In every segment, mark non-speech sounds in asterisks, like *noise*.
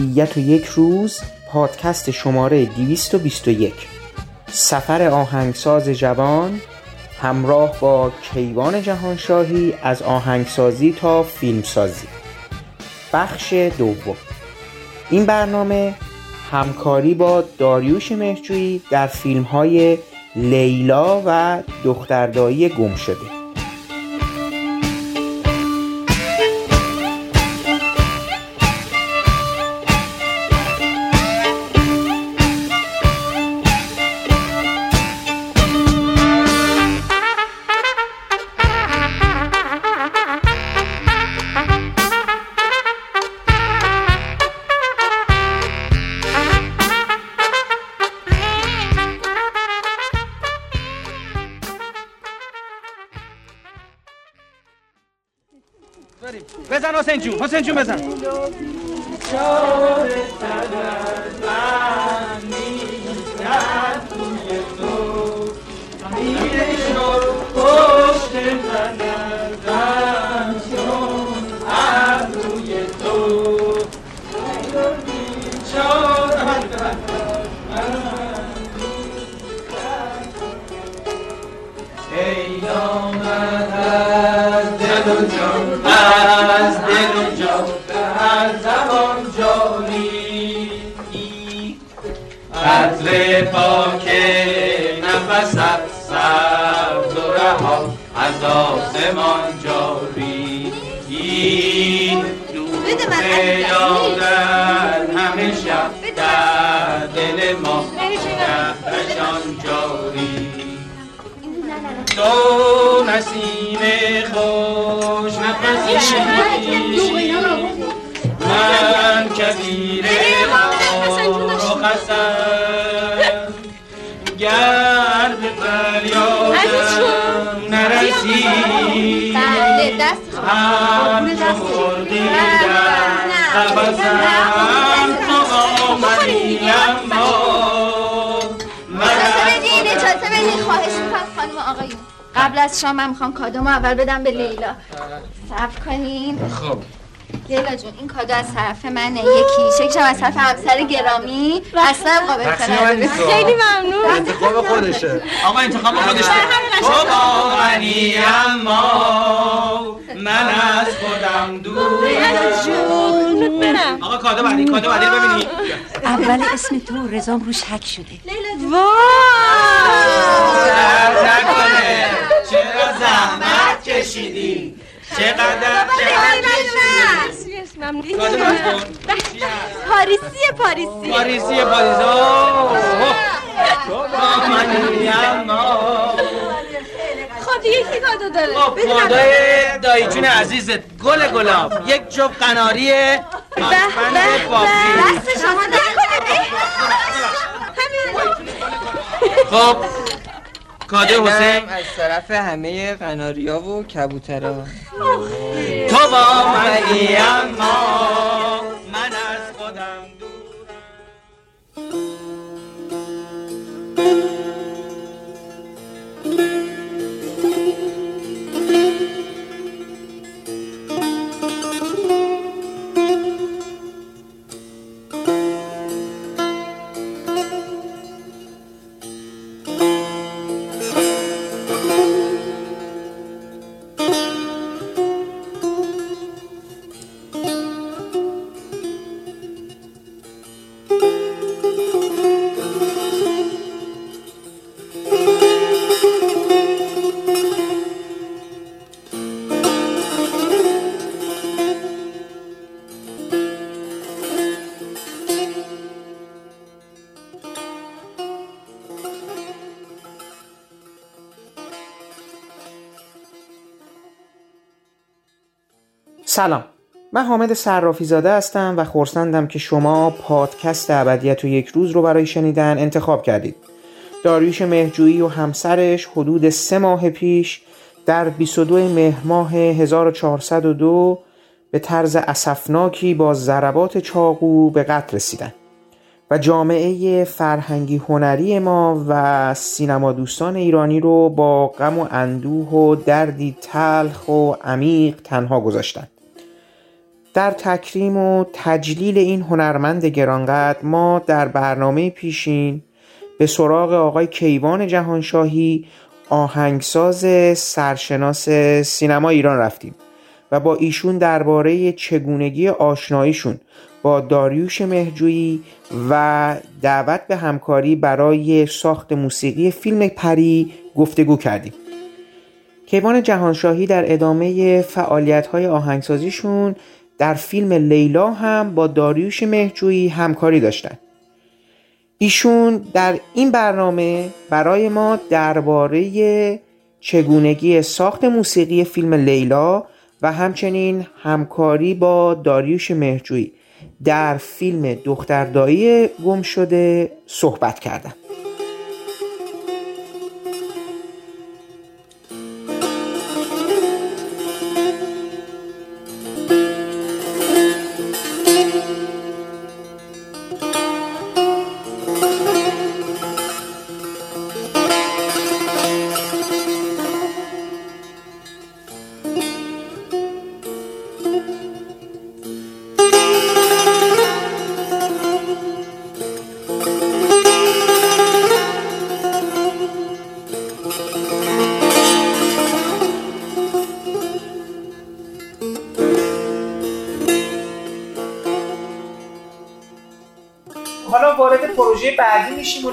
ابدیت و یک روز پادکست شماره 221 سفر آهنگساز جوان همراه با کیوان جهانشاهی از آهنگسازی تا فیلمسازی. بخش دوم. این برنامه همکاری با داریوش مهجویی در فیلم های لیلا و دختردایی گم شده. حسین جون حسین از شام من می‌خوام کادومو اول بدم به لیلا. صبر کنین. خب. لیلا جون این کادو از طرف منه. یکی. یکیشم از طرف همسر گرامی. اصلا قابل نیست. خیلی ممنون. انتخاب خودشه. آقا انتخاب خودش تو با منی اما من از خودم دور آقا کادو بعدی کادو بعدی رو ببینی. اول اسم تو رزام روش حک شده. درد نکنه. چرا زحمت کشیدی. چقدر چقدر کن پاریسی پاریسی. پاریسی پاریس اوه. تو با منی اما خب دیگه کی کادو داره؟ خب کادوی دایی جون عزیزت. گل گلاب. یک جفت قناری مخمل بابی دست شما نکنه خب کادو حسین؟ از طرف همه قناریا و کبوترا. تو با منی اما من سلام. من حامد صرافی زاده هستم و خورسندم که شما پادکست ابدیت و یک روز رو برای شنیدن انتخاب کردید. داریوش مهجویی و همسرش حدود سه ماه پیش در 22 مهر ماه 1402 به طرز اسفناکی با ضربات چاقو به قتل رسیدن و جامعه فرهنگی هنری ما و سینما دوستان ایرانی رو با غم و اندوه و دردی تلخ و عمیق تنها گذاشتن. در تکریم و تجلیل این هنرمند گرانقدر ما در برنامه پیشین به سراغ آقای کیوان جهانشاهی آهنگساز سرشناس سینما ایران رفتیم و با ایشون درباره چگونگی آشناییشون با داریوش مهجویی و دعوت به همکاری برای ساخت موسیقی فیلم پری گفتگو کردیم. کیوان جهانشاهی در ادامه فعالیت های آهنگسازیشون در فیلم لیلا هم با داریوش مهجویی همکاری داشتن. ایشون در این برنامه برای ما درباره چگونگی ساخت موسیقی فیلم لیلا و همچنین همکاری با داریوش مهجویی در فیلم دختردایی گم شده صحبت کردم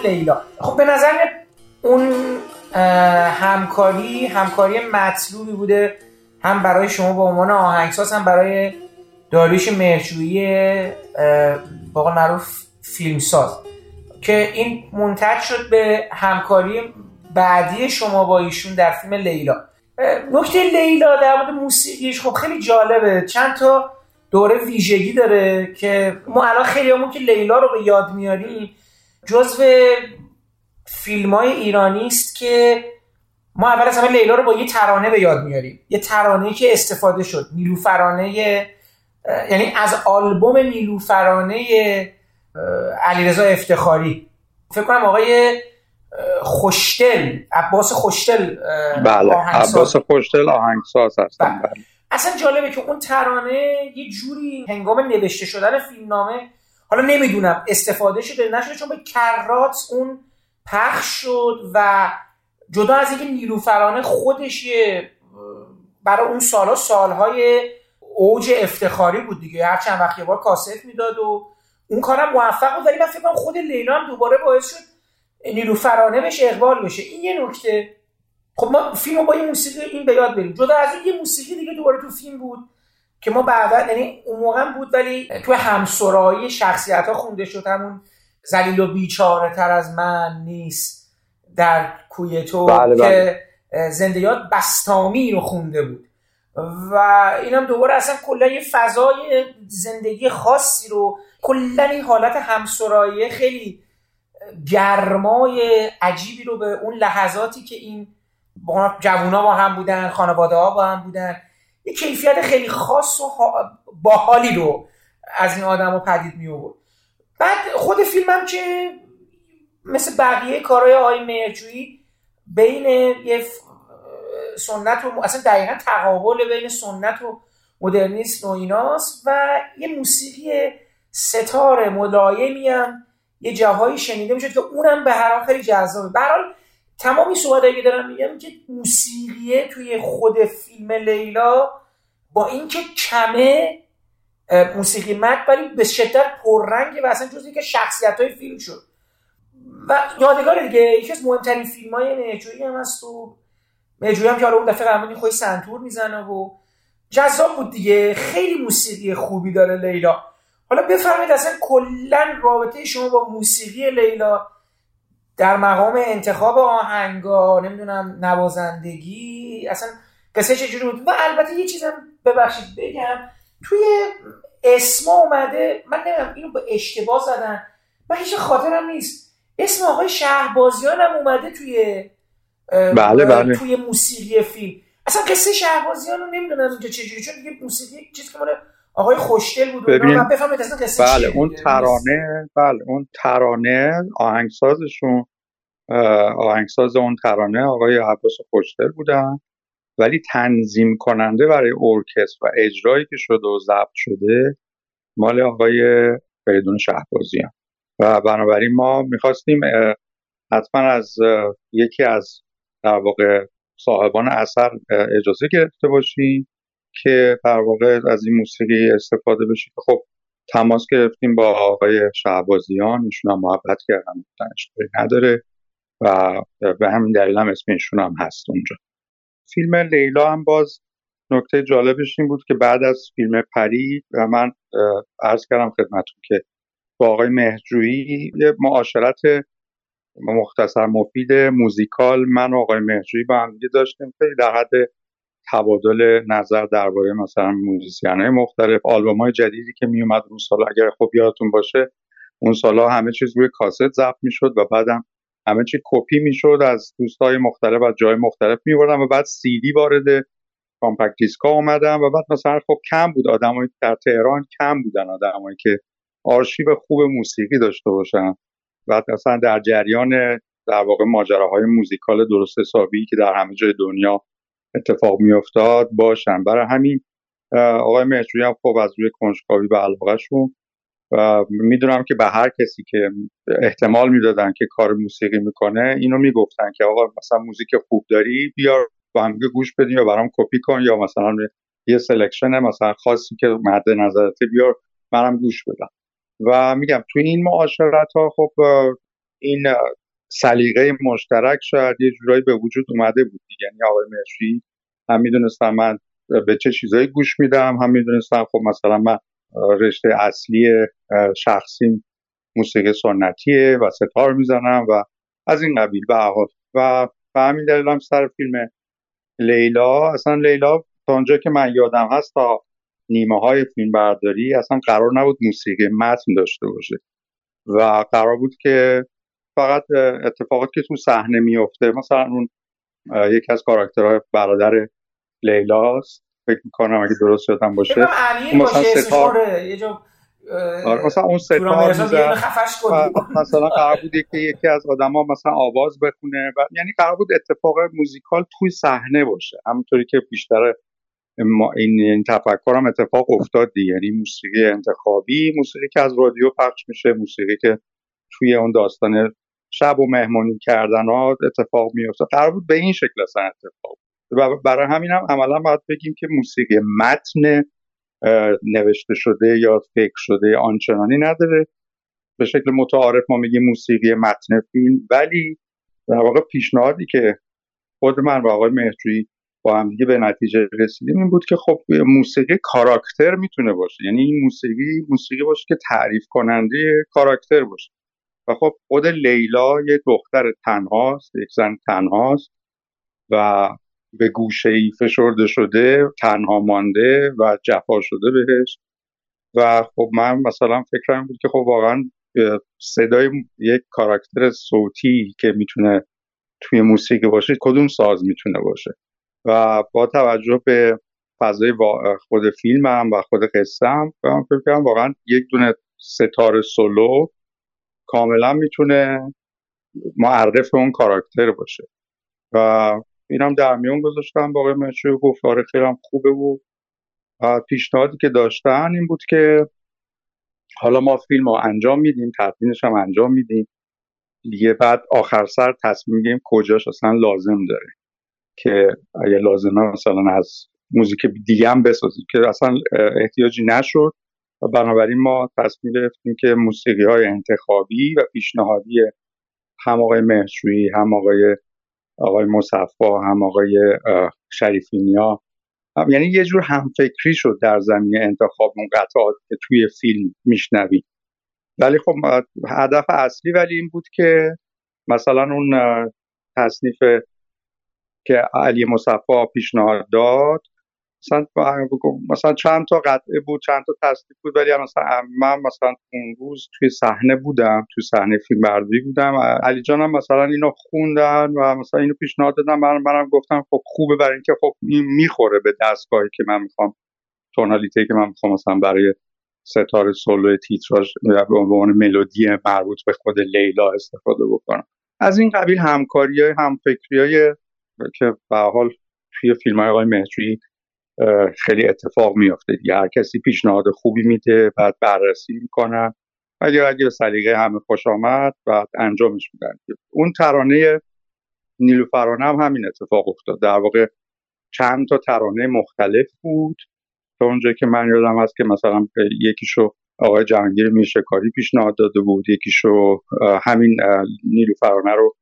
لیلا خب به نظر اون همکاری همکاری مطلوبی بوده. هم برای شما به عنوان آهنگساز هم برای داریوش مهرجویی با فیلمساز. که این منتج شد به همکاری بعدی شما با ایشون در فیلم لیلا. نکته لیلا در مورد موسیقیش خب خیلی جالبه. چند تا دوره ویژگی داره که ما الان خیلی همون که لیلا رو به یاد میاریم جزو فیلم های ایرانی است که ما اول از همه لیلا رو با یه ترانه به یاد میاریم. یه ترانه که استفاده شد. نیلوفرانه یعنی از آلبوم نیلوفرانه علیرضا افتخاری. فکر کنم آقای خوشتل عباس خوشتل بله عباس خوشتل آهنگساز هستن. بله. اصلا جالبه که اون ترانه یه جوری هنگام نوشته شدن فیلمنامه حالا نمی‌دونم استفاده شده نشده چون به کرات اون پخش شد و جدا از اینکه نیلوفرانه خودش برای اون سالها سالهای اوج افتخاری بود دیگه. هر چند وقت یه بار کاست می‌داد و اون کارم موفق بود ولی من فکر خود لیلا هم دوباره باعث شد نیلوفرانه بهش اقبال بشه. این یه نکته. خب ما فیلم با این موسیقی این به یاد بریم. جدا از این یه موسیقی دیگه دوباره تو فیلم بود. که ما بعدا یعنی اون موقع بود ولی تو همسرایی شخصیت ها خونده شد. همون زلیل و بیچاره تر از من نیست در کوی تو بله بله. که زندگیات بستامی رو خونده بود. و اینم دوباره اصلا کلا یه فضای زندگی خاصی رو کلا این حالت همسرایی خیلی گرمای عجیبی رو به اون لحظاتی که این جوونا با هم بودن خانواده ها با هم بودن یه کیفیت خیلی خاص و باحالی رو از این آدم رو پدید می آورد. بعد خود فیلمم که مثل بقیه کارهای آقای مهرجویی بین یه سنت و اصلا دقیقا تقابل بین سنت و مدرنیسم و ایناست و یه موسیقی ستاره ملایمی هم یه جاهایی شنیده می‌شد که اونم به هر خیلی جذابه. به تمامی صحبتایی که دارم میگم که موسیقیه توی خود فیلم لیلا با اینکه کمه موسیقی مد ولی به شدت پررنگه و اصلا جزی که شخصیت های فیلم شد. و یادگار دیگه یکی از مهمترین فیلم های مهجویی هم هست و مهجویی هم که حالا اون دفعه قرمانی خودی سنتور می‌زنه و جذاب بود دیگه. خیلی موسیقی خوبی داره لیلا. حالا بفرمایید اصلا کلا رابطه شما با موسیقی لیلا در مقام انتخاب آهنگا نمی‌دونم نوازندگی اصلا قصه چجوری بود؟ و البته یه چیزم ببخشید بگم توی اسم اومده من نمی‌دونم اینو به اشتباه زدن من هیچ خاطرم نیست. اسم آقای شهبازیان هم اومده توی بله بله. توی موسیقی فیلم. اصلا قصه شهبازیان رو نمی‌دونم اینجا چجوری چون دیگه موسیقی چیزی که مال آقای خوشدل بود ببین من بفهمید اصلا قصه بله اون. ترانه بله اون ترانه آهنگسازشون آهنگساز اون ترانه آقای عباس خوشدل بودن. ولی تنظیم کننده برای ارکستر و اجرایی که شده و ضبط شده مال آقای فریدون شهبازیان و بنابراین ما می‌خواستیم حتما از یکی از در واقع صاحبان اثر اجازه گرفته باشیم. که در واقع از این موسیقی استفاده بشه که خب تماس گرفتیم با آقای شهبازیان ایشون هم محبت کردن اشکالی نداره و به همین دلیل هم اسم ایشون هم هست اونجا. فیلم لیلا هم باز نکته جالبش این بود که بعد از فیلم پری و من عرض کردم خدمتون که با آقای مهرجویی یه معاشرت مختصر مفید موزیکال من و آقای مهرجویی با هم دیگه داشتیم. خیلی در حد تبادل نظر درباره مثلا موزیسین های مختلف آلبوم های جدیدی که می اومد اون سال اگر خب یادتون باشه اون سالا همه چیز روی کاست ضبط می‌شد و بعدم همه چی کپی می‌شد از دوستای مختلف از جای مختلف میبردن و بعد سی دی وارد compact disc ا اومدن و بعد مثلا خب کم بود آدمایی در تهران کم بودن آدمایی که آرشیو خوب موسیقی داشته باشن. و مثلا در جریان در واقع ماجراهای موزیکال درست حسابی که در همه جای دنیا اتفاق میافتاد باشن برای همین آقای مهرجویی هم خب از روی کنجکاوی به علاقهشون و می‌دونم که به هر کسی که احتمال می‌دادن که کار موسیقی می‌کنه اینو می‌گفتن که آقا مثلا موزیک خوب داری بیار با هم گوش بدیم یا برام کپی کن یا مثلا یه selection مثلا خاصی که مد نظرته بیار منم گوش بدم. و میگم توی این معاشرت ها خب این سلیقه مشترک شاید یه جورایی به وجود اومده بود یعنی آقای مرشی هم می‌دونستم من به چه چیزایی گوش میدم هم می‌دونستم خب مثلا من رشته اصلی شخصیم موسیقی سنتیه و ستار می‌زنم و از این قبیل به حال. و به همین دلیل هم سر فیلم لیلا اصلا لیلا تا اونجا که من یادم هست تا نیمه های فیلم برداری اصلا قرار نبود موسیقی متن داشته باشه. و قرار بود که فقط اتفاقات که تو صحنه میفته مثلا اون یکی از کاراکترهای برادر لیلاست فکر می‌کنم اگه درست یادم باشه. اون مثلا ستار یه جا آره مثلا اون ستار مثلا قرار بود که یکی از آدما مثلا آواز بخونه و یعنی قرار بود اتفاق موزیکال توی صحنه باشه. همونطوری که بیشتر ما این, این تفکرم اتفاق افتاد دیگه یعنی موسیقی انتخابی موسیقی که از رادیو پخش میشه موسیقی که توی اون داستان شب و مهمانی کردن ها اتفاق میفته قرار بود به این شکل اصلا اتفاق برای همین هم عملا باید بگیم که موسیقی متن نوشته شده یا فکر شده آنچنانی نداره. به شکل متعارف ما میگیم موسیقی متن فیلم ولی در واقع پیشنهادی که خود من و آقای مهرجویی با هم دیگه به نتیجه رسیدیم این بود که خب موسیقی کاراکتر می‌تونه باشه. یعنی این موسیقی موسیقی باشه که تعریف کننده کاراکتر باشه. و خب خود لیلا یک دختر تنهاست یک زن تنهاست و به گوشه ای فشرده شده تنها مانده و جفا شده بهش. و خب من مثلا فکرم بود که خب واقعا صدای یک کاراکتر صوتی که می‌تونه توی موسیقی باشه کدوم ساز می‌تونه باشه. و با توجه به فضای خود فیلمم و خود قصم من فکر کنم واقعا یک دونه ستاره سولو کاملا می‌تونه معرف اون کاراکتر باشه. و اینم در میون گذاشتم. با آقای و گفت آره خیلی خوبه و پیشنهادی که داشتن این بود که حالا ما فیلم رو انجام میدیم تدوینش هم انجام میدیم. دیگه بعد آخر سر تصمیم می‌گیریم کجاش اصلا لازم داره که اگه لازمه مثلا از موزیک دیگه هم بسازیم که اصلا احتیاجی نشد. و بنابراین ما تصمیم گرفتیم که موسیقی های انتخابی و پیشنهادی هم آقای مهرجویی هم آقای آقای مصفا هم آقای اه، شریفینیا. هم یعنی یه جور همفکری شد در زمینه انتخاب اون قطعاتی که توی فیلم میشنویم ولی خب هدف اصلی ولی این بود که مثلا اون تصنیف که علی مصفا پیشنهاد داد مثلا مثلا چند تا قطعه بود چند تا تصدیق بود ولی مثلا من مثلا اون روز توی صحنه بودم توی صحنه فیلم برداری بودم. علی جانم مثلا اینو خوندن و مثلا اینو پیشنهاد دادن. من منم گفتم خب خوبه برای اینکه خب این می‌خوره به دستگاهی که من می‌خوام تونالیته که من می‌خوام مثلا برای ستاره سولو تیتراژ به عنوان ملودی مربوط به خود لیلا استفاده بکنم. از این قبیل همکاری های همفکری های که به حال توی فیلم های آقای مهجویی خیلی اتفاق میافته دیگه. هر کسی پیشنهاد خوبی میده بعد بررسی می‌کنن. ولی اگه به سلیقه همه خوش آمد بعد انجامش میدن. اون ترانه نیلوفرانه هم همین اتفاق افتاد. در واقع چند تا ترانه مختلف بود. تا اونجایی که من یادم هست که مثلا یکیشو آقای جهانگیر میرشکاری پیشنهاد داده بود یکیشو همین نیلوفرانه رو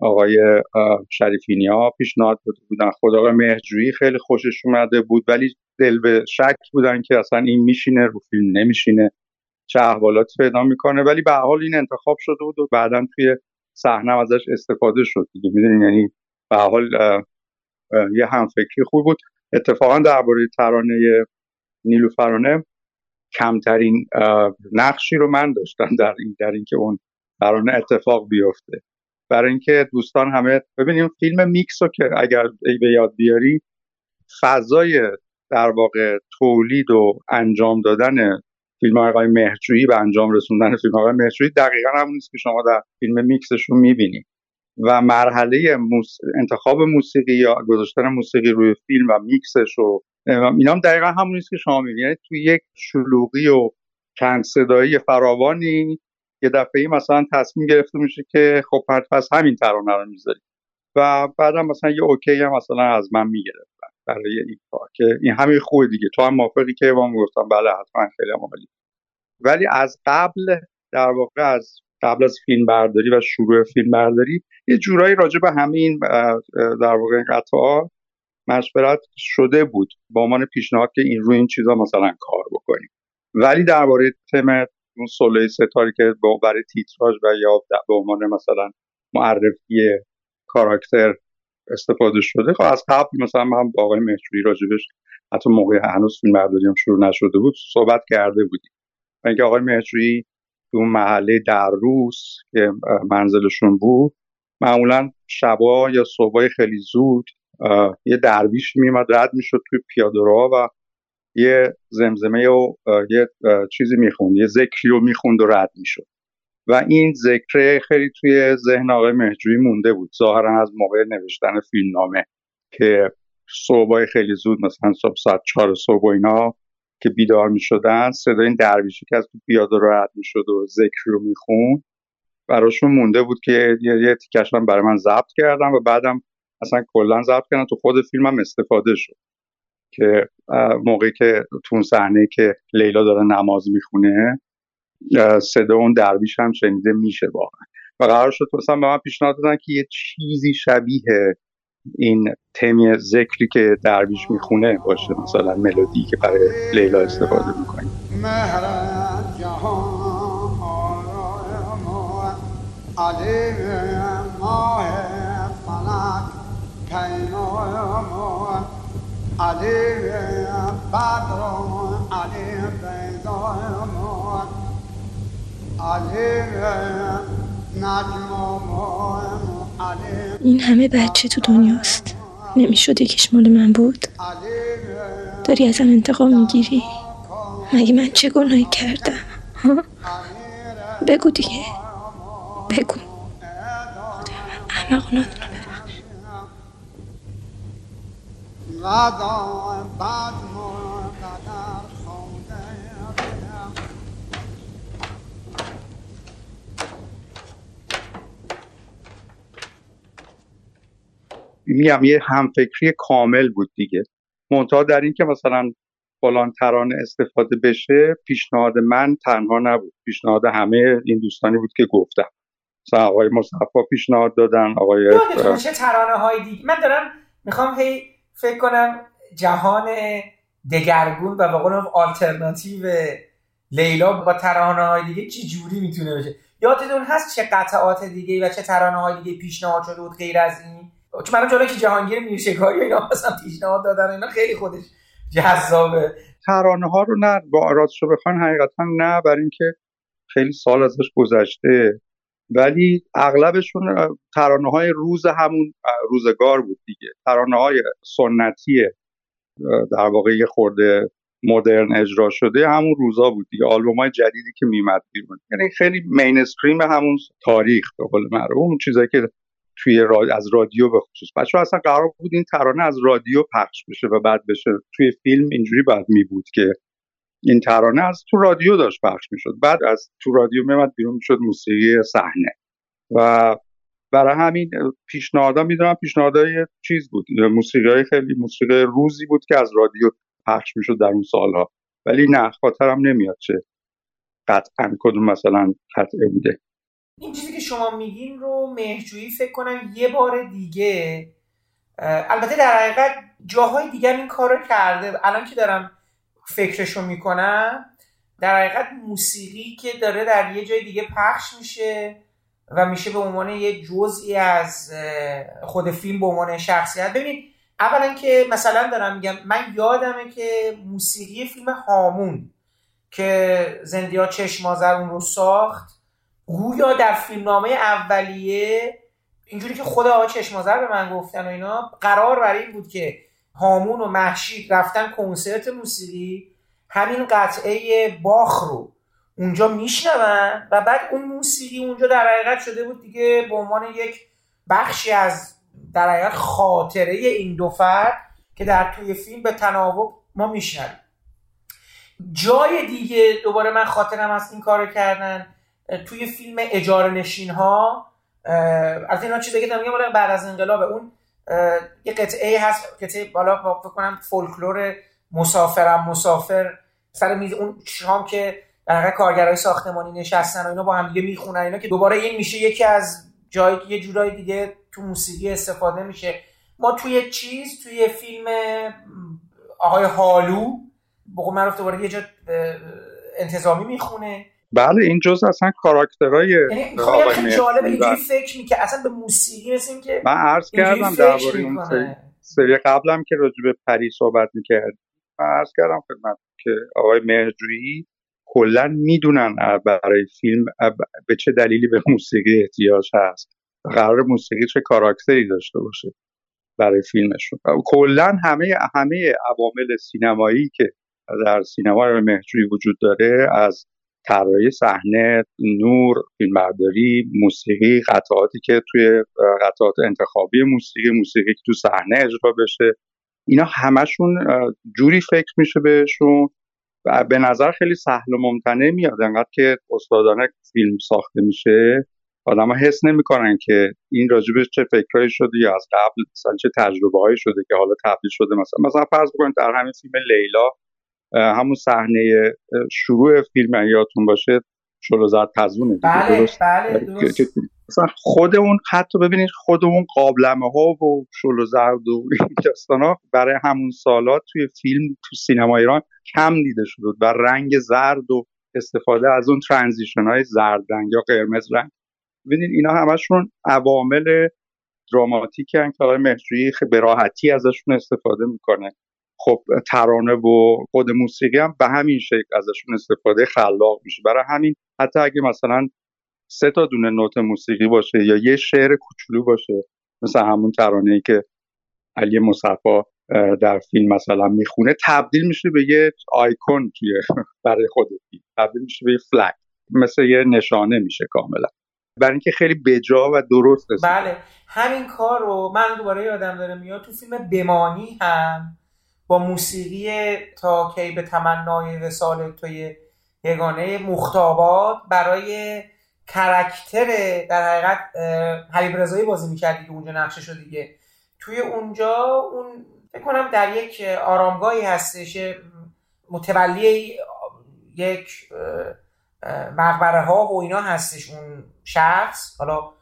آقای شریفینیا پیشنهاد داده بودن. خود آقای مهجویی خیلی خوشش اومده بود ولی دل به شک بودن که اصلا این میشینه رو فیلم نمیشینه. چه احوالاتی پیدا می‌کنه. ولی به حال این انتخاب شده بود و بعدا توی صحنه ازش استفاده شد دیگه. می‌دونین؟ یعنی به حال یه همفکری خوب بود. اتفاقا درباره ترانه نیلوفرانه کمترین نقشی رو من داشتم در این در اینکه اون ترانه اتفاق بیفته. برای اینکه دوستان همه ببینیم فیلم میکس رو که اگر به یاد بیاری فضای در واقع تولید و انجام دادن فیلم آقای مهرجویی و انجام رسوندن فیلم آقای مهرجویی دقیقا همون نیست که شما در فیلم میکسشون می‌بینید. و مرحله انتخاب موسیقی یا گذاشتن موسیقی روی فیلم و میکسش و اینا هم دقیقا همون نیست که شما می‌بینید. یعنی توی یک شلوغی و چند صدایی فراوانی یه دفعه مثلا تصمیم گرفته میشه که خب پس همین ترانه رو می‌ذاریم و بعدم مثلا یه اوکی هم مثلا از من می‌گرفتن برای این کار که این همین خوبه دیگه. تو هم موافقی که وام گفتم بله حتما خیلی عالی. ولی از قبل در واقع از قبل از فیلم برداری و شروع فیلم برداری یه جورایی راجع به همین در واقع این قطعات مشورت شده بود. با عنوان پیشنهاد که این روی این چیزا مثلا کار بکنیم. ولی درباره تم اون سوله ستاری که برای تیتراژ و یا به عنوان مثلا معرفی کاراکتر استفاده شده خب از قبل مثلا هم با آقای مهجوری راجبش حتی موقع هنوز فیلم هم شروع نشده بود صحبت کرده بودیم. و اینکه آقای مهجوری تو اون محله در روز که منزلشون بود معمولا شبا یا صبحای خیلی زود یه درویش میمد رد می‌شد توی پیاده و یه زمزمه و یه چیزی می‌خوند یه ذکری رو می‌خوند و رد می‌شد. و این ذکر خیلی توی ذهن آقای مهجوی مونده بود. ظاهرا از موقع نوشتن فیلمنامه که صبحای خیلی زود مثلا صبح ساعت چهار صبح و اینا که بیدار می شدن صدای این درویشی که از تو پیاده رو رد می شد و ذکر رو می‌خوند براشون مونده بود که یه, یه تیکش برای من ضبط کردم و بعدم اصلا کلا ضبط کردم تو خود فیلمم استفاده شد. که موقعی که تو صحنه که لیلا داره نماز می‌خونه صدا اون درویش هم شنیده میشه واقعا. و قرار شد مثلا به من پیشنهاد دادن که یه چیزی شبیه این تمی ذکری که درویش می‌خونه باشه مثلا ملودی که برای لیلا استفاده می‌کنیم. این همه بچه تو دنیاست. نمی‌شد یکیش مال من بود؟ داری ازم انتقام می‌گیری؟ مگه من چه گناهی کردم؟ ها؟ بگو دیگه. بگو. احمقانات میگم یه همفکری کامل بود دیگه. منتها در این که مثلا فلان ترانه استفاده بشه پیشنهاد من تنها نبود. پیشنهاد همه این دوستانی بود که گفتم. مثلا آقای مصطفی پیشنهاد دادن آقای چه ترانه های دیگه من دارم می‌خوام هی فکر کنم جهان دگرگون و واقعا آلترناتیو لیلا با ترانه های دیگه چی جوری می‌تونه بشه؟ یادتون هست چه قطعات دیگه و چه ترانه های دیگه پیشنهاد شده بود غیر از این؟ چون من جالب که جهانگیر میرشکاری و اینا مثلا پیشنهاد دادن اینا خیلی خودش جذابه. ترانه ها رو نه با راستشو بخوان حقیقتا نه برای اینکه خیلی سال ازش گذشته. ولی اغلبشون ترانه های روز همون روزگار بود دیگه. ترانه های سنتی در واقع یه خورده مدرن اجرا شده همون روزا بود دیگه. آلبوم های جدیدی که میمد بیرون. یعنی خیلی مینستریم همون تاریخ به قول معروف. اون چیزایی که توی از رادیو به خصوص. بچه اصلا قرار بود این ترانه از رادیو پخش بشه و بعد بشه. توی فیلم اینجوری بعد می بود که این ترانه از تو رادیو داشت پخش می‌شد. بعد از تو رادیو میمد بیرون می‌شد موسیقی صحنه. و برای همین پیشنهادا می‌دونم پیشنهادای چیز بود. موسیقی خیلی موسیقی روزی بود که از رادیو پخش می‌شد در اون سالها. ولی نه خاطرم نمیاد چه قطعا کدوم مثلا قطعه بوده. این چیزی که شما میگین رو مهجویی فکر کنم یه بار دیگه البته در حقیقت جاهای دیگر این کار رو کرده. الان که دارم فکرشو می‌کنم. در حقیقت موسیقی که داره در یه جای دیگه پخش میشه و میشه به عنوان یه جزئی از خود فیلم به عنوان شخصیت. ببینید اولا که مثلا دارم میگم من یادمه که موسیقی فیلم هامون که زندیا چشمازر اون رو ساخت گویا در فیلمنامه اولیه اینجوری که خود آقا چشمازر به من گفتن و اینا قرار برای این بود که هامون و محشید رفتن کنسرت موسیقی همین قطعه باخ رو اونجا میشنون و بعد اون موسیقی اونجا در حقیقت شده بود دیگه به عنوان یک بخشی از در حقیقت خاطره این دو فرد که در توی فیلم به تناوب ما میشنویم. جای دیگه دوباره من خاطرم از این کار کردن توی فیلم اجاره نشین ها از اینا که دارم میگم بعد از انقلاب اون یه قطعه هست قطعه بالا فکر کنم فولکلور مسافرم مسافر. سر میز اون شام که در حقیقت کارگرای ساختمانی نشستن و اینا با هم دیگه می‌خونن اینا که دوباره این میشه یکی از جایی که یه جورایی دیگه تو موسیقی استفاده میشه. ما توی چیز توی فیلم آقای حالو بقول من دوباره یه جا انتظامی می‌خونه. بله این جز اصلا کاراکترهای یعنی خیلی جالب اینجوری فکر می که اصلا به موسیقی مثل که من عرض کردم درباره اون سری قبلم که راجع به پری صحبت می‌کرد من عرض کردم خدمت که آقای مهرجویی کلا می‌دونن برای فیلم به چه دلیلی به موسیقی احتیاج هست. قرار موسیقی چه کاراکتری داشته باشه برای فیلمشون. کلا همه همه عوامل سینمایی که در سینما مهجویی وجود داره از طراحی صحنه نور فیلمبرداری موسیقی قطعاتی که توی قطعات انتخابی موسیقی موسیقی که تو صحنه اجرا بشه. اینا همشون جوری فکر میشه بهشون و به نظر خیلی سهل و ممتنع میاد. انقدر که استادانه فیلم ساخته میشه آدم حس نمی‌کنن که این راجبش چه فکرهایی شده یا از قبل مثلا چه تجربه هایی شده که حالا تبدیل شده. مثلا مثلا فرض بکنید در همین فیلم لیلا همون صحنه شروع فیلم یادتون باشه شلو زد تزونه بله درست. بله درست. مثلا خود اون حتی ببینید خود اون قابلمه ها و شلو زرد و این داستان ها برای همون سالات توی فیلم تو سینما ایران کم دیده شد و رنگ زرد و استفاده از اون ترانزیشن های زرد رنگ یا قرمز رنگ ببینید اینا همشون عوامل دراماتیکی که آقای مهجویی به راحتی ازشون استفاده می‌کنه خب ترانه و خود موسیقی هم به همین شکل ازشون استفاده خلاق میشه. برای همین حتی اگه مثلا سه تا دونه نوت موسیقی باشه یا یه شعر کوچولو باشه مثل همون ترانه ای که علی مصفا در فیلم مثلا می‌خونه تبدیل میشه به یه آیکون توی *laughs* برای خود فیلم. تبدیل میشه به یه فلک. مثل یه نشانه میشه کاملا. برای اینکه خیلی بجا و درست بله. همین کار رو من دوباره یادم داره میاد تو فیلم بمانی هم. با موسیقی تا کی به تمنای وسال توی یگانه مختابات برای کرکتر در حقیقت حبیب رضایی بازی می‌کردی که اونجا نقشه شد دیگه. توی اونجا اون فکر کنم در یک آرامگاهی هستش متولی یک مقبره ها و اینا هستش اون شخص. حالا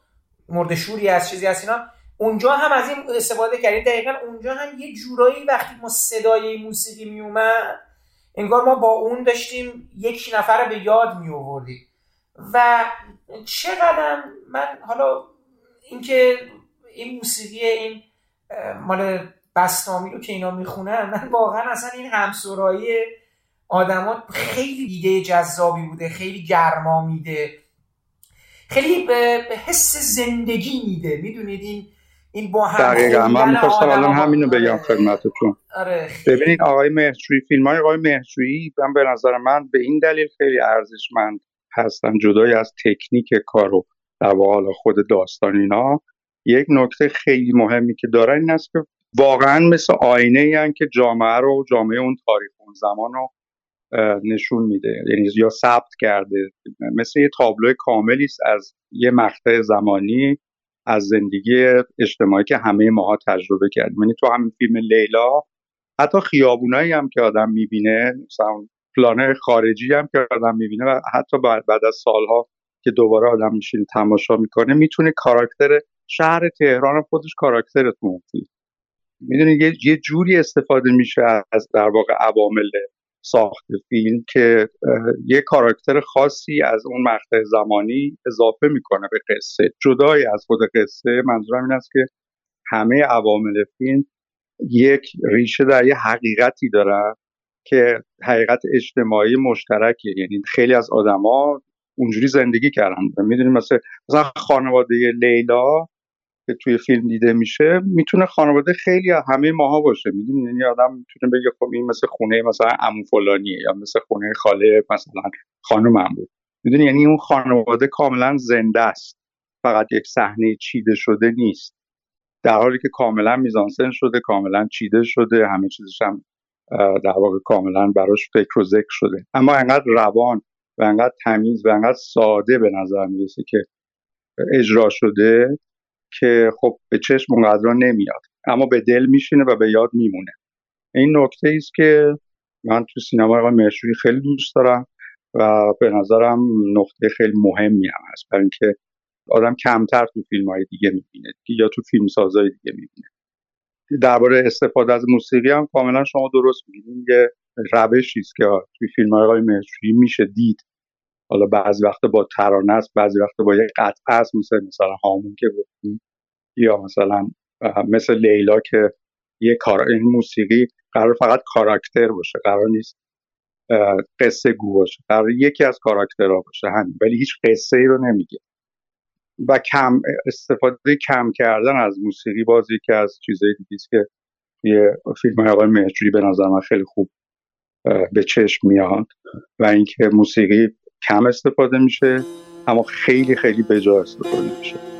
مردشوری از چیزی هست اینا. اونجا هم از این استفاده کردیم. دقیقا اونجا هم یه جورایی وقتی ما صدای موسیقی میومد انگار ما با اون داشتیم یک نفر به یاد می آوردیم و چقدر من حالا اینکه این موسیقی این مال بستامی رو که اینا می‌خونن من واقعا اصلا این همسرایی آدما خیلی ایده جذابی بوده خیلی گرما میده خیلی به حس زندگی میده. می‌دونید این این با هم دقیقا. من می‌خواستم الان همینو بگم خدمتتون. آره. ببینید آقای مهرجویی فیلم های آقای مهرجویی من به نظر من به این دلیل خیلی ارزشمند هستن. جدای از تکنیک کارو در واقع خود داستان اینا. یک نکته خیلی مهمی که دارن این است که واقعا مثل آینه ای که جامعه رو جامعه اون تاریخ اون زمان رو نشون میده. یعنی یا ثبت کرده. مثل یه تابلو کاملی است از یه مقطع زمانی. از زندگی اجتماعی که همه ماها تجربه کردیم. یعنی تو همین فیلم لیلا حتی خیابونایی هم که آدم می‌بینه مثلا پلانه خارجی هم که آدم می‌بینه و حتی بعد از سالها که دوباره آدم میشین تماشا می‌کنه می‌تونه کاراکتر شهر تهران خودش کاراکتر تو می‌دونی یه جوری استفاده میشه از در واقع عوامل ساخت فیلم که یه کاراکتر خاصی از اون مقطع زمانی اضافه می‌کنه به قصه. جدای از خود قصه منظورم این است که همه عوامل فیلم یک ریشه در یه حقیقتی دارن که حقیقت اجتماعی مشترکه. یعنی خیلی از آدما اونجوری زندگی کردن. می‌دونیم مثلا مثلا خانواده لیلا که توی فیلم دیده میشه می‌تونه خانواده خیلی همه ماها باشه. می‌دونی؟ یعنی آدم می‌تونه بگه خب این مثل خونه مثلا عمو فلانیه یا مثل خونه خاله مثلا خانم بود. می‌دونی؟ یعنی اون خانواده کاملا زنده است. فقط یک صحنه چیده شده نیست. در حالی که کاملا میزانسن شده کاملا چیده شده همه چیزش هم در واقع کاملا براش فکر و ذکر شده. اما انقدر روان و انقدر تمیز و انقدر ساده به نظر می‌رسه که اجرا شده که خب به چشم اونقدر نمیاد. اما به دل میشینه و به یاد میمونه. این نکته است که من تو سینما آقای خیلی دوست دارم و به نظرم نقطه خیلی مهمی هم هست. برای اینکه آدم کمتر تو فیلم های دیگه می‌بینه. یا تو فیلم سازهای دیگه می‌بینه. درباره استفاده از موسیقی هم کاملا شما درست میگید یه روشی است که توی فیلم های آقای میشه دید. حالا بعضی وقت با ترانه است بعضی وقت با یه قطعه است. مثل مثلا هامون که گفتیم. یا مثلا مثل لیلا که یه کار این موسیقی قرار فقط کاراکتر باشه قرار نیست قصه گو باشه. قرار یکی از کاراکترها باشه همین. ولی هیچ قصه ای رو نمیگه. و کم استفاده کم کردن از موسیقی بازی که از چیزهای دیگه که یه فیلم های آقای مهجوری به نظر من خیلی خوب به چشم میاد. و اینکه موسیقی کم استفاده میشه اما خیلی خیلی بجا استفاده میشه.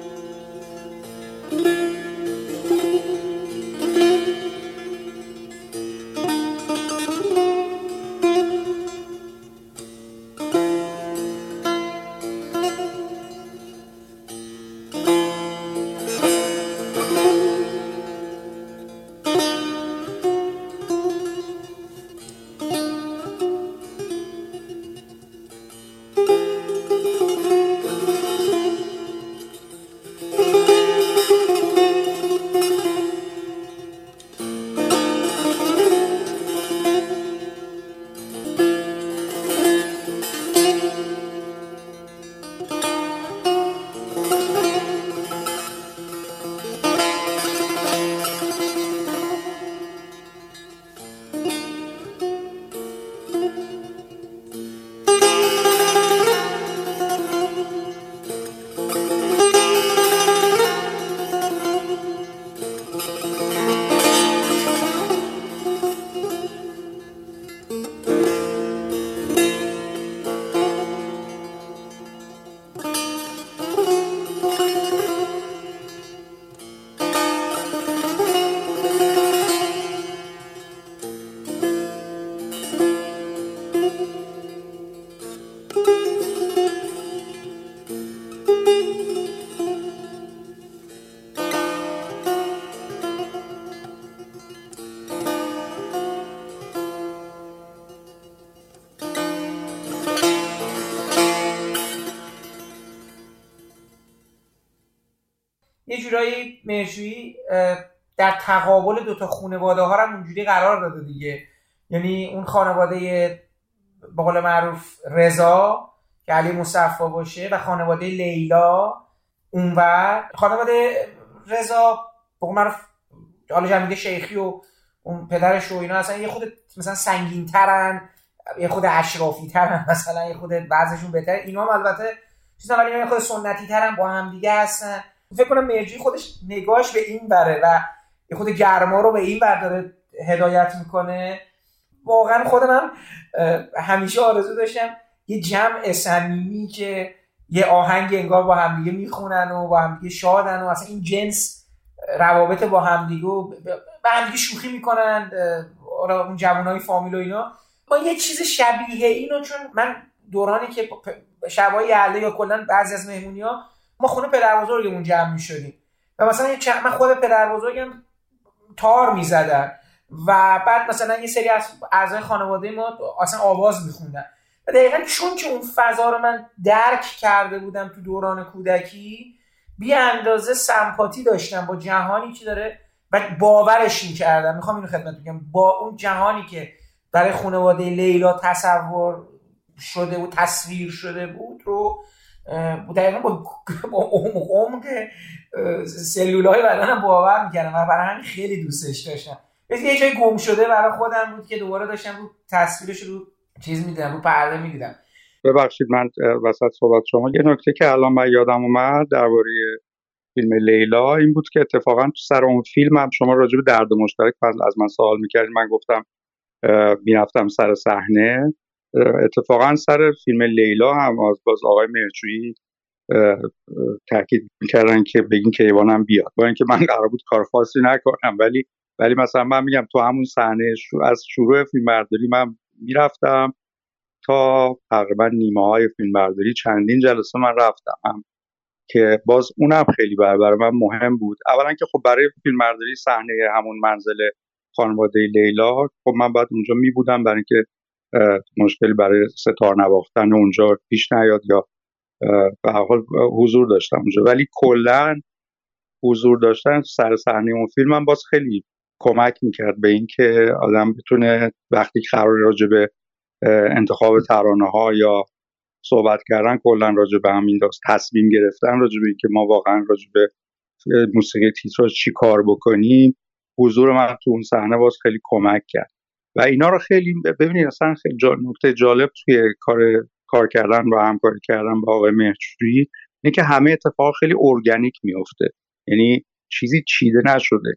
جورایی مرجویی در تقابل دوتا خانواده ها هم اونجوری قرار داده دیگه. یعنی اون خانواده به قول معروف رضا که علی مصفا باشه و خانواده لیلا اونور. خانواده رضا به معروف حالا میگه شیخی و اون پدرش و اینا اصلا یه خود مثلا سنگین ترن یه خود اشرافی ترن مثلا یه خود وضعشون بهتر اینا هم البته چیزا ولی یه خود سنتی ترن با هم دیگه هستن. فکر کنم مرجی خودش نگاهش به این بره و یه خود گرما رو به این بر داره هدایت می‌کنه. واقعا خودم همیشه آرزو داشتم یه جمع صمیمی که یه آهنگ انگار با همدیگه می‌خونن و با همدیگه شادن و اصلا این جنس روابط با همدیگه و با همدیگه شوخی می‌کنن اون جوانای فامیل و اینا. ما یه چیز شبیه اینو چون من دورانی که شبای یلده یا کلا بعضی از مهمونی ها ما خونه پدر بزرگمون جمع می‌شدیم. و مثلا من خود پدر بزرگم تار می‌زدن. و بعد مثلا یه سری از اعضای خانواده ما اصلا آواز میخوندن. و دقیقا چون که اون فضا رو من درک کرده بودم تو دوران کودکی بی اندازه سمپاتی داشتم با جهانی که داره و باورش می‌کردم می‌خوام اینو خدمت بگم. با اون جهانی که برای خانواده لیلا تصور شده و تصویر شده بود رو دقیقا با, *laughs* با که سلولای بدنم باور می‌کردم و برای همین خیلی دوستش داشتم. مثل یه جای گم شده برای خودم بود که دوباره داشتم رو تصویرش رو چیز می‌دیدم رو پرده می‌دیدم. ببخشید من وسط صحبت شما. یه نکته که الان من یادم اومد درباره فیلم لیلا این بود که اتفاقا تو سر اون فیلم هم شما راجع به درد مشترک از من سوال می‌کردید من گفتم می‌رفتم سر صحنه. اتفاقا سر فیلم لیلا هم از باز آقای مرجویی تاکید می‌کردن که بگین که ایوانم بیاد. با اینکه من قرار بود کار خاصی نکنم ولی ولی مثلا من میگم تو همون صحنه از شروع فیلم برداری من می‌رفتم تا تقریبا نیمه های فیلم برداری چندین جلسه من رفتم هم که باز اونم خیلی برای من مهم بود. اولا که خب برای فیلم برداری صحنه همون منزل خانواده لیلا خب من بعد اونجا می بودم برای اینکه مشکلی برای ستار نواختن اونجا پیش نیاد یا به حال حضور داشتم اونجا. ولی کلا حضور داشتن سر صحنه اون فیلم هم باز خیلی کمک می‌کرد به اینکه آدم بتونه وقتی قرار راجع به انتخاب ترانه ها یا صحبت کردن کلا راجع به همین داست تصمیم گرفتن راجع به اینکه ما واقعا راجع به موسیقی تیتراژ چی کار بکنیم حضور من تو اون صحنه باز خیلی کمک کرد. و اینا رو خیلی ببینید اصلا خیلی نکته جالب توی کار کار کردن و همکاری کردن با آقای مهرجویی اینه که همه اتفاق خیلی ارگانیک میفته یعنی چیزی چیده نشده.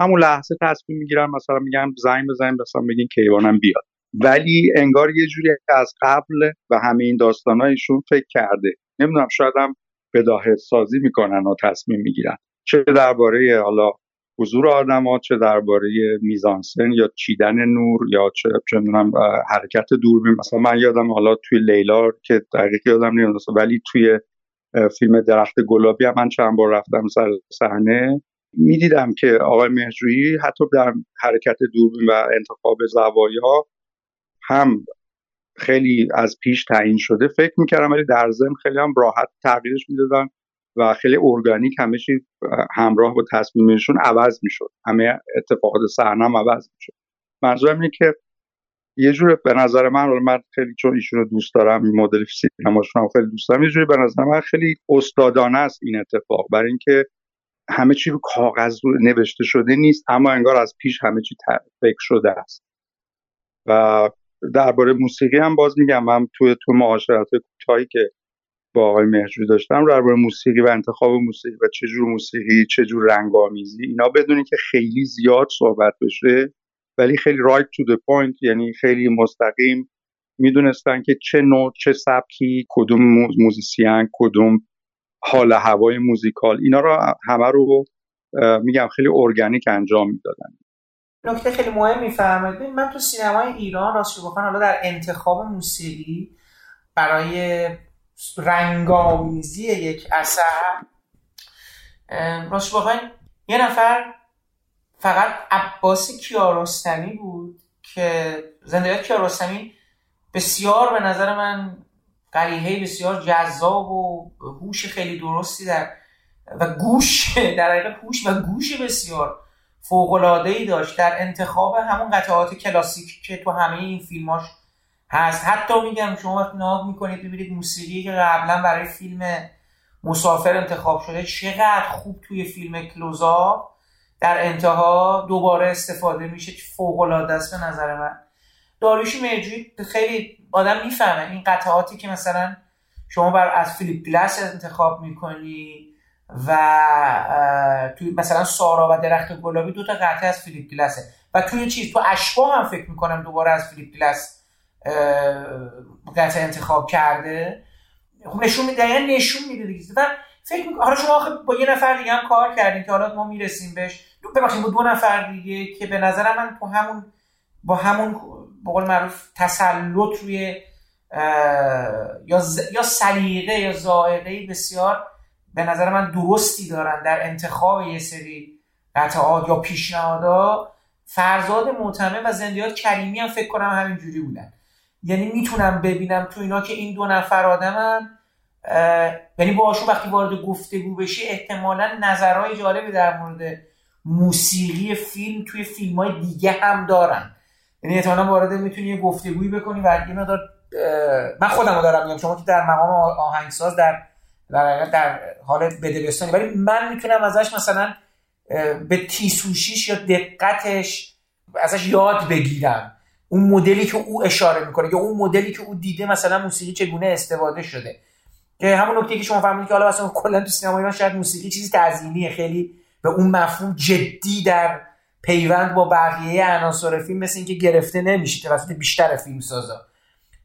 همون لحظه تصمیم می‌گیرن مثلا میگن زنگ بزنیم مثلا بگین کیوانم بیاد. ولی انگار یه جوری از قبل و همه این داستانایشون فکر کرده. نمی‌دونم شاید هم بداهه سازی می‌کنن و تصمیم می‌گیرن. چه درباره حالا حضور ها چه درباره میزانسن یا چیدن نور یا چه چندونم حرکت دوربین. مثلا من یادم حالا توی لیلا که دقیق یادم نمیاد ولی توی فیلم درخت گلابی هم من چند بار رفتم سر صحنه می‌دیدم که آقای مهجویی حتی در حرکت دوربین و انتخاب زوایا هم خیلی از پیش تعیین شده. فکر می‌کردم ولی در ضمن خیلی هم راحت تغییرش می‌دادن. و خیلی ارگانیک همه چی همراه با تصمیمشون عوض می‌شد. همه اتفاقات هم عوض می‌شد. منظورم اینه که یه جور به نظر من من خیلی چون ایشون دوست دارم این مدل سینماشون خیلی دوست دارم یه جوری به نظر من خیلی استادانه است این اتفاق. برای اینکه همه چی رو کاغذ نوشته شده نیست اما انگار از پیش همه چی فکر شده است. و درباره موسیقی هم باز میگم من توی تو معاشرت کوتاهی که با آقای مهرجویی داشتم درباره موسیقی و انتخاب موسیقی و چه جور موسیقی چه جور رنگامیزی اینا بدونی که خیلی زیاد صحبت بشه ولی خیلی right to the point یعنی خیلی مستقیم می‌دونستن که چه نوع چه سبکی کدوم موزیسین کدوم حال هوای موزیکال اینا رو همه رو میگم خیلی ارگانیک انجام می‌دادن. نکته خیلی مهم میفرمایید. من تو سینمای ایران راست بخوام حالا در انتخاب موسیقی برای رنگامیزی یک اثر راست بخواین یه نفر فقط عباس کیارستمی بود که زندگی کیارستمی بسیار به نظر من قریحه بسیار جذاب و هوش خیلی درستی در و گوش در حقیقت هوش و گوش بسیار فوق ای داشت. در انتخاب همون قطعات کلاسیک که تو همه این فیلماش هست. حتی میگم شما وقتی نگاه می‌کنید ببینید موسیقی که قبلا برای فیلم مسافر انتخاب شده چقدر خوب توی فیلم کلوزا در انتها دوباره استفاده میشه. که فوق العاده است به نظر من. داریوش مهرجویی خیلی آدم می‌فهمه. این قطعاتی که مثلا شما بر از فیلیپ گلاس انتخاب می‌کنی و توی مثلا سارا و درخت گلابی دو تا قطعه از فیلیپ گلاسه. و توی چیز تو اشباح هم فکر می‌کنم دوباره از فیلیپ گلاس قطعه انتخاب کرده. خب نشون میده یعنی نشون میده دیگه. و فکر می‌کنم حالا شما با یه نفر دیگه هم کار کردین که حالا ما می‌رسیم بهش. ببخشید با دو نفر دیگه که به نظر من تو همون با همون به قول معروف تسلط روی یا یا سلیقه یا ذائقه بسیار به نظر من درستی دارن در انتخاب یه سری قطعات یا پیشنهادها. فرزاد معتمه و زندیات کریمی هم فکر کنم همینجوری بودن. یعنی می‌تونم ببینم تو اینا که این دو نفر آدمن یعنی باهاشون وقتی وارد گفتگو بشی احتمالا نظرهای جالبی در مورد موسیقی فیلم توی فیلم های دیگه هم دارن. یعنی احتمالا وارد می‌تونی یه گفتگویی بکنی و یه مقدار من خودم رو دارم میگم شما که در مقام آهنگساز در در, در حال بدبستانی ولی من می‌تونم ازش مثلا به تیسوشیش یا دقتش ازش یاد بگیرم. اون مدلی که او اشاره می‌کنه یا اون مدلی که او دیده مثلا موسیقی چگونه استفاده شده. که همون نکته که شما فهمیدید که حالا مثلا کلا تو سینما ایران شاید موسیقی چیزی تعظیمیه. خیلی به اون مفهوم جدی در پیوند با بقیه عناصر فیلم مثل اینکه گرفته نمیشه توسط بیشتر فیلم سازا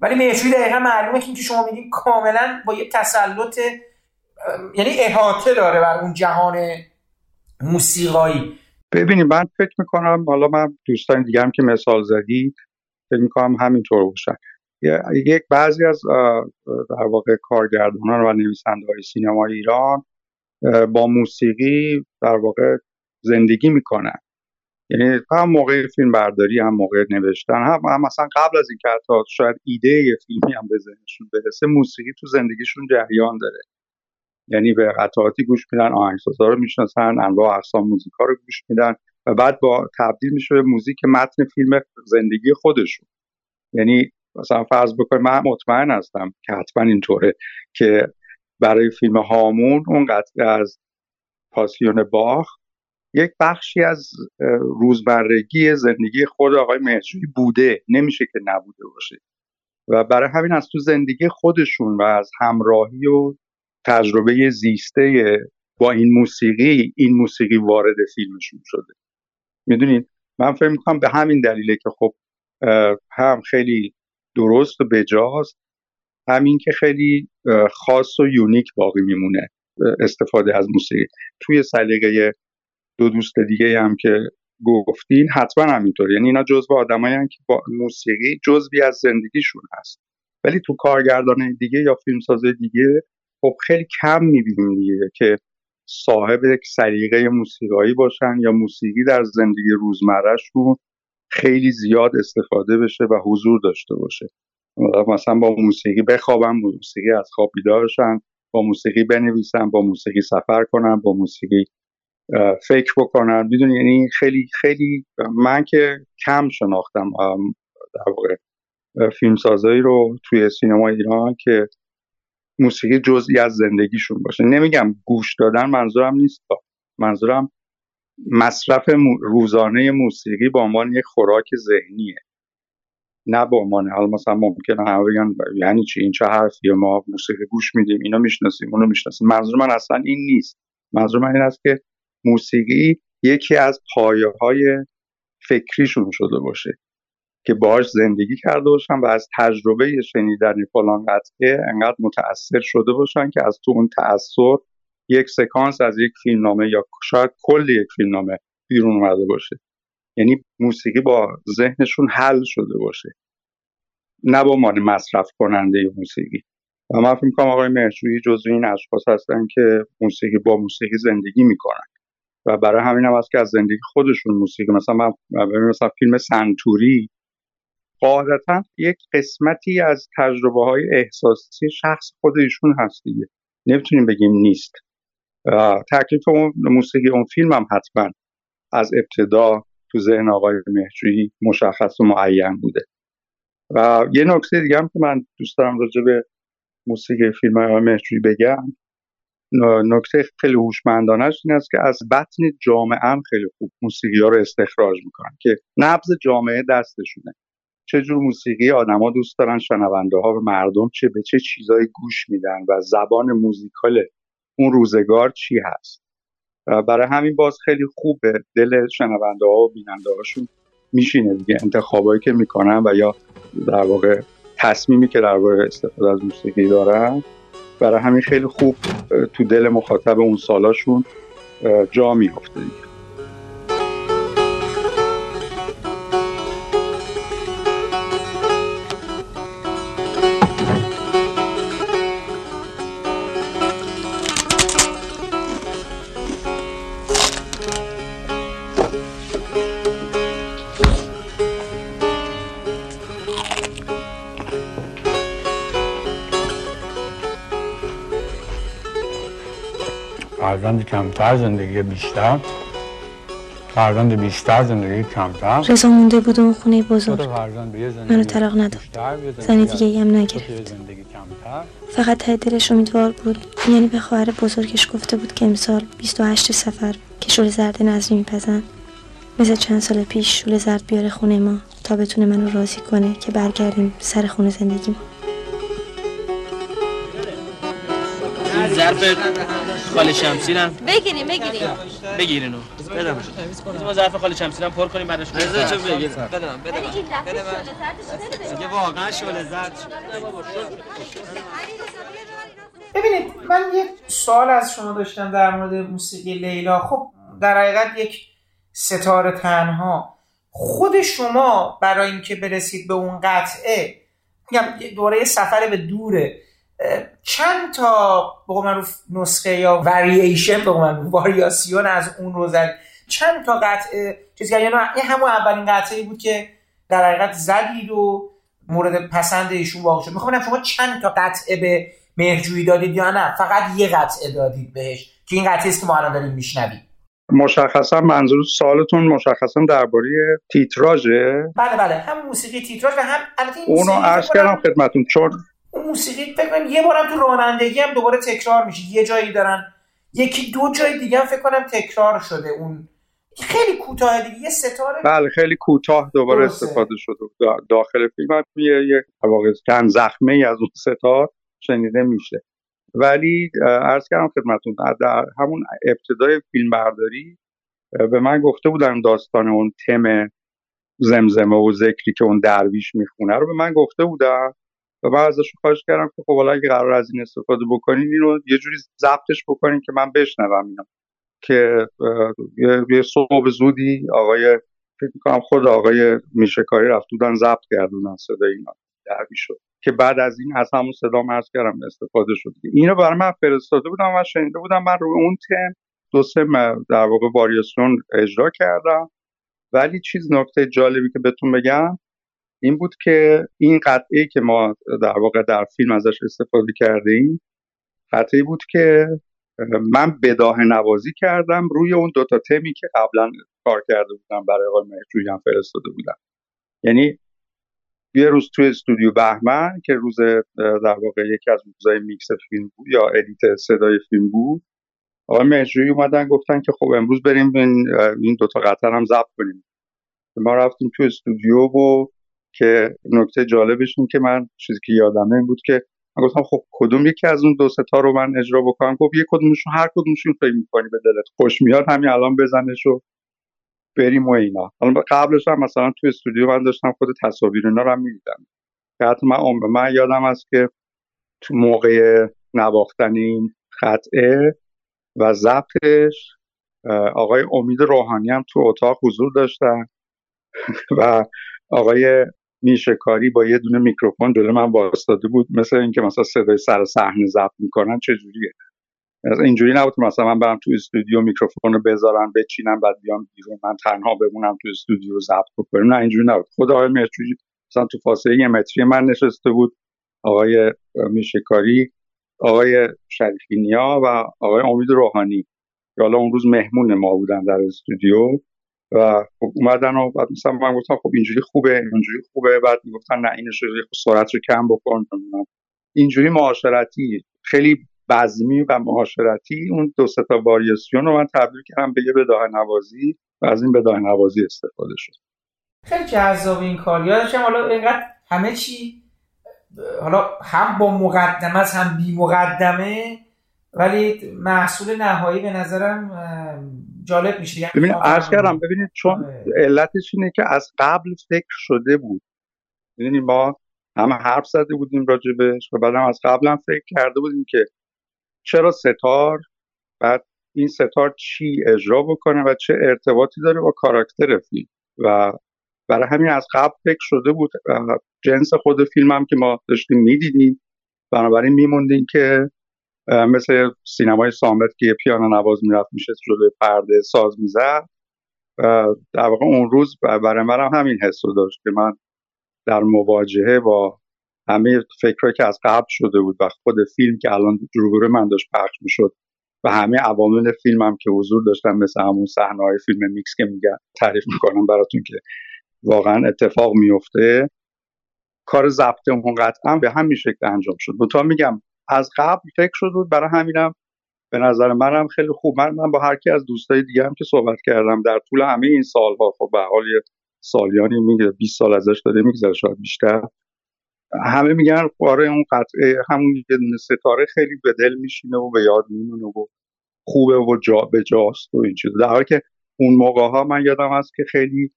ولی مهجوی دقیقا معلومه که اینکه شما میگین کاملا با یه تسلط یعنی احاطه داره بر اون جهان موسیقایی. ببینید من فکر می‌کنم حالا من دوستان دیگه هم که مثال زدی فکر می‌کنم همینطور باشن یک بعضی از در واقع کارگردانان و نویسنده های سینما ایران با موسیقی در واقع زندگی می‌کنن. یعنی هم موقع فیلم برداری هم موقع نوشتن هم, هم مثلا قبل از اینکه حتی شاید ایده فیلمی هم به ذهنشون برسه موسیقی تو زندگیشون جریان داره. یعنی به قطعاتی گوش میدن آهنگسازا رو می‌شناسن انواع اقسام موزیکا رو گوش میدن. و بعد با تبدیل میشه به موزیک متن فیلم زندگی خودشون. یعنی مثلا فرض بکنید من مطمئن هستم که حتما اینطوره که برای فیلم هامون اون قطعه از پاسیون باخ یک بخشی از روزمرگی زندگی خود آقای مهرجویی بوده نمیشه که نبوده باشه. و برای همین از تو زندگی خودشون و از همراهی و تجربه زیسته با این موسیقی این موسیقی وارد فیلمشون شده. می‌دونین؟ من فکر می‌کنم به همین دلیله که خب هم خیلی درست و بجاست همین که خیلی خاص و یونیک باقی میمونه استفاده از موسیقی. توی سلیقه دو دوست دیگه هم که گفتین حتما همینطور. یعنی اینا جزو آدمایی که با موسیقی جزوی از زندگیشون هست. ولی تو کارگردان دیگه یا فیلمساز دیگه خب خیلی کم می‌بینیم دیگه که صاحب یک سلیقه موسیقایی باشن یا موسیقی در زندگی روزمرهشون خیلی زیاد استفاده بشه و حضور داشته باشه. مثلا با موسیقی بخوابن موسیقی از خواب بیدارشن با موسیقی بنویسن با موسیقی سفر کنن با موسیقی فکر بکنن می‌دونی؟ یعنی خیلی خیلی من که کم شناختم در واقع فیلمسازایی رو توی سینما ایران که موسیقی جزئی از زندگیشون باشه. نمیگم گوش دادن منظورم نیست. منظورم مصرف روزانه موسیقی با عنوان یک خوراک ذهنیه. نه به عنوان حالا مثلا ممکنه همه بگن یعنی چی؟ این چه حرفیه؟ ما موسیقی گوش میدیم اینو می‌شناسیم اونو می‌شناسیم. منظور من اصلا این نیست. منظور من این است که موسیقی یکی از پایه های فکریشون شده باشه. که باش زندگی کرده باشن و از تجربه شنیدن فلان قطعه انقدر متاثر شده باشن که از تو اون تاثر یک سکانس از یک فیلمنامه یا شاید کل یک فیلمنامه بیرون اومده باشه. یعنی موسیقی با ذهنشون حل شده باشه. نه با عنوان مصرف کننده موسیقی. و من فکر می‌کنم آقای مهرجویی جزو این اشخاص هستن که موسیقی با موسیقی زندگی می‌کنن. و برای همین هم هست که از زندگی خودشون موسیقی. مثلا من مثلا فیلم سنتوری قاعدتا یک قسمتی از تجربه های احساسی شخص خود ایشون هست دیگه. نمی‌تونیم بگیم نیست. تکلیف اون موسیقی اون فیلم هم حتما از ابتدا تو ذهن آقای مهجویی مشخص و معین بوده. و یه نکته دیگه هم که من دوست دارم راجع به موسیقی فیلم آقای مهجویی بگم نکته خیلی هوشمندانش این است که از بطن جامعه هم خیلی خوب موسیقی ها رو استخراج می‌کنن که نبض جامعه دستشونه. چه جور موسیقی آدما دوست دارن شنونده ها و مردم چه به چه چیزایی گوش میدن و زبان موزیکال اون روزگار چی هست. برای همین باز خیلی خوب به دل شنونده ها و بیننده هاشون میشینه دیگه. انتخابایی که می‌کنن و یا در واقع تصمیمی که در واقع استفاده از موسیقی دارن. برای همین خیلی خوب تو دل مخاطب اون سالاشون جا میفته دیگه. کمتر زندگی بیشتر. فرزند بیشتر زندگی کمتر. رضا مونده بود اون خونه بزرگ. منو طلاق نداد. زنی دیگه هم نگرفت. فقط ته دلش امیدوار بود. یعنی به خواهر بزرگش گفته بود که امسال 28 سفر که شول زرد نظری میپزن. مثل چند سال پیش شول زرد بیاره خونه ما تا بتونه منو راضی کنه که برگردیم سر خونه زندگی ما خاله شمسیرم بگیریم بگیریم. بگیرین رو. بدم. ما ظرف خاله شمسیرم پر کنیم بعدش رضا چه بگیر من بده من دیگه واقعا شعله زرد ببینید من یک سوال از شما داشتم در مورد موسیقی لیلا. خب در حقیقت یک ستاره تنها. خود شما برای اینکه برسید به اون قطعه میگم دوره سفر به دوره. چند تا به نسخه یا ورییشن به واریاسیون از اون رو زد. چند تا قطعه چیزی یعنی این همون اولین قطعه بود که در حقیقت زدید و مورد پسند ایشون واقع شد. می‌خوام شما چند تا قطعه به مهرجویی دادید یا نه؟ فقط یه قطعه دادید بهش. که این قطعه است که ما الان داریم میشنویم. مشخصا منظور سالتون مشخصا درباره تیتراژه. بله بله. هم موسیقی تیتراژ و هم البته اونو عرض کردم خدمتون چون اون موسیقی فکر کنم یه بارم تو رانندگی هم دوباره تکرار میشه. یه جایی دارن. یکی دو جای دیگه هم فکر کنم تکرار شده. اون خیلی کوتاه دیگه. یه ستاره. بله خیلی کوتاه دوباره استفاده شده داخل فیلم هم یه یه چند زخمه ای از اون ستار شنیده میشه. ولی عرض کردم خدمتتون در همون ابتدای فیلم برداری به من گفته بودن داستان اون تم زمزمه و ذکری که اون درویش می‌خونه رو به من گفته بودن. و من ازش خواهش کردم که خب حالا اگه قرار از این استفاده بکنین اینو یه جوری ضبطش بکنین که من بشنوم اینا که یه صبح زودی آقای فکر می‌کنم خود آقای میشکاری رفت بودن ضبط کردونن صدای اینا دربی شد. که بعد از این از همون صدا مرز کردم استفاده شد. اینو برای من فرستاده بودم و شنیده بودم من روی اون تم دو سه در واقع واریاسیون اجرا کردم. ولی چیز نکته جالبی که بهتون بگم این بود که این قطعه که ما در واقع در فیلم ازش استفاده کردیم قطعه بود که من بداهه نوازی کردم روی اون دوتا تمی که قبلا کار کرده بودم برای آقای مهرجویی هم فرستاده بودم. یعنی یه روز توی استودیو بهمن که روز در واقع یکی از روزهای میکس فیلم بود یا edit صدای فیلم بود آقای مهجوی اومدن گفتن که خب امروز بریم این دوتا قطعه هم ضبط کنیم. ما رفتیم تو استودیو و که نکته جالبش این که من چیزی که یادمه این بود که من گفتم خب کدوم یکی از اون دو ستا رو من اجرا بکنم؟ خب یه کدومشون هر کدومشون فکر می‌کنی به دلت خوش میاد همین الان بزنش و بریم و اینا. حالا قبلش هم مثلا تو استودیو من داشتم خود تصاویر اینا رو می‌دیدم. که حتی من, من یادم است که تو موقع نواختن این قطعه و ضبطش آقای امید روحانی هم تو اتاق حضور داشتن *laughs* و آقای نیشکاری با یه دونه میکروفون جلو من واسطاده بود. مثل اینکه مثلا صدای سر صحنه ضبط می‌کنن چه جوریه اینجوری نبود مثلا من برم تو استودیو میکروفون رو بذارم بچینم بعد بیام بیرون من تنها بمونم تو استودیو ضبط بکنم. نه اینجوری نبود. خود آقای مرچوجی مثلا تو فاصله یه متری من نشسته بود آقای میشکاری آقای شریفی نیا و آقای امید روحانی. که حالا اون روز مهمون ما بودن در استودیو. و خب اومدن و بعد مثلا من گفتم خب اینجوری خوبه اینجوری خوبه. بعد می‌گفتن نه اینو رو سرعت رو کم بکن. اینجوری معاشرتی خیلی بزمی و معاشرتی. اون دو تا واریاسیون رو من تبدیل کردم به یه بداه نوازی و از این بداه نوازی استفاده شد. خیلی جذاب این کار. یادشم حالا اینقدر همه چی حالا هم با مقدمه هم بی مقدمه. ولی محصول نهایی به نظرم جالب میشه. یعنی ببینید عرض کردم ببینید چون آره. علتش اینه که از قبل فکر شده بود. ببینید ما همه حرف زده بودیم راجبش و بعدم از قبلا فکر کرده بودیم که چرا ستار بعد این ستار چی اجرا بکنه و چه ارتباطی داره با کاراکتر فیلم. و برای همین از قبل فکر شده بود. جنس خود فیلم هم که ما داشتیم می‌دیدیم بنابراین میموندیم که مثل سینمای سامت که یه پیانو نواز می‌رفت میشه جلوی پرده ساز می‌زد. در واقع اون روز برای منم همین حس رو داشت که من در مواجهه با همه فکرهایی که از قبل شده بود و خود فیلم که الان روبروی من داشت پخش می‌شد و همه عوامل فیلم هم که حضور داشتن مثل همون صحنه های فیلم میکس که میگن تعریف می‌کنم براتون که واقعا اتفاق میفته کار ضبط اون قطعا به همین شکل انجام شد. تا میگم از قبل فکر شد بود برای همینم به نظر منم خیلی خوب. من, من با هر کی از دوستای دیگه هم که صحبت کردم در طول همه این سالها خب به حال سالیانی میگه 20 سال ازش داده میگذره شاید بیشتر. همه میگن آره اون قطعه همون ستاره خیلی به دل میشینه و به یاد میمونه و خوبه و جا به جاست و این چیز در حالی که اون موقع ها من یادم هست که خیلی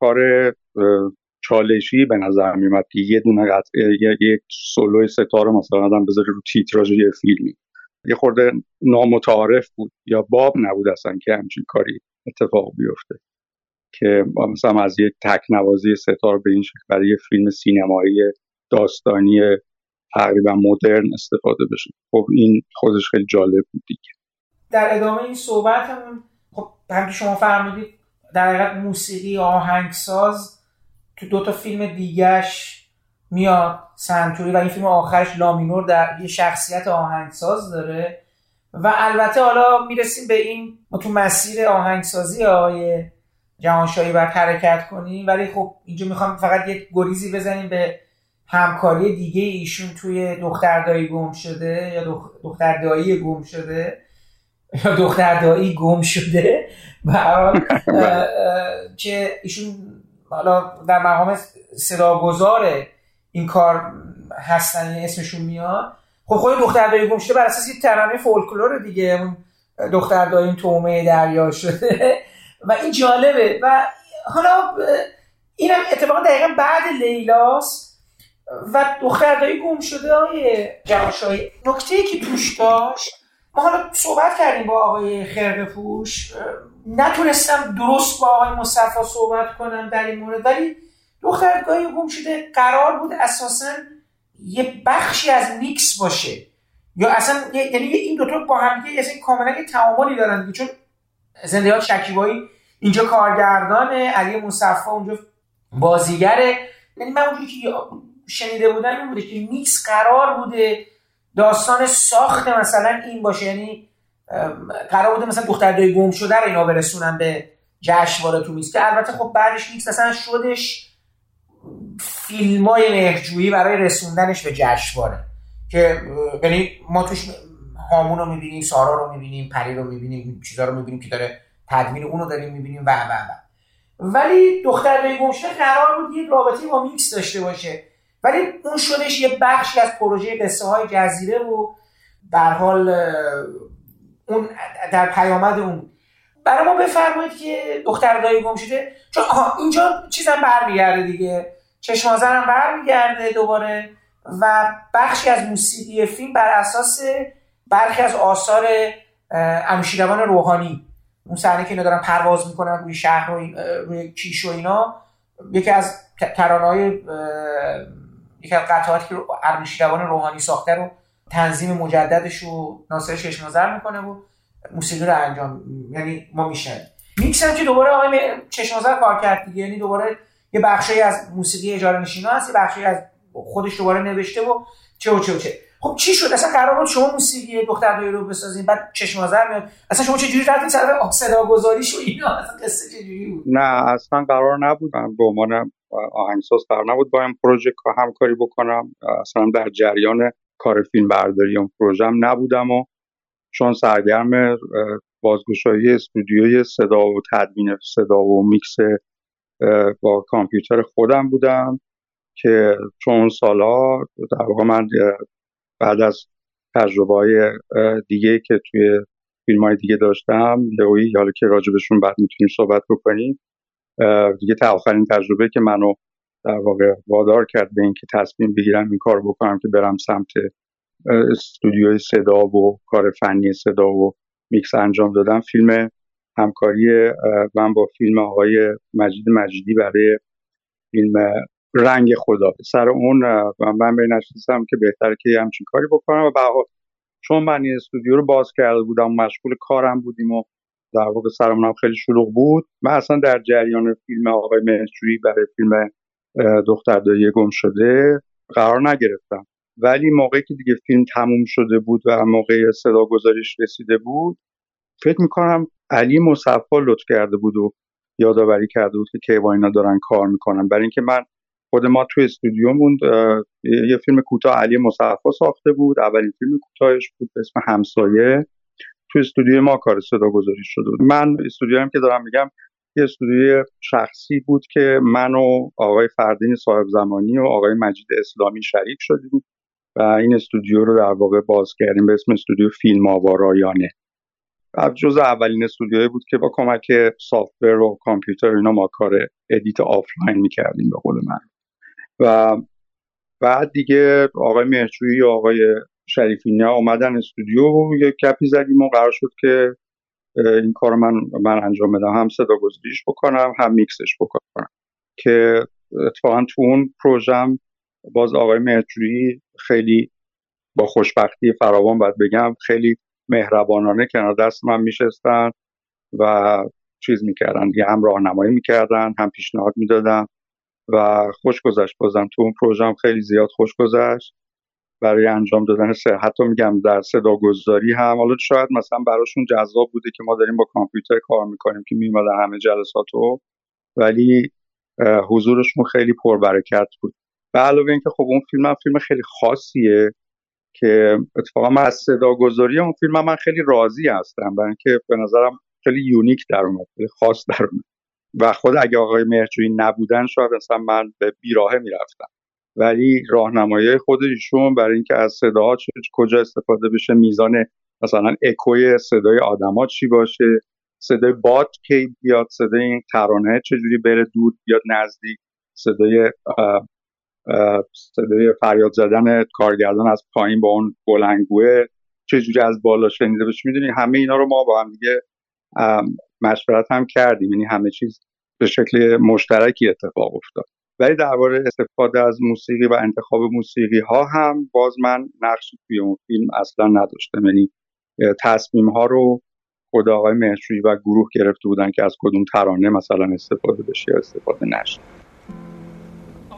کار چالشی به نظر میومد که یه دونه قطعه یک سولو ستاره مثلا آدم بذاره رو تیتراژ یه فیلمی. یه خورده نامتعارف بود. یا باب نبود اصلا که همچین کاری اتفاق بیفته. که مثلا از یک تک نوازی ستار به این شکل برای یه فیلم سینمایی داستانی تقریبا مدرن استفاده بشه. خب این خودش خیلی جالب بود دیگه. در ادامه این صحبت همون خب هم شما فرمودید در حقیقت موسیقی آهنگساز تو دو تا فیلم دیگهش میاد سنتوری و این فیلم آخرش لامینور در یه شخصیت آهنگساز داره. و البته حالا می‌رسیم به این ما تو مسیر آهنگسازی آقای جهانشاهی باید حرکت کنیم ولی خب اینجا می‌خوام فقط یه گریزی بزنیم به همکاری دیگه ایشون توی دختردایی گم شده یا دختردایی گم شده یا دختردایی گم شده. *laughs* که ایشون حالا در مقام صداگذار این کار هستن یعنی اسمشون میاد. خب خود دختردایی گم شده بر اساس یه ترانه فولکلور دیگه اون دختردایی تومه دریا شده. و این جالبه. و حالا اینم اتفاقا دقیقا بعد لیلاست. و دختردایی گم شده های جماشایی نکته که توش داشت ما حالا صحبت کردیم با آقای خرق پوش نتونستم درست با آقای مصطفی صحبت کنم در این مورد ولی دختردگاهی گم شده قرار بود اساسا یه بخشی از میکس باشه. یا اصلا یعنی این دوتا با هم یه کاملا یه تعاملی دارن چون زندگی شکیبایی اینجا کارگردانه علی مصفا اونجا بازیگره یعنی من اونجوری که شنیده بودم این بوده که میکس قرار بوده داستان ساخت مثلا این باشه. یعنی قرار بوده مثلا دختر گم شده رو اینا برسونن به جشنواره تو میکس که البته خب بعدش میکس مثلا شدش فیلم های مهرجویی برای رسوندنش به جشنواره. که یعنی ما توش هامون رو می‌بینیم سارا رو می‌بینیم پری رو می‌بینیم چیزا رو می‌بینیم که داره تدوین اونو داریم می‌بینیم و و و. ولی دختر گمشده قرار بود یه رابطه با میکس داشته باشه. ولی اون شدش یه بخشی از پروژه قصه های جزیره و در حال اون در پیامد اون. برای ما بفرمایید که دختر دایی گم شده. چون اینجا چیزم برمیگرده دیگه. چشمازن هم برمیگرده دوباره. و بخشی از موسیقی فیلم بر اساس برخی از آثار امشیروان روحانی. اون صحنه که اینا دارن پرواز می‌کنن روی شهر و روی کیش و اینا. یکی از ترانه های یکی از قطعاتی که ارمشیروان روحانی ساخته رو تنظیم مجددش رو ناصر چشمازر می‌کنه و موسیقی رو انجام یعنی ما میشه میکس هم که دوباره آقای چشمازر کار کرد دیگه. یعنی دوباره یه بخشی از موسیقی اجاره نشینا هست بخشی از خودش دوباره نوشته و چه و چه و چه. خب چی شد؟ اصلا قرار بود شما موسیقی دختر دوی رو بسازین بعد چشم آذر میاد. اصلا شما چه جوری رفتین سر صدا گذاری شو اینا؟ اصلا قصه چه جوری بود؟ نه اصلا قرار نبود. به عنوان آهنگساز قرار نبود با این پروژه همکاری بکنم. اصلا در جریان کار فیلم برداری اون پروژم نبودم و چون سرگرم بازگشایی استودیوی صدا و تدوین صدا و میکس با کامپیوتر خودم بودم که چون سالها در واقع من بعد از تجربه های دیگه که توی فیلم های دیگه داشتم لئوی حالا که راجبشون بعد می‌تونیم صحبت بکنیم دیگه تا آخرین تجربه که منو در واقع وادار کرد به اینکه تصمیم بگیرم این کار بکنم که برم سمت استودیوی صدا و کار فنی صدا و میکس انجام دادم. فیلم همکاری من با فیلم آقای مجید مجیدی برای فیلم رنگ خدا. سر اون من به نشستم که بهتره که همچین کاری بکنم و بعد چون من این استودیو رو باز کرده بودم مشغول کارم بودیم و در واقع سرمون هم خیلی شلوغ بود من اصلا در جریان فیلم آقای مهرجویی برای فیلم دختر دایی گم شده قرار نگرفتم. ولی موقعی که دیگه فیلم تموم شده بود و موقع صدا گذاریش رسیده بود فکر می‌کنم علی مصفا لطف کرده بود و یادآوری کرده بود که کیوا اینا دارن کار می‌کنن. برای اینکه من خود ما توی استودیومون یه فیلم کوتاه علی مصفا ساخته بود. اولین فیلم کوتاهش بود به اسم همسایه. توی استودیو ما کار صدا گذاری شده بود. من استودیو هم که دارم میگم یه استودیوی شخصی بود که من و آقای فردین صاحب زمانی و آقای مجید اسلامی شریک شدیم و این استودیو رو در واقع باز کردیم به اسم استودیو فیلم آوارایانه. جزو اولین استودیویی بود که با کمک software و کامپیوتر اینا ما کار edit offline می‌کردیم به قول من. و بعد دیگه آقای مهرجویی و آقای شریفینی اومدن استودیو و یک کپی زدیم و قرار شد که این کار من من انجام بدم. هم صدا گذاریش بکنم هم میکسش بکنم. که اتفاقا تو اون پروژم باز آقای مهرجویی خیلی با خوشبختی فراوان باید بگم خیلی مهربانانه کنار دست من میشستن و چیز می‌کردن دیگه هم راهنمایی می‌کردن هم پیشنهاد می‌دادن و خوش گذشت. بازم تو اون پروژم خیلی زیاد خوش گذشت. برای انجام دادن سه. حتی میگم در صدا گذاری هم حالا شاید مثلا براشون جذاب بوده که ما داریم با کامپیوتر کار می‌کنیم که میمادن همه جلسات رو ولی حضورشون خیلی پربرکت بود. به علاوه اینکه خب اون فیلم هم فیلم خیلی خاصیه که اتفاقا من از صدا گذاری اون فیلم من خیلی راضی هستم برای اینکه به نظرم خیلی یونیک در اومد خیلی خاص در اومد. و خود اگه آقای مهرجویی نبودن شاید مثلا من به بیراهه می‌رفتم. ولی راهنمایی خود ایشون برای اینکه از صداها کجا استفاده بشه میزان مثلا اکوی صدای آدما چی باشه صدای باد کی بیاد صدای این ترانه چجوری بره دور بیاد نزدیک صدای صدای فریاد زدن کارگردان از پایین با اون بلنگوه چجوری از بالا شنیده بشه. می‌دونی همه اینا رو ما با هم دیگه مشورت هم کردیم. یعنی همه چیز به شکل مشترکی اتفاق افتاد. ولی درباره استفاده از موسیقی و انتخاب موسیقی ها هم باز من نقشی توی اون فیلم اصلا نداشتم. یعنی تصمیم ها رو خود آقای مهرجویی و گروه گرفته بودن که از کدوم ترانه مثلا استفاده بشه یا استفاده نشه.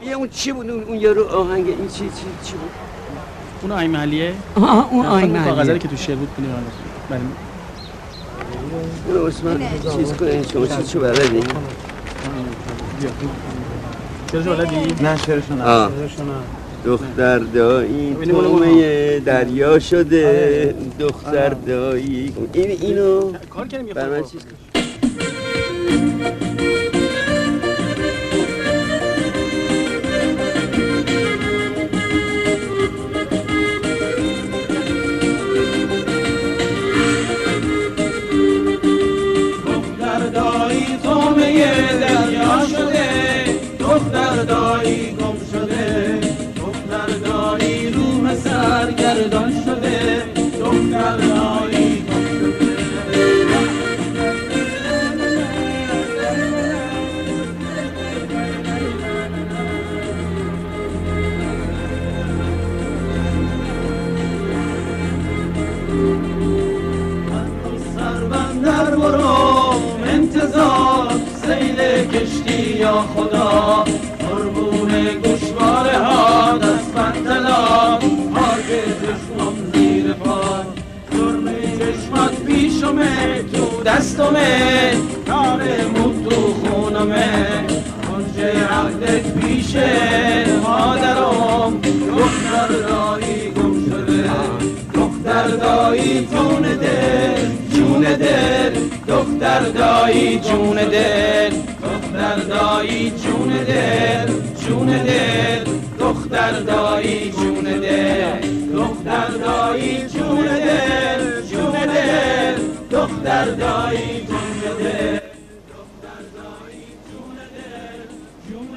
یه اون چی بود؟ اون یارو آهنگ این چی چی چی بود؟ اون آی محلیه آها اون آی محلیه کاغذی که تو شعر بود کنی بله. اون عثمان چیز کنه شما چیز چو بلدی بلدی؟ نه. شعرشو نه. دختر دایی تومه دریا شده. دختر دایی. این اینو کار کردیم بر دایی گم شده دختر دایی روح سرگردان شده دختر دایی گم در برو انتظار سیل کشتی یا خدا. دستمه کار مود تو خونمه. کنج عقدت پیشه مادرم دختر رایی گم شده. جون دل جون دل. دختر دایی جون دل. دختر دایی جون دل جون دل. دختر دایی جون دل. دختر دایی جون دل جون دل. دختر دایی جون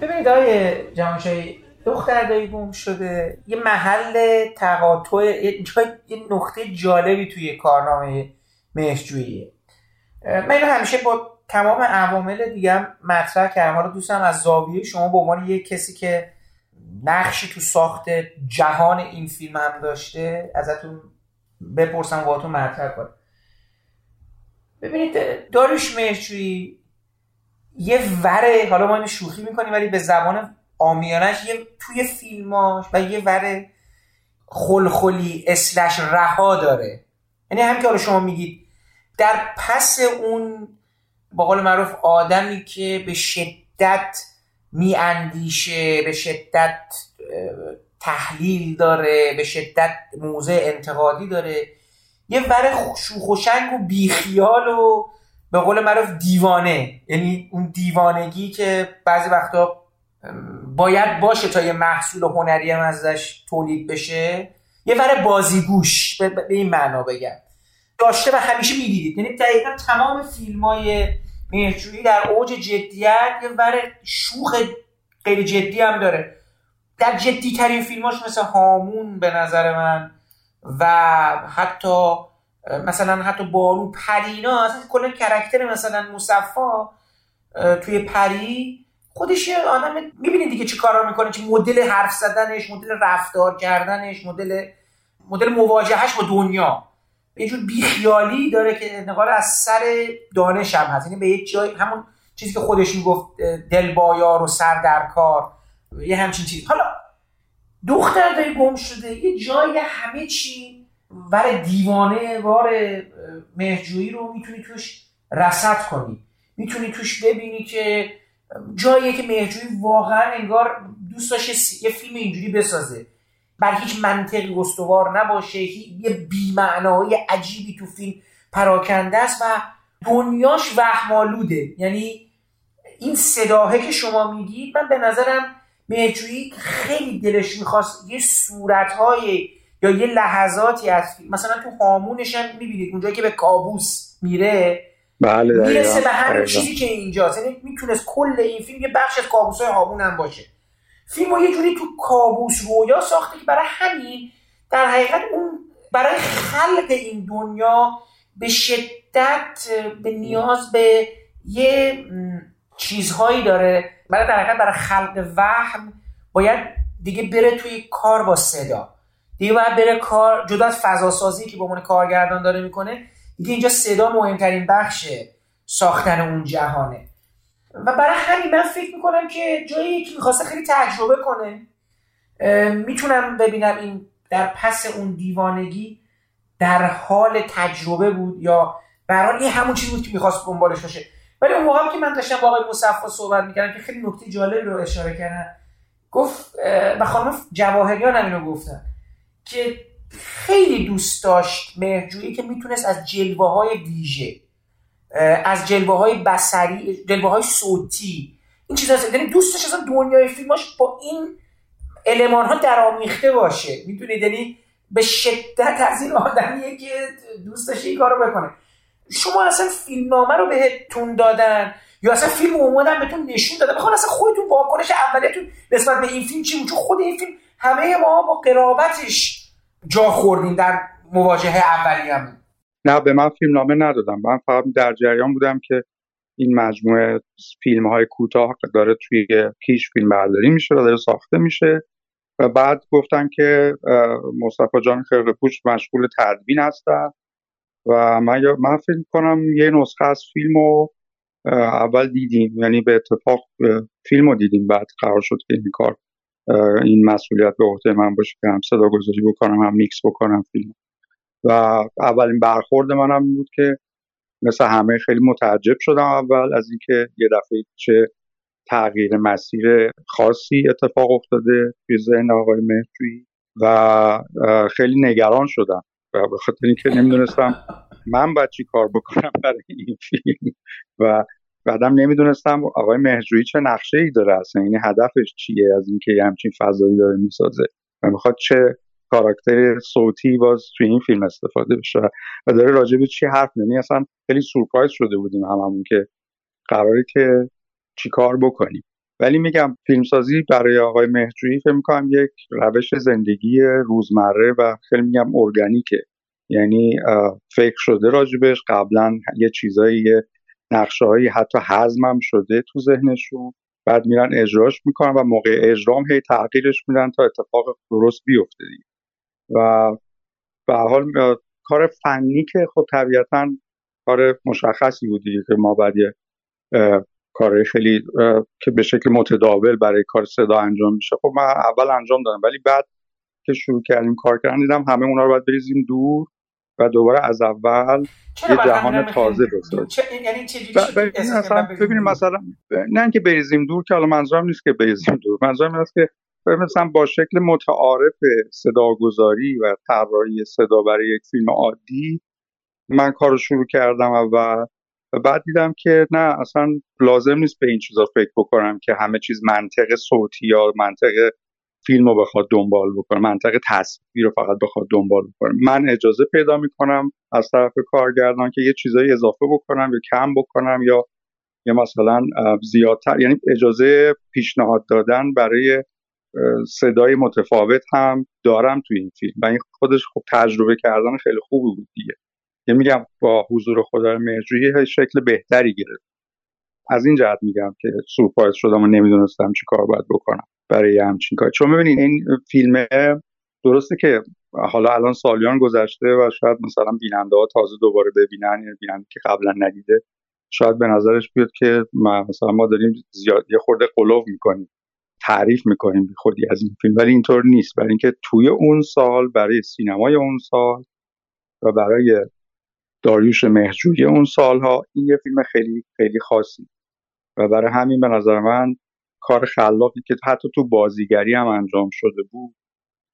ببینید آقای جماشایی دختر دایی گم شده یه محل تقاطع یه یه نقطه جالبی توی کارنامه مهجوییه من اینو همیشه با تمام عوامل دیگه مطرح کردم. حالا دوستم از زاویه شما به عنوان یه کسی که نقشی تو ساخت جهان این فیلم هم داشته ازتون بپرسم باهاتون مطرح کنم. ببینید داریش مهجویی یه وره حالا ما اینو شوخی می‌کنیم ولی به زبان آمیانش یه توی فیلماش و یه وره خلخلی اسلش رها داره. یعنی هم که شما میگید در پس اون با قول معروف آدمی که به شدت میاندیشه به شدت تحلیل داره به شدت موزه انتقادی داره. یه ور شوخوشنگ و بیخیال و به قول معروف دیوانه. یعنی اون دیوانگی که بعضی وقتا باید باشه تا یه محصول هنری هم ازش تولید بشه. یه ور بازیگوش به این معنا بگم. داشته و همیشه می‌دیدید. یعنی دقیقا تمام فیلم های مهرجویی در اوج جدیت یه ور شوخ غیر جدی هم داره. در جدی ترین فیلماش مثل هامون به نظر من و حتی مثلا حتی بارو پرینا اصلا کلا کرکتر مثلا مصفا توی پری خودش یه آدم می‌بینید دیگه چی کارا می‌کنه چه مدل حرف زدنش مدل رفتار کردنش مدل مدل مواجهش با دنیا. یه جور بیخیالی داره که نقال از سر دانش هم هست. یعنی به یه جای همون چیزی که خودش می‌گفت دل بایار و سر در کار یه همچین چیز حالا دختر داری گم شده. یه جای همه چی ور دیوانه وار مهجویی رو می‌تونی توش رسد کنی. می‌تونی توش ببینی که جایی که مهجویی واقعا انگار دوست داشته یه فیلم اینجوری بسازه. بر هیچ منطقی استوار نباشه یه بیمعنایی عجیبی تو فیلم پراکنده است و دنیاش وهمالوده یعنی این صداهه که شما میگید من به نظرم مهجویی خیلی دلش می‌خواست یه صورتهای یا یه لحظاتی از مثلا تو هامونش هم می‌بینید اونجایی که به کابوس میره بله می‌رسه به همین چیزی که اینجاست. یعنی می‌تونست کل این فیلم یه بخش از کابوس های هامون هم باشه. فیلم یه جوری تو کابوس رویا ساخته که برای همین در حقیقت اون برای خلق این دنیا به شدت به نیاز به یه چیزهایی داره. برای در حقیقت برای خلق وهم باید دیگه بره توی کار با صدا. دیگه باید بره کار جدا از فضاسازی که به عنوان کارگردان داره می‌کنه دیگه اینجا صدا مهمترین بخش ساختن اون جهانه. و برای همین من فکر می‌کنم که جایی که می‌خواسته خیلی تجربه کنه. می‌تونم ببینم این در پس اون دیوانگی در حال تجربه بود یا برای این همون چیزی بود که می‌خواست دنبالش باشه. ولی اون موقع که من داشتم با آقای مصفا صحبت می‌کردم که خیلی نکته جالب رو اشاره کردن گفت و خانم جواهریان هم اینو گفتن که خیلی دوست داشت مهرجویی که می‌تونست از جلوه های ویژه از جلوه های بسری جلوه های صوتی. این چیزا یعنی دوست داشت اصلا دنیای فیلماش با این المان ها درآمیخته باشه. می‌دونید؟ یعنی به شدت از این آدمیه که دوست داشته این کارو بکنه. شما اصلا فیلمنامه رو بهتون دادن یا اصلا فیلم اومدن بهتون نشون دادن؟ بخوان اصلا خودتون واکنش اولیتون نسبت به این فیلم چی بود؟ چون خود این فیلم همه ما با قرابتش جا خوردیم در مواجهه اولیه‌مون نه به من فیلم نامه ندادم من فقط در جریان بودم که این مجموعه فیلم های کوتاه داره توی کیش فیلم برداری میشه و داره ساخته میشه. و بعد گفتن که مصطفی جان خرقپوش مشغول تدوین هستن. و من, من فکر کنم یه نسخه از فیلم رو اول دیدیم. یعنی به اتفاق فیلم رو دیدیم. بعد قرار شد که این کار این مسئولیت به عهده من باشه که هم صدا گذاری بکنم هم میکس بکنم فیلم و اولین برخورد منم بود که مثل همه خیلی متعجب شدم اول از اینکه یه دفعه چه تغییر مسیر خاصی اتفاق افتاده توی ذهن آقای مهرجویی و خیلی نگران شدم و به خاطر اینکه نمی‌دونستم من باید چی کار بکنم برای این فیلم و بعدم نمی‌دونستم آقای مهجویی چه نقشه ای داره اصلا یعنی هدفش چیه از اینکه یه همچین فضایی داره می‌سازه و می‌خواد چه کاراکتر صوتی باز توی این فیلم استفاده بشه و داره راجع به چی حرف یعنی اصلا خیلی سورپرایز شده بودیم هممون که قراره که چیکار بکنیم. ولی میگم فیلمسازی برای آقای مهجویی فکر می‌کنم یک روش زندگی روزمره و خیلی میگم ارگانیکه. یعنی فکر شده راجبش. قبلا یه چیزایی نقشه هایی حتی حزمم شده تو ذهنشون. بعد میرن اجراش می‌کنن و موقع اجرام هی تغییرش میدن تا اتفاق درست بیفته دیگه. و به حال کار فنی که خب طبیعتا کار مشخصی بود دیگه که ما باید یه کار خیلی که به شکل متداول برای کار صدا انجام میشه. خب من اول انجام دادم ولی بعد که شروع کردیم کار کردن دیدم همه اونا رو باید بریزیم دور و دوباره از اول یه جهان تازه بسازیم. یعنی مثلا ببینیم مثلا نه اینکه بریزیم دور که حالا منظورم نیست که بریزیم دور. منظورم این است که مثلا با شکل متعارف صداگذاری و طراحی صدا برای یک فیلم عادی من کار رو شروع کردم و بعد دیدم که نه اصلا لازم نیست به این چیزا فکر بکنم که همه چیز منطق صوتی یا منطق فیلم رو بخواد دنبال بکنه منطق تصویر رو فقط بخواد دنبال بکنه. من اجازه پیدا می‌کنم از طرف کارگردان که یه چیزایی اضافه بکنم یا کم بکنم یا یا مثلا زیادتر یعنی اجازه پیشنهاد دادن برای صدای متفاوت هم دارم تو این فیلم و این خودش خب تجربه کردن خیلی خوبی بود دیگه. یه میگم با حضور خدا مهرجویی شکل بهتری گرفت. از این جهت میگم که سورپرایز شدم و نمی‌دونستم چی کار باید بکنم برای همچین کار چون ببینید این فیلم درسته که حالا الان سالیان گذشته و شاید مثلا بیننده ها تازه دوباره ببینن یا بیننده که قبلا ندیده. شاید به نظرش بیاد که ما مثلا ما داریم زیاد یه خورده قلوب می‌کنیم. تعریف می‌کنیم خودی از این فیلم ولی اینطور نیست. برای اینکه توی اون سال برای سینمای اون سال و برای داریوش مهجویی اون سالها این یه فیلم خیلی خیلی خاصی. و برای همین به نظر من کار خلاقی که حتی تو بازیگری هم انجام شده بود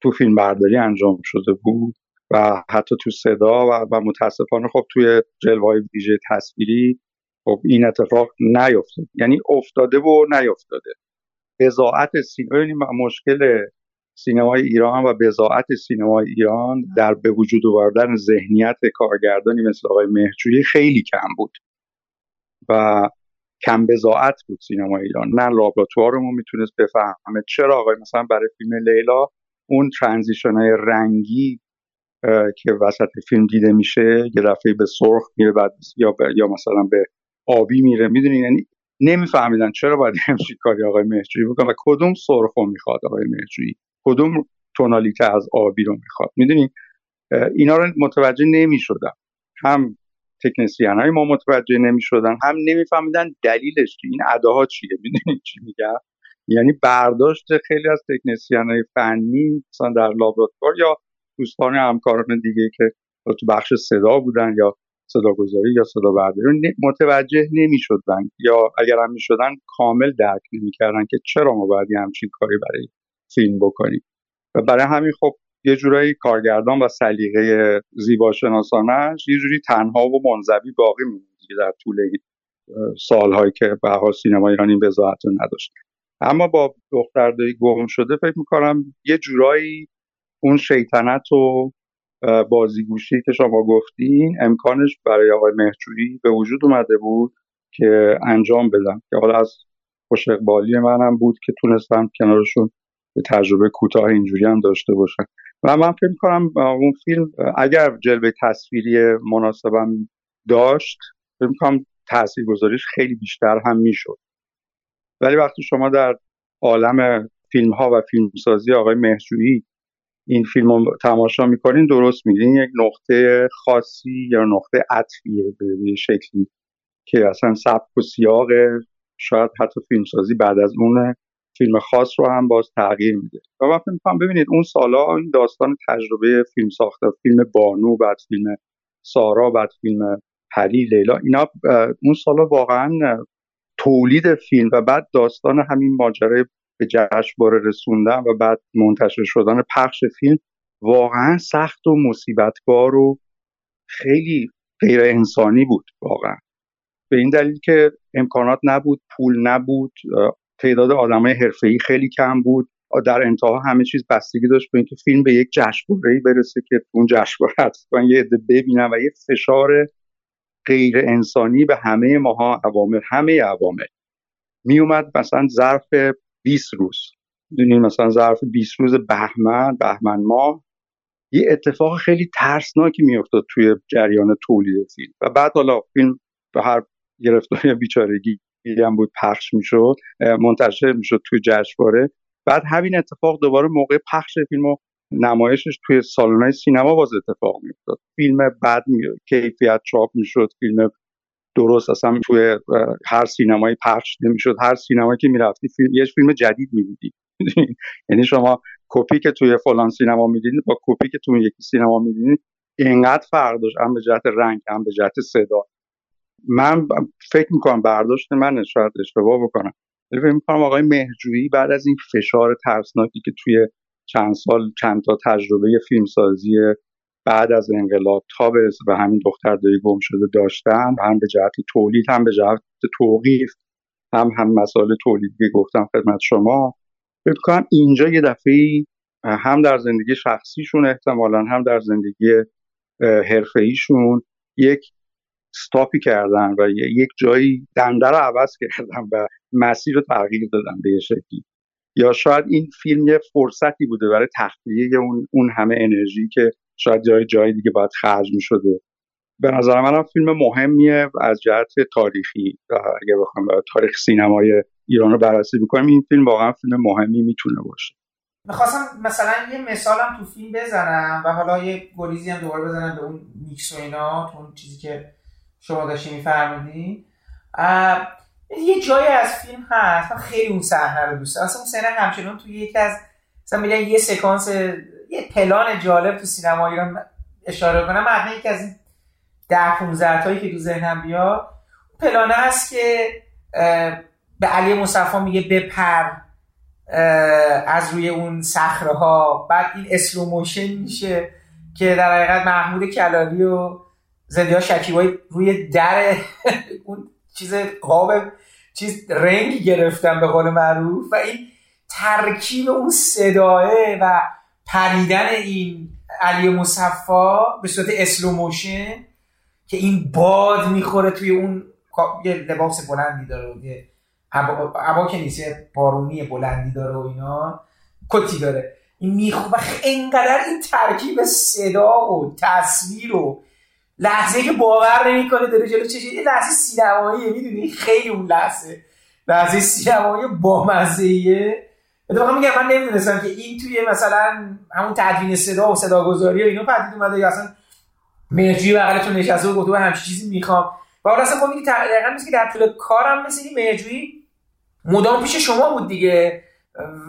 تو فیلم برداری انجام شده بود و حتی تو صدا و, و متاسفانه خب توی جلوه ویژه تصویری خب این اتفاق نیفتاد. یعنی افتاده و نیفتاده. بزاعت سینما مشکل سینمای ایران و بزاعت سینمای ایران در به وجود آوردن ذهنیت کارگردانی مثل آقای مهجویی خیلی کم بود و کم بزاعت بود سینما ایران. نه لابراتوارمون می‌تونست بفهمه. چرا آقای مثلا برای فیلم لیلا اون ترانزیشن های رنگی که وسط فیلم دیده میشه یه دفعه به سرخ میره بعد یا, یا مثلا به آبی میره می‌دونین یعنی نمیفهمیدن چرا باید *laughs* همچین کاری آقای مهجویی بکنه و کدوم سرخ رو می‌خواد آقای مهجویی کدوم تونالیته از آبی رو می‌خواد؟ می‌دونین اینا رو متوجه نمی‌شدن هم تکنسیان های ما متوجه نمی شدن هم نمیفهمیدن دلیلش که این اداها چیه؟ می‌دونید چی میگم؟ یعنی برداشت خیلی از تکنسیان های فنی مثلا در لابراتوار یا دوستان همکاران دیگه که تو بخش صدا بودن یا صدا گذاری یا صدا برداری متوجه نمی شدن یا اگر هم می شدن کامل درک نمی کردن که چرا ما باید همچین کاری برای فیلم بکنیم. و برای همین خب یه جورایی کارگردان و سلیقه زیباشناسانش یه جوری تنها و منزوی باقی میمونه در طول این سالهایی که به حال سینما ایران این بزاعت رو نداشت. اما با دختردایی گم شده فکر می‌کنم یه جورایی اون شیطنت و بازیگوشی که شما گفتین امکانش برای آقای مهجوری به وجود اومده بود که انجام بدم که حالا از خوش اقبالی منم بود که تونستم کنارشون تجربه کوتاه اینجوری هم داشته باشن. و من فکر کنم اون فیلم اگر جلوه تصویری مناسبم داشت فکر کنم گذاریش خیلی بیشتر هم می‌شد. ولی وقتی شما در عالم فیلم ها و فیلمسازی آقای مهجویی این فیلم رو تماشا می‌کنین درست میگین یک نقطه خاصی یا نقطه عطفیه به شکلی که اصلا سبک و سیاق شاید حتی فیلمسازی بعد از اون فیلم خاص رو هم باز تغییر میده. و من فکر ببینید اون سالا این داستان تجربه فیلم ساخته فیلم بانو بعد فیلم سارا بعد فیلم پری لیلا اینا اون سالا واقعا تولید فیلم و بعد داستان همین ماجرای به جشنواره رسوندن و بعد منتشر شدن پخش فیلم واقعا سخت و مصیبتبار و خیلی غیر انسانی بود واقعا. به این دلیل که امکانات نبود پول نبود تعداد آدمای حرفه‌ای خیلی کم بود. در انتها همه چیز بستگی داشت به اینکه فیلم به یک جشنواره برسه که اون جشنواره حتما یه عده ببینن و یه فشار غیر انسانی به همه ماها عوامل همه عوامل. می اومد مثلا ظرف 20 روز. دونین مثلا ظرف 20 روز بهمن بهمن ماه یه اتفاق خیلی ترسناکی میافتاد توی جریان تولید فیلم. و بعد حالا فیلم به هر گرفتاری بیچارگی هم بود پخش می‌شد منتشر می‌شد توی جشنواره. بعد همین اتفاق دوباره موقع پخش فیلم و نمایشش توی سالن سینما باز اتفاق میافتاد. فیلم بعد می... کیفیت چاپ می‌شد فیلم درست اصلا توی هر سینمایی پخش نمی‌شد. هر سینمایی که می‌رفتی فیلم یه فیلم جدید می‌دیدی. *laughs* یعنی شما کپی که توی فلان سینما می‌دیدید با کپی که توی یکی سینما می‌دیدید اینقدر فرق داشت. هم به جهت رنگ هم به جهت صدا. من فکر می‌کنم برداشت من شاید اشتباه بکنم. ولی فکر می‌کنم آقای مهرجویی بعد از این فشار ترسناکی که توی چند سال چند تا تجربه فیلمسازی بعد از انقلاب تا برسه به همین دختر دایی گم شده داشتن هم به جهت تولید هم به جهت توقیف هم هم مسائل تولیدی گفتم خدمت شما. فکر کنم اینجا یه دفعه هم در زندگی شخصیشون احتمالا هم در زندگی حرفه‌ایشون یک ستاپی کردن و یک جایی دنده رو عوض کردن و مسیر رو تغییر دادن به شکلی. یا شاید این فیلم یه فرصتی بوده برای تخلیه اون, اون همه انرژی که شاید جای جای دیگه باید خرج می شده به نظر من فیلم مهمیه از جهت تاریخی. اگه بخوام تاریخ سینمای ایران رو بررسی بکنیم این فیلم واقعا فیلم مهمی می‌تونه باشه. می‌خواستم مثلا یه مثالم تو فیلم بزنم و حالا یه گریزی هم دوباره بزنم به اون میکس و اینا اون چیزی که شما داشتی میفرمودین یه جایی از فیلم هست. من خیلی اون صحنه رو دوست دارم. اصلا اون صحنه همچنان توی یکی از مثلا میگن یه سکانس یه پلان جالب تو سینما ایران اشاره کنم. حتما یکی از این ده 15 تایی که تو ذهنم بیاد پلانه هست که به علی مصفا میگه بپر از روی اون صخره ها بعد این اسلوموشن میشه که در حقیقت محمود کلاری و زنده‌یاد شکیبایی روی در *laughs* اون چیز قاب چیز رنگی گرفتن به قول معروف و این ترکیب اون صداها و پریدن این علی مصفا به صورت اسلوموشن که این باد می‌خوره توی اون یه لباس بلندی داره و یه عبا که نیست بارونی بلندی داره و اینا کتی داره. این می‌خوره اینقدر این ترکیب صدا و تصویر و لحظه که باور نمی‌کنه داره جلو چشه یه لحظه سینماییه می‌دونی؟ خیلی اون لحظه. لحظه سینمایی بامزه ایه اتفاقا میگم من نمی‌دونستم که این توی مثلا همون تدوین صدا و صداگذاری و اینو پدید اومده یا اصلا مرجی بغلتون نشسته و گفته همچین چیزی می‌خوام. و حالا اصلا میگی دقیقا که در طول کارم مثل این مرجوی مدام پیش شما بود دیگه.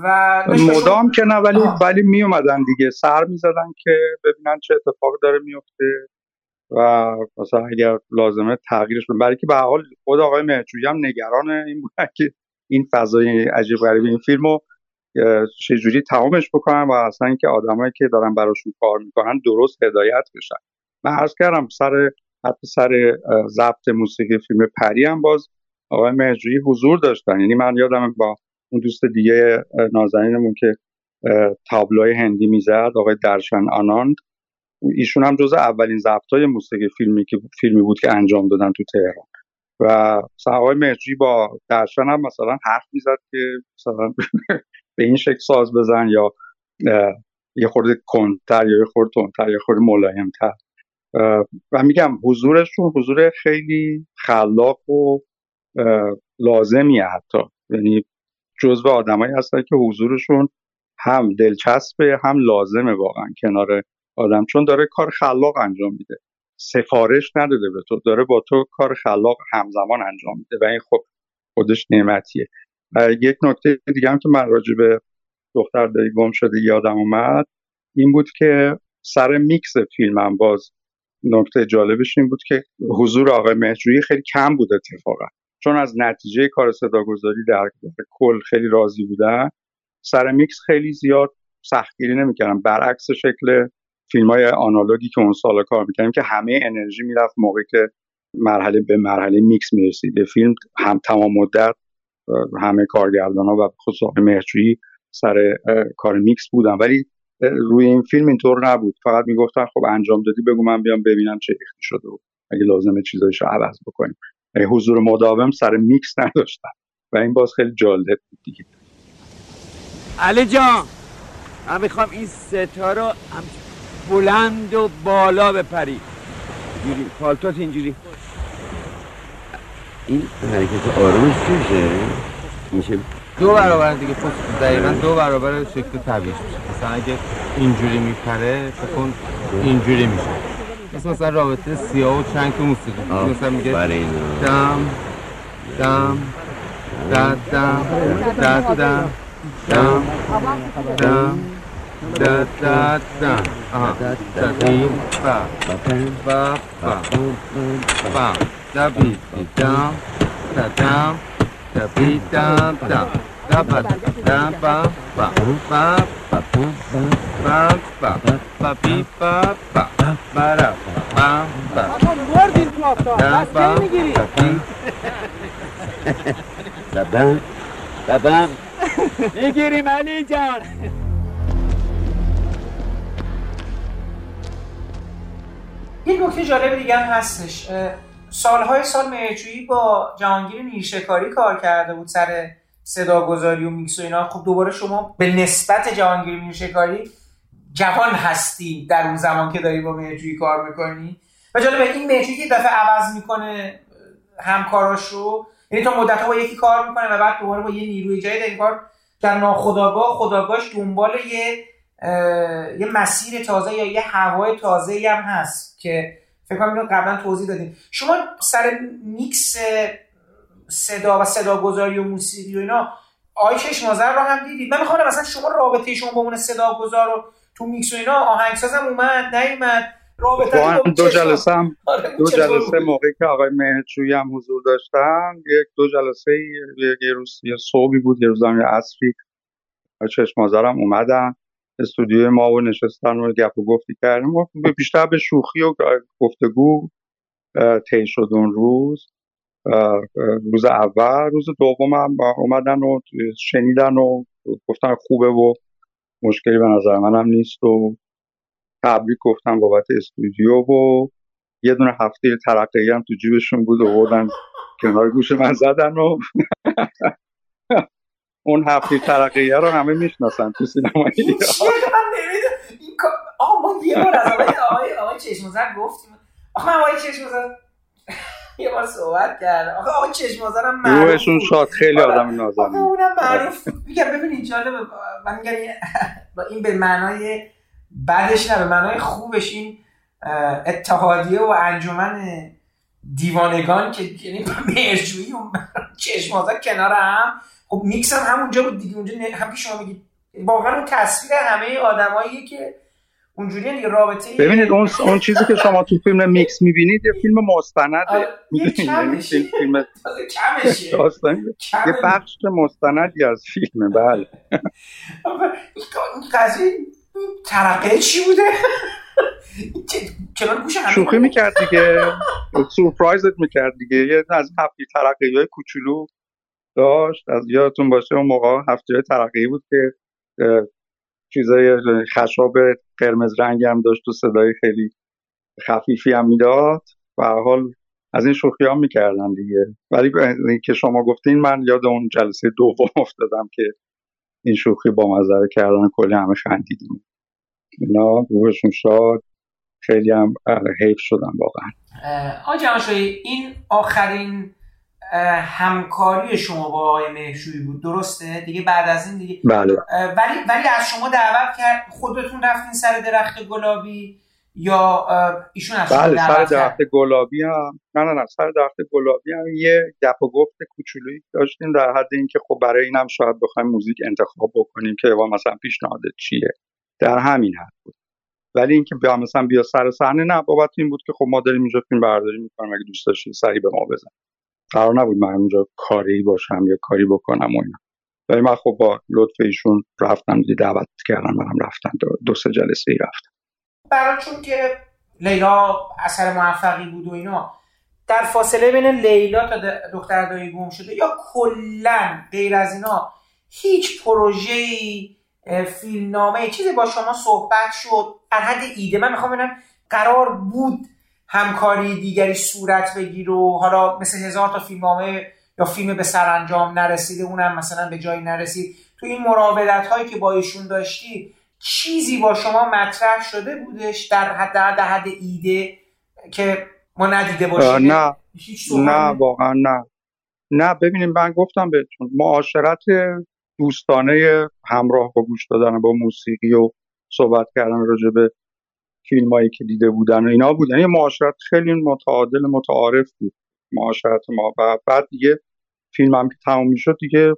و مدام که نه ولی ولی می اومدن دیگه. سر می‌زدن که ببینن چه اتفاق داره میفته و مثلا اگر لازمه تغییرش بدن برای که به حال خود آقای مهرجویی هم نگران این بود که این فضای عجیب غریب این فیلمو چجوری تمامش بکنن و اصلا اینکه آدمایی که دارن براشون کار می‌کنن درست هدایت بشن. من عرض کردم سر حتی سر ضبط موسیقی فیلم پری هم باز آقای مهرجویی حضور داشتن. یعنی من یادم با اون دوست دیگه نازنینمون که تابلوی هندی می‌زد آقای درشن آناند ایشون هم جز اولین ضبط موسیقی فیلمی که فیلمی بود که انجام دادن تو تهران. و آقای مرجی با درشن هم مثلا حرف می‌زد که مثلا به این شکل ساز بزن یا یه خورده کنتر یا یه خورده تندتر یا خورده ملایمتر. و میگم حضورشون حضور خیلی خلاق و لازمیه حتی. یعنی جزو آدمایی هستن که حضورشون هم دلچسبه هم لازمه واقعا کنار آدم. چون داره کار خلاق انجام میده. سفارش نداده به تو. داره با تو کار خلاق همزمان انجام میده. و این خب خودش نعمتیه. یک نکته دیگه هم که من راجع به دختر دایی گم شده یادم اومد این بود که سر میکس فیلمم باز نکته جالبش این بود که حضور آقای مهرجویی خیلی کم بود اتفاقا. چون از نتیجه کار صداگذاری در کل خیلی راضی بودن سر میکس خیلی زیاد سختگیری نمی‌کردن برعکس شکل فیلم های آنالوگی که اون سالا کار می‌کردیم که همه انرژی می‌رفت موقعی که مرحله به مرحله میکس می‌رسید. فیلم هم تمام مدت همه کارگردان ها و خصوصا مهرجویی سر کار میکس بودن. ولی روی این فیلم اینطور نبود. فقط می‌گفتن خب انجام دادی بگو من بیام ببینم چه ریختی شده و اگه لازمه چیزایشو عوض بکنیم. حضور مداوم سر میکس نداشتن. و این باز خیلی جالب بود دیگه. علی جان من می‌خوام این سه تا رو بلند و بالا بپری. اینجوری پالتوت اینجوری. این حرکت آرومش چیشه میشه دو برابر دیگه پست دقیقا دو برابر شکل طبیعیش میشه مثلا اگه اینجوری میپره فکر اینجوری میشه مثل مثلا رابطه سیاه و چنگ تو موسیقی مثلا میگه دم دم دم دم دم دم دم دم da da da aha da di ba ba ba ba تبی تام تام تبی تام تام تبا تام با با با با با با با بی با با برا با با بردین تو آفتا بس نمی‌گیری بابا بابا می‌گیریم علی جان. یک نکته جالب دیگه هم هستش. سالهای سال مهرجویی با جهانگیر نیشکاری کار کرده بود سر صداگذاری و میکس و اینا. خب دوباره شما به نسبت جهانگیر نیشکاری جوان هستی در اون زمان که داری با مهرجویی کار می‌کنی. و جالبه این مهرجویی که دفعه عوض می‌کنه همکاراش رو یعنی تا مدت با یکی کار می‌کنه و بعد دوباره با یه نیروی جدید این کار در ناخداگاه خداگاهش دنبال یه یه مسیر تازه یا یه هوای تازه هم هست که فکر کنم اینو قبلا توضیح دادیم. شما سر میکس صدا و صدا گذاری و موسیقی و اینا آقای چشم‌آذر رو هم دیدید؟ من می‌خوام مثلا شما رابطه شما با اون صدا گذار و تو میکس و اینا آهنگسازم اومد نیومد رابطه دو جلسه هم *laughs* آره، دو جلسه موقعی که آقای مهرجویی هم حضور داشتن یک دو جلسه یه روز یه صبحی بود یه روز هم یه عصری. چشمازرم اومدن. استودیوی ما و نشستن و گپ و گفتی کردیم. بیشتر به شوخی و گفتگو طی شد اون روز. روز اول روز دوم هم اومدن و شنیدن و گفتن خوبه و مشکلی به نظر منم نیست و تبریک گفتم بابت استودیو و یه دونه هفته ترقیه هم تو جیبشون بود و بردن کنار گوش من زدن و *laughs* اون هفته ترقیه رو همه می‌شناسن تو سینما این آقا ما یه بار از آقای آقای چشمزر گفتیم. آقا آقای چشمزر یه بار صحبت کرد. آقا آقای چشمزر هم معروف روحشون شاد خیلی آره. آدم نازنین. آقا اونم معروف میگم ببینید جالبه. من میگم این به معنای بعدش نه به معنای خوبش این اتحادیه و انجمن دیوانگان که یعنی مهرجویی و چشم‌آذر کنار هم خب میکس هم همونجا بود دیگه اونجا هم که شما میگید. واقعا اون تصویر همه آدمایی که اونجوری دیگه رابطه ببینید اون اون چیزی که شما تو فیلم میکس می‌بینید یه فیلم مستنده یعنی فیلم *laughs* یه بخش مستندی از فیلمه بله. قضیه ترقه چی بوده؟ شوخی می‌کرد دیگه. *laughs* سورپرایزت می‌کرد دیگه. یه از هفتی ترقه های کوچولو. داشت. از یادتون باشه اون موقع هفته ترقی بود که چیزای خشاب قرمز رنگ هم داشت و صدای خیلی خفیفی هم می‌داد. و حال از این شوخی ها می‌کردن دیگه. ولی که شما گفتین من یاد اون جلسه دوم افتادم که این شوخی با مزره کردن کلی همه خندیدیم. اینا روحشون شاد. خیلی هم حیف شدن واقعا. آجان این آخرین همکاری شما با آقای مهشوی بود. درسته؟ دیگه بعد از این دیگه بله. ولی ولی از شما دعوت کرد خودتون رفتین سر درخت گلابی؟ یا ایشون از بله سر درخت گلابی هم نه نه نه سر درخت گلابی هم یه گپ و گفت کوچولویی داشتیم در حد اینکه خب برای اینم شاید بخوایم موزیک انتخاب بکنیم که مثلا پیشنهادت چیه. در همین حد بود. ولی اینکه بیا مثلا بیا سر صحنه نه بابت این بود که خب ما داریم اینجا فیلم برداری می‌کنیم اگه دوست داشتین سری به ما بزن. قرار نبود من اونجا کاری باشم یا کاری بکنم و اینا. ولی من خب با لطف ایشون رفتم دیگه دعوت کردم منم رفتم دو, دو سه جلسه ای رفتم. برای چون که لیلا اثر موفقی بود و اینا در فاصله بین لیلا تا دختر دایی گم شده یا کلا غیر از اینا هیچ پروژه فیلمنامه چیزی با شما صحبت شد در حد ایده. من می‌خوام ببینم قرار بود همکاری دیگری صورت بگیر و حالا مثل هزار تا فیلمنامه یا فیلم به سرانجام نرسیده اونم مثلا به جایی نرسید. تو این مراودت هایی که با ایشون داشتی چیزی با شما مطرح شده بودش در حد در حد ایده که ما ندیده باشیم؟ نه. نه واقعا نه. نه ببینیم من گفتم بهتون معاشرت دوستانه همراه با گوش دادن با موسیقی و صحبت کردن راجع به فیلم هایی که دیده بودن و اینا بود. یعنی معاشرت خیلی متعادل متعارف بود. معاشرت ما. و بعد دیگه فیلم هم که تموم می‌شد دیگه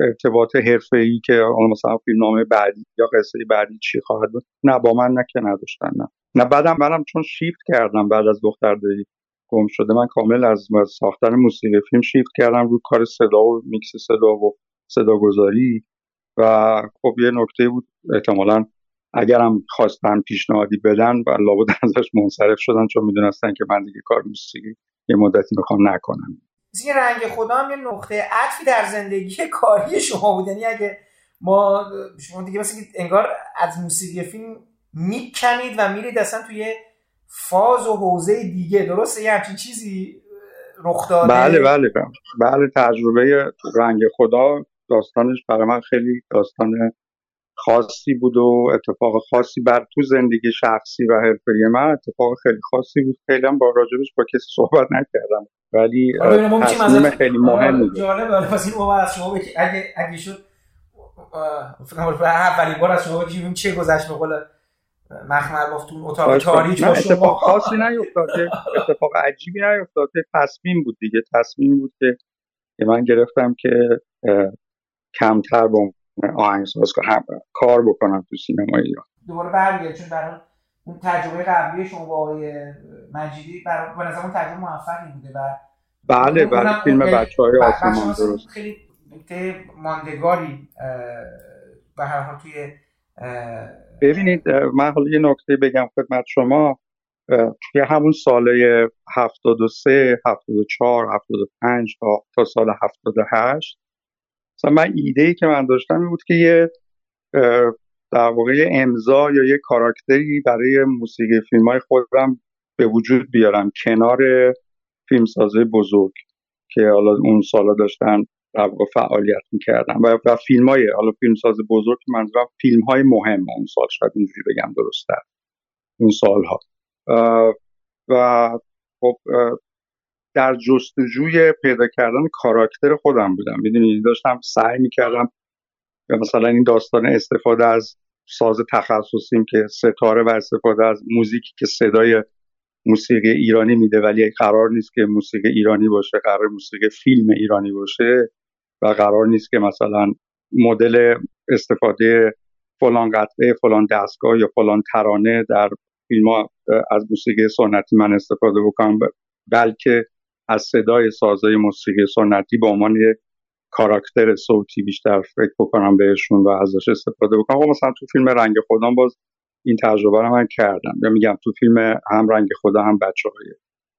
ارتباط حرفه ای که مثلا فیلم نامه بعدی یا قصه بعدی چی خواهد بود نه با من نه که نداشتن نه. نه بعدم منم چون شیفت کردم بعد از دختر دایی گم شده. من کامل از ساختن موسیقی فیلم شیفت کردم رو کار صدا و میکس صدا و صدا گذاری و خب یه نکته بود احتمالا اگرم خواستن پیشنهادی بدن و لابد ازش منصرف شدن چون می‌دونستن که من دیگه کار موسیقی یه مدتی می‌خوام نکنم. این رنگ خدا هم یه نقطه عطفی در زندگی کاری شما بود. یعنی اگه ما شما دیگه مثل انگار از موسیقی فیلم می‌کنید و میرید اصلا توی فاز و حوزه دیگه درسته؟ یه همچین چیزی رخ داده؟ بله بله بله, بله تجربه رنگ خدا داستانش برای من خیلی داستان خاصی بود و اتفاق خاصی بر تو زندگی شخصی و حرفه من اتفاق خیلی خاصی بود. خیلی هم با راجبش با کسی صحبت نکردم. ولی تصمیم خیلی مهم بود. جالب پس این از شما اگه اگه شد فکر اولین بار از شما بگیم چه گذشت به قول مخمر گفت اون اتاق تاریک اتفاق خاصی نیفتاده اتفاق عجیبی نیفتاده تصمیم بود دیگه. تصمیم بود که من گرفتم که کمتر با آهنگساز کار بکنم تو سینما ایران دوباره برمیگرد چون برای اون تجربه قبلی شما با آقای مجیدی برای به نظر اون تجربه موفقی بوده و بله بله فیلم بچه های آسمان درست. خیلی نکته ماندگاری به هر حال توی ببینید من حالا یه نکته بگم خدمت شما. توی همون ساله 73 74 75 تا تا سال 78 مثلا من ایده ای که من داشتم بود که یه در واقع امضا یا یه کاراکتری برای موسیقی فیلم های خودم به وجود بیارم کنار فیلمسازه بزرگ که حالا اون سالا داشتن در واقع فعالیت می‌کردن و, و فیلم های حالا فیلمساز بزرگ منظورم فیلم های مهم اون سال شاید اینجوری بگم درسته اون سالها. و خب در جستجوی پیدا کردن کاراکتر خودم بودم. می‌دونی داشتم سعی می‌کردم مثلا این داستان استفاده از ساز تخصصیم که ستاره و استفاده از موزیکی که صدای موسیقی ایرانی میده ولی قرار نیست که موسیقی ایرانی باشه قرار موسیقی فیلم ایرانی باشه و قرار نیست که مثلا مدل استفاده فلان قطعه فلان دستگاه یا فلان ترانه در فیلم از موسیقی سنتی من استفاده بکنم بلکه از صدای سازای موسیقی سنتی به عنوان یک کاراکتر صوتی بیشتر فکر بکنم بهشون و ازش استفاده بکنم. خب مثلا تو فیلم رنگ خودم باز این تجربه رو من کردم. یا میگم تو فیلم هم رنگ خدا هم بچه های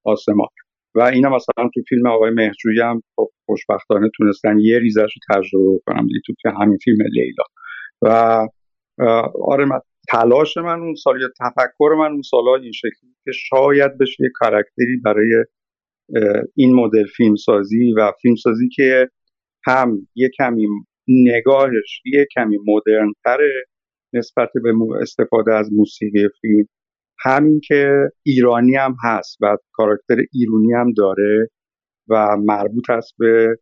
آسمان. و اینا مثلا تو فیلم آقای مهجویی هم خب خوشبختانه تونستن یه ریزش رو تجربه بکنم. دیگه تو همین فیلم لیلا. و آره من تلاش من اون سال یا تفکر من اون سالها این شکلی که شاید بشه یه کاراکتری برای این مدل فیلمسازی و فیلمسازی که هم یه کمی نگاهش یه کمی مدرن تره نسبت به استفاده از موسیقی فیلم. همین که ایرانی هم هست و کاراکتر ایرانی هم داره و مربوط است به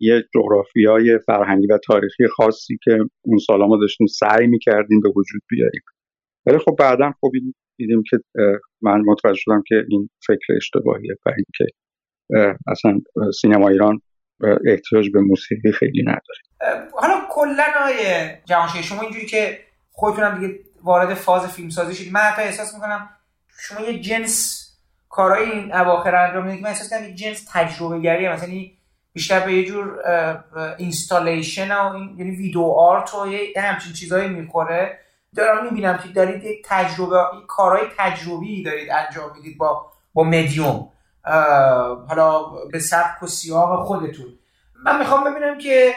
یه های فرهنگی و تاریخی خاصی که اون سالا ما داشتیم سعی می‌کردیم به وجود بیاریم. ولی خب بعدا خب دیدیم که من متوجه شدم که این فکر اشتباهیه و اینکه اصلا سینما ایران احتیاج به موسیقی خیلی نداره. حالا کلا آیه جوانشی شما اینجوری که خودتونم دیگه وارد فاز فیلم سازی شدید من حتی احساس می‌کنم شما یه جنس کارهای این اواخر انجام می‌دید من احساس کنم یک جنس تجربه گریه مثلا بیشتر به یه جور اینستالیشن و این یعنی ویدیو آرت و یه همچین چیزایی می‌خوره. دارم می‌بینم که دارید یک تجربه کارهای تجربی دارید انجام می‌دید با با مدیوم حالا به سبک و سیاق خودتون. من می‌خوام ببینم که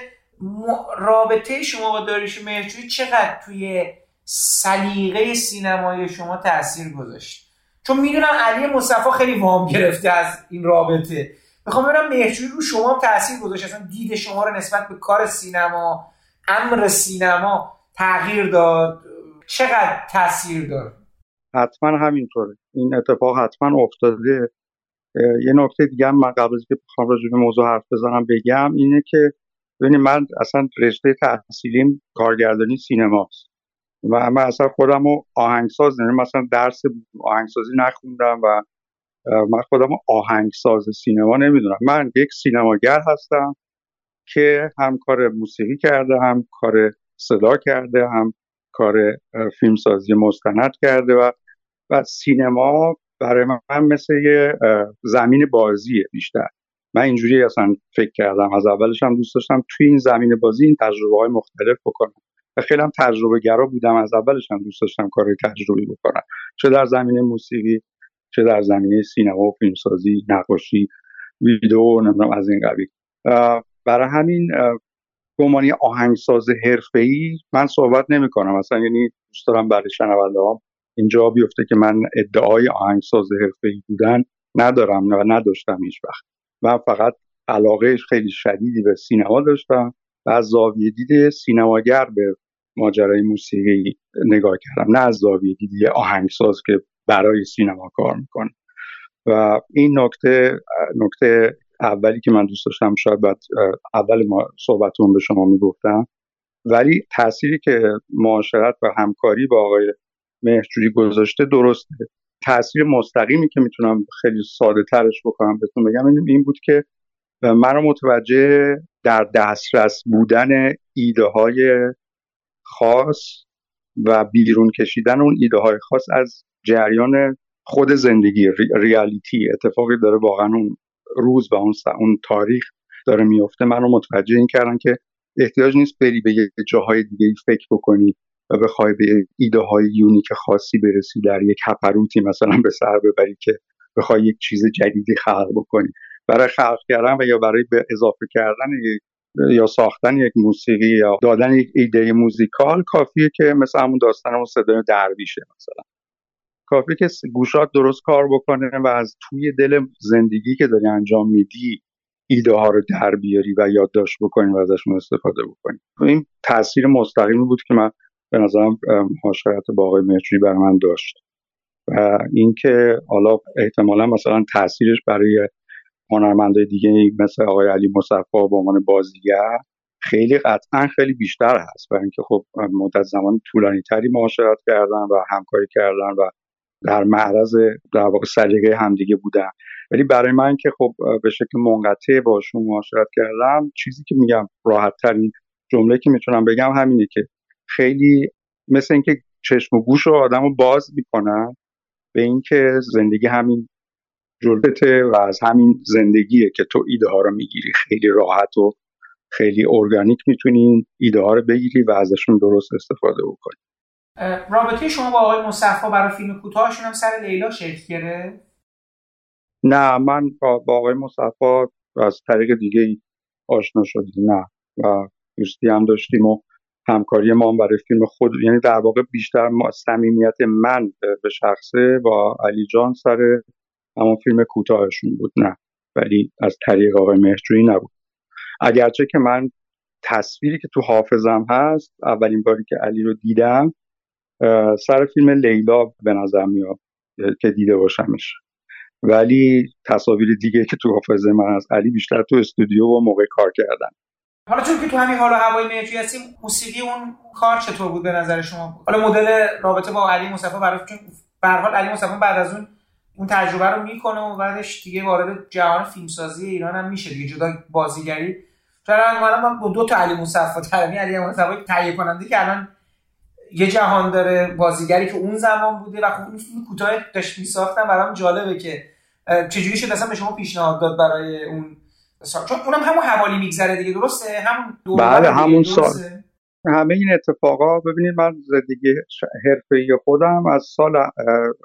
رابطه شما با داریش مهرجویی چقدر توی سلیقه سینمایی شما تاثیر گذاشت. چون می‌دونم علی مصطفی خیلی وام گرفته از این رابطه. می‌خوام ببینم مهرجویی رو شما تاثیر گذاشت. اصلا دید شما رو نسبت به کار سینما امر سینما تغییر داد. چقدر تاثیر داره حتما همینطوره. این اتفاق حتما افتاده. یه نکته دیگه من قبل از که بخوام راجع به موضوع حرف بزنم بگم اینه که ببینید من اصلا رشته تحصیلیم کارگردانی سینماست. و من اصلا خودم رو آهنگساز یعنی مثلا درس آهنگسازی نخوندم و من خودم آهنگساز سینما نمی‌دونم. من یک سینماگر هستم که هم کار موسیقی کرده هم کار صدا کرده هم کار فیلمسازی مستند کرده و و سینما برای من مثل یه زمین بازیه بیشتر. من اینجوری اصلا فکر کردم. از اولش هم دوست داشتم توی این زمین بازی این تجربه های مختلف بکنم. و خیلی هم تجربه گرا بودم. از اولش هم دوست داشتم کار تجربی بکنم. چه در زمینه موسیقی چه در زمینه سینما و فیلمسازی نقاشی ویدیو نمی‌دونم از این قبیل. برای همین گمانی آهنگساز حرفه‌ای من صحبت نمی کنم اصلا یعنی دوست دارم برای شنونده اینجا بیفته که من ادعای آهنگساز حرفه‌ای بودن ندارم و نداشتم هیچ وقت. من فقط علاقه خیلی شدیدی به سینما داشتم و از زاویه دید سینماگر به ماجرای موسیقی نگاه کردم نه از زاویه دید آهنگساز که برای سینما کار می‌کنه. و این نکته نکته اولی که من دوست داشتم شاید بعد اول ما صحبتون به شما می‌گفتم ولی تأثیری که معاشرت و همکاری با آقای مهرجوری گذاشته درسته. تاثیر مستقیمی که می‌تونم خیلی ساده ترش بکنم بهتون بگم این بود که من متوجه در دسترس بودن ایده های خاص و بیرون کشیدن اون ایده های خاص از جریان خود زندگی ریالیتی. اتفاقی داره واقعا اون روز و اون, اون تاریخ داره میفته من رو متوجه این کردن که احتیاج نیست بری به یه جاهای دیگه فکر بکنی. و بخوای به ایده های یونیک خاصی برسی در یک هپروتی مثلا به سر ببری که بخوای یک چیز جدیدی خلق بکنی. برای خلق کردن و یا برای به اضافه کردن یا ساختن یک موسیقی یا دادن یک ایده موزیکال کافیه که مثل همون داستان اون صدای درویشه مثلا. کافیه که گوشات درست کار بکنه و از توی دل زندگی که داری انجام میدی ایده ها رو در بیاری و یادداشت بکنی و ازشون استفاده بکنی. این تاثیر مستقیمی بود که من به نظرم مشارکت با آقای مهرجویی برای من داشت. و اینکه حالا احتمالا مثلا تاثیرش برای هنرمندای دیگه مثل آقای علی مصفا به عنوان بازیگر خیلی قطعا خیلی بیشتر هست. و اینکه خب مدت زمان طولانی تری معاشرت کردن و همکاری کردن و در معرض در واقع سلیقه همدیگه بودن. ولی برای من که خب به شکل منقطع باشون معاشرت کردم چیزی که میگم راحت ترین جمله که می‌تونم بگم همینه که خیلی مثل اینکه چشم و گوش رو آدم رو باز می‌کنن به اینکه زندگی همین جلبته و از همین زندگیه که تو ایده ها رو می‌گیری. خیلی راحت و خیلی ارگانیک می‌تونی ایده ها رو بگیری و ازشون درست استفاده بکنی. رابطه شما با آقای مصفا برای فیلم کوتاهشون هم سر لیلا شکل گرفت؟ نه من با, آقای مصفا از طریق دیگه ای آشنا شدیم. نه و دوستی هم داشتیم و همکاری ما برای فیلم خود یعنی در واقع بیشتر صمیمیت من به شخصه با علی جان سر همون فیلم کوتاهشون بود نه. ولی از طریق آقای مهرجویی نبود. اگرچه که من تصویری که تو حافظم هست اولین باری که علی رو دیدم سر فیلم لیلا به نظر میاد که دیده باشمش. ولی تصاویر دیگه که تو حافظه من هست علی بیشتر تو استودیو و موقع کار کردن. حالا چون که تو همین حال هوای مهرجویی هستیم موسیقی اون کار چطور بود به نظر شما؟ حالا مدل رابطه با علی مصطفی برای چون به حال علی مصطفی بعد از اون اون تجربه رو می‌کنه و بعدش دیگه وارد جهان فیلمسازی ایران هم میشه دیگه جدا بازیگری. چرا من با دو تا علی مصطفی طرفی علی مصطفی تهیه کننده که الان یه جهان داره بازیگری که اون زمان بوده و خب فیلم کوتاه داشت میساختم برام جالبه که چجوری شد؟ اصلا به شما پیشنهاد داد برای اون سال چون اونم همون حوالی میگذره دیگه درسته؟ همون بله همون سال. همه این اتفاقا ببینید من زندگی حرفه‌ای خودم از سال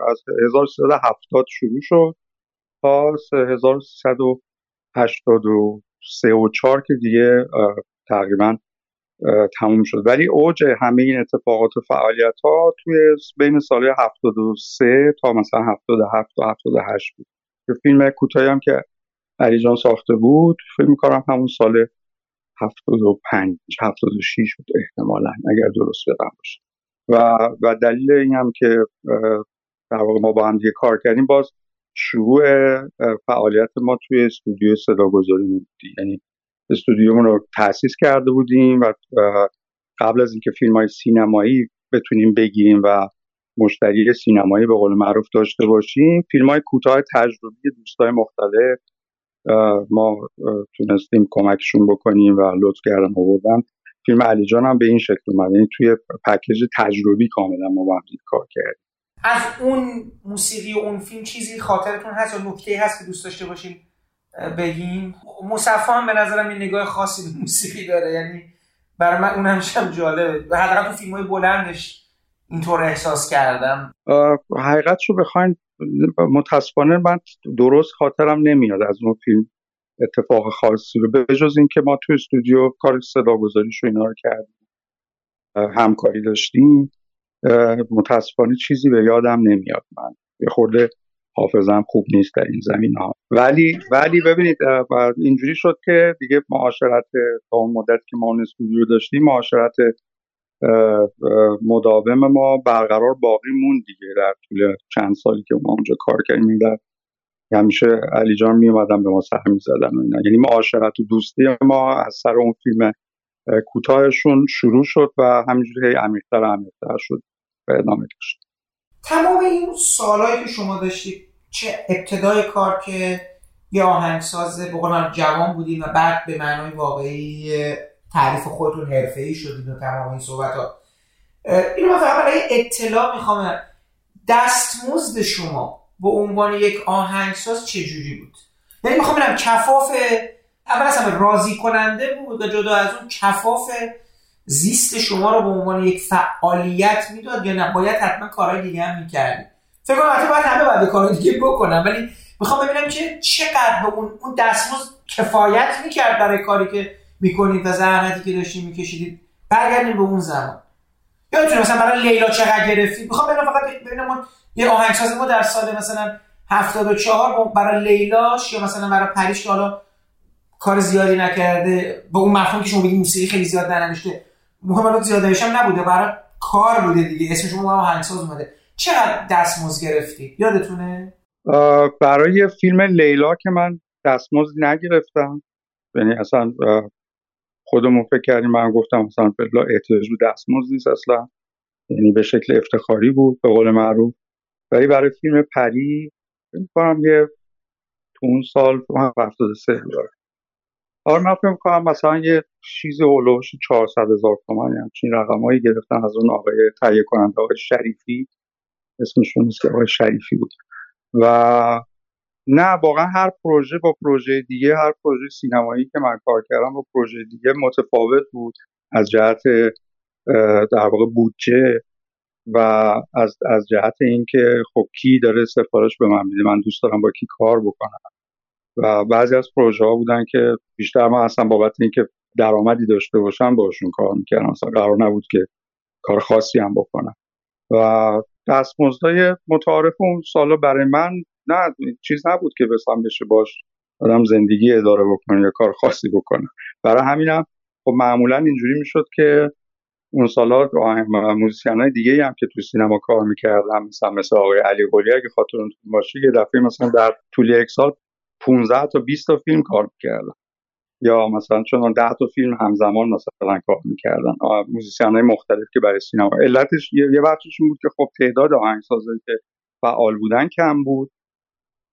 از 1370 شروع شد تا 1383 و 4 که دیگه تقریبا تموم شد. ولی اوج همه این اتفاقات و فعالیت ها توی بین سال 73 تا مثلا 77 تا 78 بود. که فیلم کوتاهی هم که علی جان ساخته بود. فیلم کارم همون سال 75 76 بود احتمالا اگر درست بدم باشه. و و دلیل این هم که در واقع ما با هم دیگه کار کردیم باز شروع فعالیت ما توی استودیو صداگذاری بود. یعنی استودیومون رو تاسیس کرده بودیم و قبل از اینکه فیلم های سینمایی بتونیم بگیریم و مشتری سینمایی به قول معروف داشته باشیم فیلم های کوتاه تجربی دوستای مختلف ما تونستیم کمکشون بکنیم و لطف کردن آوردن. فیلم علی جان هم به این شکل اومد. یعنی توی پکیج تجربی کاملا ما با کار کردیم. از اون موسیقی و اون فیلم چیزی خاطرتون هست یا نکته هست که دوست داشته باشیم بگیم؟ مصفا هم به نظرم این نگاه خاصی به موسیقی داره. یعنی برای من اون هم جالبه. حداقل تو فیلم های بلندش اینطور احساس کردم. حقیقت رو بخواین متاسفانه من درست خاطرم نمیاد از اون فیلم اتفاق خاصی رو به جز اینکه ما تو استودیو کار صداگذاریش رو اینا رو کردیم همکاری داشتیم متاسفانه چیزی به یادم نمیاد من. یه خورده حافظم خوب نیست در این زمین ها ولی ولی ببینید اینجوری شد که دیگه معاشرت تا اون مدت که ما اون استودیو داشتیم معاشرت مداوم ما برقرار باقی موند دیگه در طول چند سالی که ما اونجا کار کردیم در همیشه علی جان می اومدن به ما سهم زدن و اینا. یعنی معاشرت و دوستی ما از سر اون فیلم کوتاهشون شروع شد و همینجوری هی عمیق‌تر عمیق‌تر شد و ادامه داشت. تمام این سالهایی که شما داشتید چه ابتدای کار که یه آهنگساز به جوان بودیم و بعد به معنای واقعی تعریف خودتون ای شدید و تمام این صحبت ها اینو من فقط برای اطلاع می‌خوام دستمزد شما به عنوان یک آهنگساز چجوری بود؟ یعنی می‌خوام ببینم کفاف اول اصلا راضی کننده بود و جدا از اون کفاف زیست شما رو به عنوان یک فعالیت می‌داد یا نه؟ باید حتما کارهای دیگه هم می‌کردی. فکر کنم حتی باید همه باید کارهای دیگه بکنم ولی می‌خوام ببینم که چقدر به اون اون دستمزد کفایت می‌کرد برای کاری که می‌کنید و زحمتی که داشتید میکشیدید. برگردیم به اون زمان. یادتونه مثلا برای لیلا چقدر گرفتید می‌خوام ببینم فقط ببینم یه آهنگساز ما در سال مثلا 74 برای لیلاش یا مثلا برای پریش که حالا کار زیادی نکرده. به اون مفهومی که شما بگید موسیقی خیلی زیاد ننوشته مهم زیاد هم نبوده برای کار بوده دیگه. اسم شما آهنگساز اومده. چقدر دستمزد گرفتی؟ یادتونه؟ برای فیلم لیلا که من دستمزد نگرفتم. یعنی اصلا خودمون فکر کردیم من گفتم مثلا بلا احتیاج به دستمزد نیست اصلا. یعنی به شکل افتخاری بود به قول معروف. ولی برای فیلم پری فکر کنم یه تو اون سال 73 داره آره من فکر کنم مثلا یه چیز اولوش 400 هزار تومن همچین رقمایی گرفتن از اون آقای تهیه کننده آقای شریفی. اسمشون نیست که آقای شریفی بود. و نه واقعا هر پروژه با پروژه دیگه هر پروژه سینمایی که من کار کردم با پروژه دیگه متفاوت بود از جهت در واقع بودجه و از, از جهت اینکه خب کی داره سفارش به من میده من دوست دارم با کی کار بکنم. و بعضی از پروژه ها بودن که بیشتر من اصلا بابت اینکه درآمدی داشته باشم باشون کار می‌کردم. اصلا قرار نبود که کار خاصی هم بکنم. و دستمزدهای متعارف اون سالا برای من نه چیز نبود که بسام بشه باش آدم زندگی اداره بکنه یا کار خاصی بکنه. برای همینم خب معمولا اینجوری می‌شد که اون سالا موزیسین های دیگه هم که تو سینما کار می‌کردم مثلا مثل آقای علی قلی اگه خاطرتون باشه یه دفعه مثلا در طول یک سال 15 تا 20 تا فیلم کار می‌کردم یا مثلا چون 10 تا فیلم همزمان مثلا کار می‌کردن. موزیسین های مختلف که برای سینما. علتش یه, یه بخشش بود که خب تعداد آهنگسازایی که فعال بودن کم بود.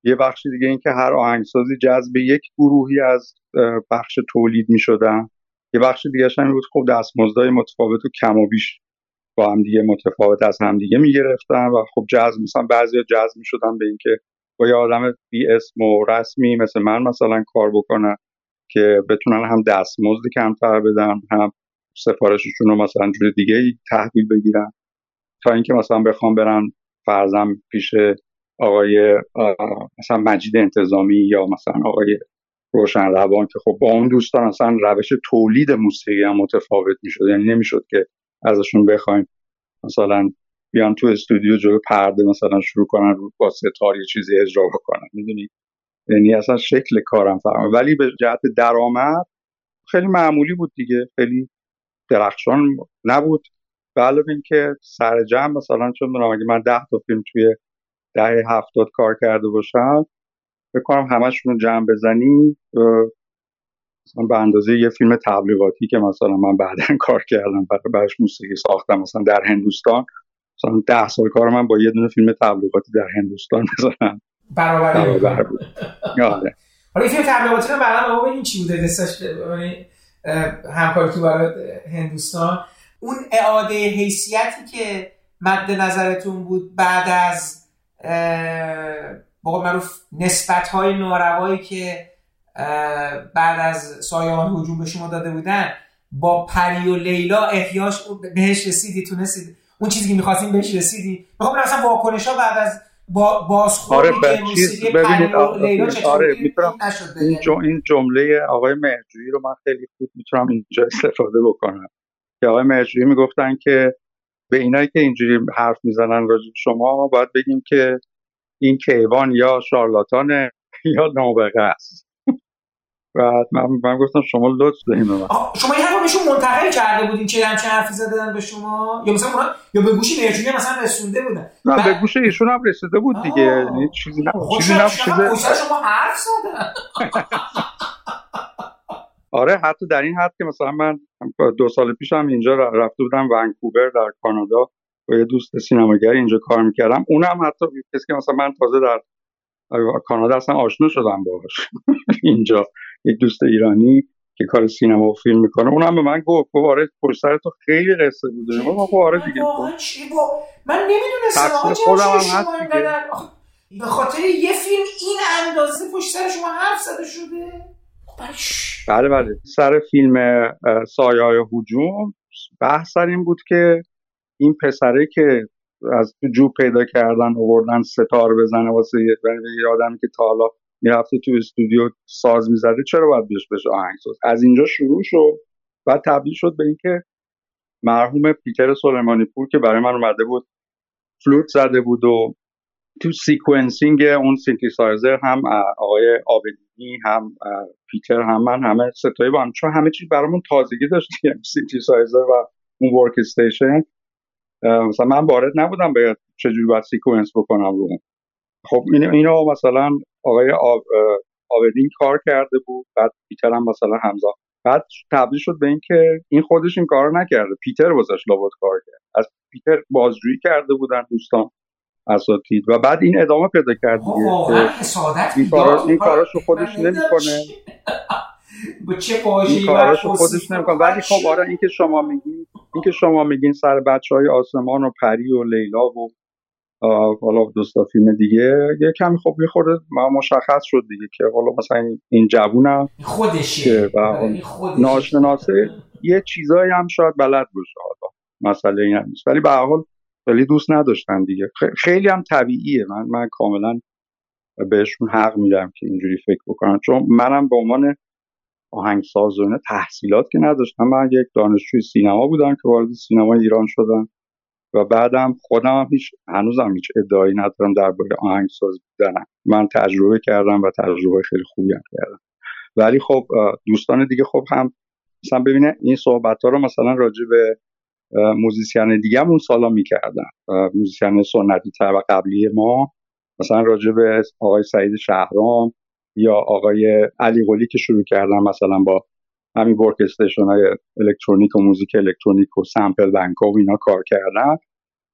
یه بخش دیگه این که هر آهنگسازی جذب یک گروهی از بخش تولید می شدن یه بخش دیگه هم بود خب دستمزدهای متفاوت و کم و بیش با هم دیگه متفاوت از هم دیگه می گرفتن و خب جذب مثلا بعضی جذب می شدن به اینکه با یه آدم بی اسم و رسمی مثل من مثلا کار بکنن که بتونن هم دستمزد کمتر بدن هم سفارششون رو مثلا جور دیگه تحویل بگیرن. تا اینکه مثلا بخوام برن فرزم پیش آقای مثلا مجید انتظامی یا مثلا آقای روشن روان که خب با اون دوستان اصلا روش تولید موسیقی هم متفاوت می‌شد. یعنی نمی‌شد که ازشون بخوایم مثلا بیان تو استودیو جلو پرده مثلا شروع کنن رو با ستار یه چیزی اجرا بکنن. می‌دونی؟ یعنی اصلا شکل کارم فرم ولی به جهت درآمد خیلی معمولی بود دیگه. خیلی درخشان نبود. به علاوه اینکه سر جمع مثلا چون اگه من ده تا فیلم توی دهه هفتاد کار کرده باشم. بکنم همشون رو جمع بزنی مثلا به اندازه یه فیلم تبلیغاتی که مثلا من بعدا *laughs* کار کردم برای برش موسیقی ساختم مثلا در هندوستان. مثلا ده سال کار من با یه دونه فیلم تبلیغاتی در هندوستان *laughs* مثلا برابر بود. *laughs* آره. حالا این فیلم تبلیغاتی رو بعدا چی بوده. دستش یعنی، همکاری تو برای هندوستان. اون اعاده حیثیتی که مد نظرتون بود بعد از بقول معروف نسبت های ناروایی که بعد از سایه های حجوم به شما داده بودن با پری و لیلا احیاش بهش رسیدی تونستید اون چیزی که می‌خواستیم بهش رسیدی. می‌خوام مثلا واکنش ها بعد از با بازخوری آره موسیقی ببینید آره می‌تونم این, این جمله آقای مهرجویی رو من خیلی خوب می‌تونم اینجا استفاده بکنم. که آقای مهرجویی می‌گفتن که به اینایی که اینجوری حرف می‌زنن راجع شما باید بگیم که این کیوان یا شارلاتانه *laughs* یا نابغه است. *laughs* بعد من, من گفتم شما لطف دارین شما این حرف بهشون منتقل کرده بودین که همچین حرفی زدن به شما؟ یا مثلا یا به گوش مهرجویی مثلا رسونده بودن؟ نه به گوش ایشون هم رسیده بود دیگه. یعنی چیزی نه چیزی نه شما حرف زدن. *laughs* آره حتی در این حد که مثلا من دو سال پیش هم اینجا رفته بودم ونکوور در کانادا با یه دوست سینماگر اینجا کار می‌کردم. اونم حتی کسی که مثلا من تازه در کانادا اصلا آشنا شدم باهاش. *laughs* اینجا یک دوست ایرانی که کار سینما و فیلم می‌کنه اونم به من گفت گفت آره پشت سر تو خیلی قصه بوده. من گفت آره دیگه من نمی‌دونستم. خودم هم هست به خاطر یه فیلم این اندازه پشت سر شما حرف زده شده؟ بله بله سر فیلم سایه هجوم بحث سر این بود که این پسره که از تو جو پیدا کردن آوردن ستار بزنه واسه یه آدمی که تا حالا می‌رفته تو استودیو ساز می‌زده چرا باید بیش بشه آهنگساز از اینجا شروع شد بعد تبدیل شد به اینکه مرحوم پیتر سلیمانی پور که برای من اومده بود فلوت زده بود و تو sequencing اون سینتیسایزر هم آقای آبدینی هم پیتر هم من همه سه‌تایی با هم. چون همه چیز برامون تازگی داشتیم سینتیسایزر و اون workstation مثلا من وارد نبودم به چجوری باید sequence بکنم رو خب این اینو مثلا آقای آبدین کار کرده بود بعد پیتر هم مثلا همزا. بعد تبدیل شد به اینکه این خودش این کار نکرده. پیتر واسش لابد کار کرد. از پیتر بازجویی کرده بودن دوستان. اساتید. و بعد این ادامه پیدا کرد این, کارا این کاراشو خودش نمی‌کنه. *laughs* با چه این کاراشو خودش نمی‌کنه. ولی خب آره این که شما میگین این که شما میگین سر بچه های آسمان و پری و لیلا و حالا دوستا فیلم دیگه یه کمی خب یه خورده مشخص شد دیگه که حالا مثلا این جوونم خودشه. ناشناسه یه چیزایی هم شاید بلد باشه حالا. مسئله این هم نیست. ولی به حال خیلی دوست نداشتن دیگه. خیلی هم طبیعیه. من من کاملا بهشون حق میدم که اینجوری فکر بکنن. چون منم به عنوان آهنگساز و تحصیلات که نداشتم من یک دانشجوی سینما بودم که وارد سینما ایران شدم و بعدم خودم هم هیچ هنوزم هیچ ادعایی ندارم درباره آهنگساز بودنم. من تجربه کردم و تجربه خیلی خوبی هم کردم. ولی خب دوستان دیگه خب هم مثلا ببینه این صحبت ها رو مثلا راجع به موزیسین دیگه اون سالا می‌کردن. موزیسین سنتی تر و قبلی ما مثلا راجع به آقای سعید شهرام یا آقای علی قلی که شروع کردن مثلا با همین workstation های الکترونیک و موزیک الکترونیک و سمپل بنک و اینا کار کردن.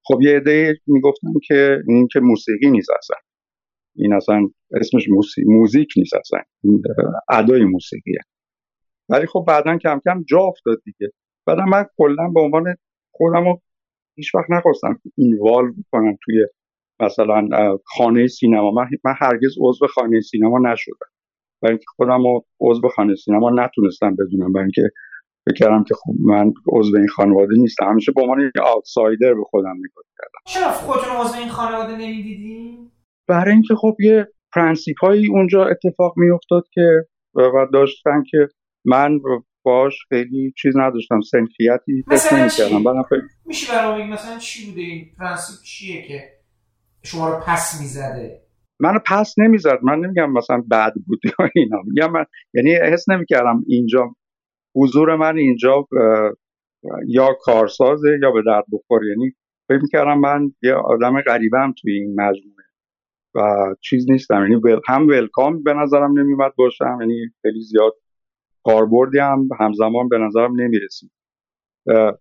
خب یه عده می‌گفتن که این که موسیقی نیست اصلا. این اصلا اسمش موزیک نیست اصلا. ادای موسیقیه. ولی خب بعدا کم کم جا افتاد دیگه. بعدا من کلا به عنوان خودم رو هیچ وقت نخواستم اینوالو کنم توی مثلا خانه سینما. من, من هرگز عضو خانه سینما نشدم. برای اینکه خودم رو عضو خانه سینما نتونستم بدونم. برای اینکه فکر که خب من عضو این خانواده نیستم. همیشه به عنوان outsider به خودم نگاه کردم. چرا خودتون عضو این خانواده نمی‌دیدین؟ برای اینکه خب یه پرنسیپ هایی اونجا اتفاق میافتاد که و داشتن که من باش خیلی چیز نداشتم سنخیتی مثلا چی؟ میشه برای مثلا چی بوده این پرنسیپ؟ چیه که شما رو پس می‌زده؟ منو پس نمی‌زد من نمیگم مثلا بد بود یا اینا. میگم من یعنی حس نمی‌کردم اینجا حضور من اینجا یا کارسازه یا به درد بخور. یعنی فکر می‌کردم من یه آدم غریبم توی این مجموعه و چیز نیستم. یعنی هم ولکام به نظرم نمیومد باشم یعنی خیلی زیاد کاربردی هم همزمان به نظرم نمی‌رسید.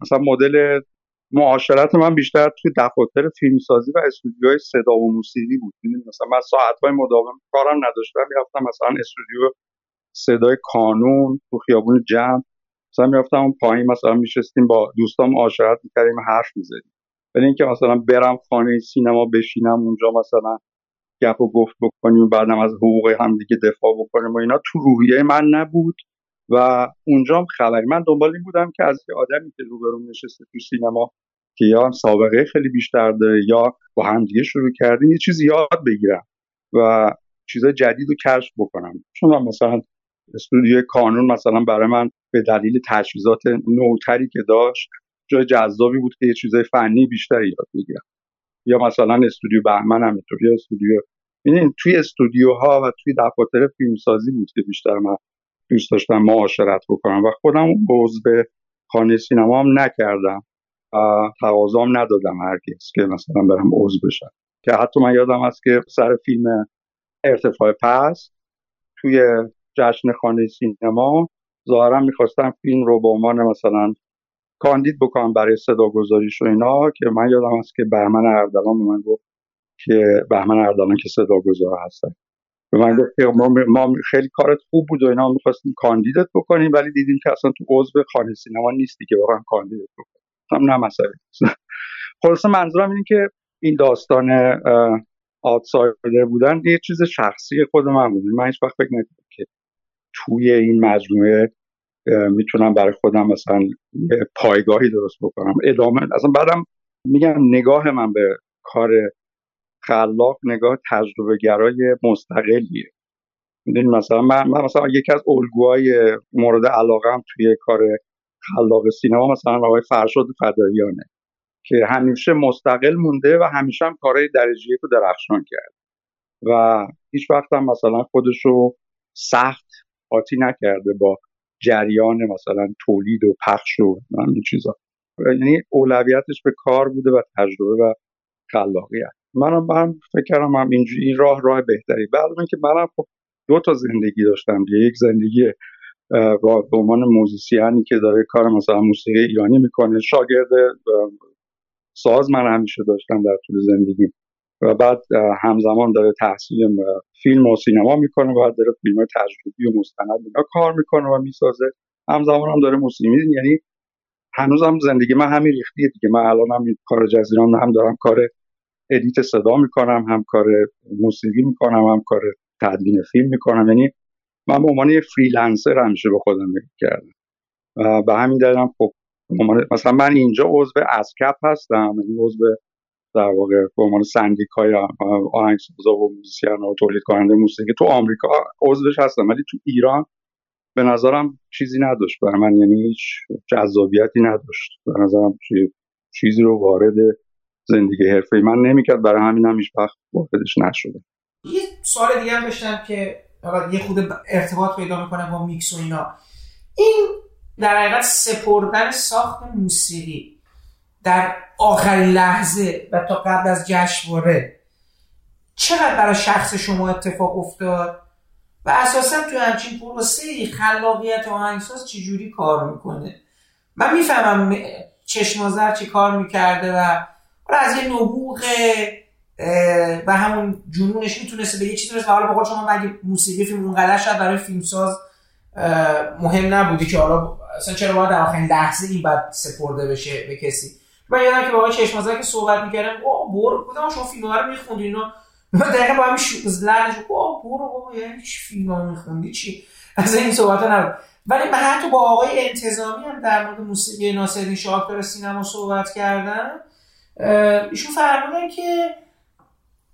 مثلا مدل معاشرت من بیشتر توی دفاتر فیلمسازی و استودیوهای صدا و موسیقی بود. مثلا من ساعتهای مداوم کارم نداشتم می‌رفتم مثلا استودیو صدای کانون تو خیابون جمع مثلا می‌رفتم اون پایین مثلا میشستیم با دوستان معاشرت می‌کردیم حرف می‌زدیم. ولی اینکه مثلا برم خانه سینما بشینم اونجا مثلا گپ و گفت بکنیم بعدم از حقوق هم دیگه دفاع بکنیم و اینا تو روحیه من نبود. و اونجا هم خبری من دنبال این بودم که از یه آدمی که روبروم نشسته تو سینما که یا سابقه خیلی بیشتر داره یا با همدیگه شروع کردیم یه چیزی یاد بگیرم و چیزای جدید رو کشف بکنم. چون مثلا استودیو کانون مثلا برای من به دلیل تجهیزات نوتری که داشت جای جذابی بود که یه چیزای فنی بیشتری یاد بگیرم. یا مثلا استودیو بهمن همینطور یا استودیو. این توی استودیوها و توی دفاتر فیلمسازی بود که بیشتر من دوست داشتم معاشرت بکنم و خودم عضو خانه سینما هم نکردم و تقاضام ندادم هرگز که مثلا برم عضو بشم. که حتی من یادم هست که سر فیلم ارتفاع پس توی جشن خانه سینما ظاهرا می‌خواستم فیلم رو به عنوان مثلا کاندید بکنم برای صدا گذاریش و اینا که من یادم هست که بهمن اردلان به من گفت که بهمن اردلان که صدا گذار هستن. به من گفت ما, خیلی کارت خوب بود و اینا می‌خواستیم کاندیدت بکنیم ولی دیدیم که اصلا تو عضو خانه سینما نیستی که واقعا کاندیدت بکنیم نه مسئله *laughs* خلاصه منظورم اینه که این داستان آتسایدر بودن یه چیز شخصی خود من بود. من هیچ وقت فکر نکنم که توی این مجموعه می‌تونم برای خودم مثلا پایگاهی درست بکنم. ادامه اصلا بعدم میگم نگاه من به کار خلاق نگاه تجربه گرای مستقلیه. می‌دونی مثلا من, من مثلا یکی از الگوهای مورد علاقه توی کار خلاق سینما مثلا آقای فرشاد فداییانه که همیشه مستقل مونده و همیشه هم کارهای درجه یک رو درخشان کرد و هیچ وقت هم مثلا خودش سخت قاطی نکرده با جریان مثلا تولید و پخش و این چیزا. یعنی اولویتش به کار بوده و تجربه و خلاقیت. منم من فکر کردم هم اینجوری این راه راه بهتری. بعد که منم خب دو تا زندگی داشتم یک زندگی با به عنوان موزیسیانی که داره کار مثلا موسیقی ایرانی می‌کنه شاگرد ساز من همیشه داشتم در طول زندگی. و بعد همزمان داره تحصیل فیلم و سینما می‌کنه و بعد داره فیلم تجربی و مستند اینا کار می‌کنه و می‌سازه. همزمان هم داره موسیقی. یعنی هنوزم زندگی من همین ریختیه دیگه. من الان هم کار جزیران هم دارم کار edit صدا می‌کنم هم کار موسیقی می‌کنم هم کار تدوین فیلم می‌کنم. یعنی من به عنوان یه freelancer همیشه به خودم نگاه کردم. و به همین دلیلم خب مثلا من اینجا عضو ASCAP هستم یعنی عضو در واقع به عنوان سندیکای آهنگسازا و موزیسین و تولید کننده موسیقی تو آمریکا عضوش هستم. ولی تو ایران به نظرم چیزی نداشت برای من یعنی هیچ جذابیتی نداشت. به نظرم چیزی رو وارد زندگی حرفه من نمی‌کرد برای همین هم وقت واردش نشده. یه سوال دیگه هم داشتم که یه خود ارتباط پیدا می‌کنه با میکس و اینا. این در حقیقت سپردن ساخت موسیقی در آخرین لحظه و تا قبل از جشنواره چقدر برای شخص شما اتفاق افتاد؟ و اساسا تو همچین پروسه خلاقیت آهنگساز چجوری کار می‌کنه؟ من می‌فهمم چشمازر چی کار می‌کرده و از یه نبوغ و همون جنونش می‌تونسته به یه چیزی برسه. حالا بقول شما مگه موسیقی فیلم اونقدر شد برای فیلمساز مهم نبودی که حالا اصلا چرا باید در آخرین لحظه این بعد سپرده بشه به کسی؟ من یادم که با آقای چشمازه که صحبت می‌کردم او برو. بودم شما فیلم رو میخوندی اینا؟ من دقیقا با همین لعنش او برو بابا یعنی چی فیلم رو میخوندی؟ چی؟ از این صحبت نبود. ولی من حتی با آقای انتظامی هم در مورد موسیقی ناصرالدین شاهکار سینما صحبت کردم. ایشون فرمودن که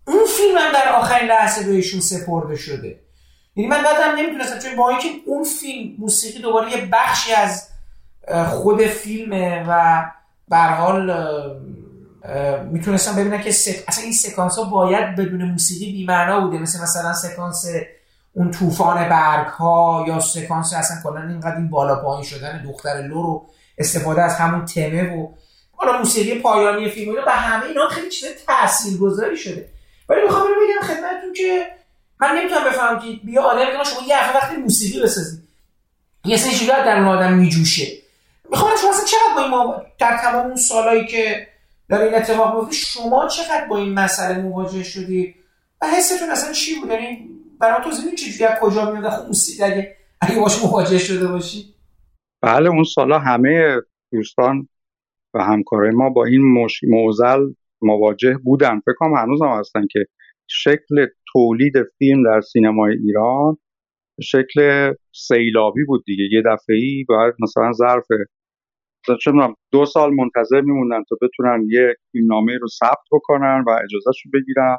اون فیلم هم در آخرین لحظه به ایشون سپرده شده. یعنی من بعدم نمی‌تونستم چون با اینکه اون فیلم موسیقی دوباره یه بخشی از خود فیلمه و به حال می‌تونستم ببینم که اصلا این سکانس ها باید بدون موسیقی بی‌معنا بوده. مثل مثلا سکانس اون طوفان برگ ها یا سکانس اصلا کلا اینقدر این بالا پایین شدن دختر لو رو استفاده از همون تمه و حالا موسیقی پایانی فیلم به همه اینا خیلی چیز تاثیرگذاری شده. ولی می‌خوام بگم خدمتتون که من نمی‌تونم بفهمم که بیا آدم میگه شما یه وقتی موسیقی بسازی یه سری چیزا در آدم میجوشه. می‌خوام شما اصلا چقدر با این ما در تمام اون سالایی که داره این اتفاق میفته شما چقدر با این مسئله مواجه شدی؟ و حستون اصلا چی بود؟ یعنی برای توضیح چجوری از کجا میاد خب موسیقی اگه اگه باش مواجه شده باشی. بله اون سالا همه دوستان و همکارای ما با این. موزل مواجه بودن فکر کنم هنوز هم هستن که شکل تولید فیلم در سینمای ایران شکل سیلابی بود دیگه یه دفعه ای باید مثلا ظرف دو سال منتظر میموندن تا بتونن یه فیلمنامه رو ثبت بکنن و اجازهش رو بگیرن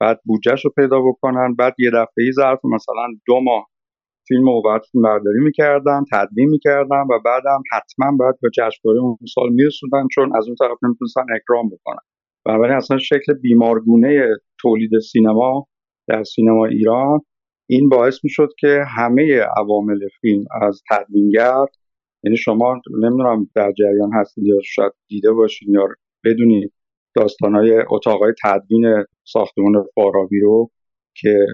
بعد بودجهش رو پیدا بکنن بعد یه دفعه ای ظرف مثلا دو ماه فیلم رو بعد فیلم برداری می‌کردن تدوین می‌کردن و بعدم حتما باید به جشنواره اون سال میرسوندن چون از اون طرف نمی‌تونستن اکرام بکنن. بنابراین اصلا شکل بیمارگونه تولید سینما در سینما ایران این باعث می‌شد که همه عوامل فیلم از تدوینگر یعنی شما نمی‌دونم در جریان هستید یا شاید دیده باشین یا بدونید داستانهای اتاقای تدوین ساختمان فارابی رو که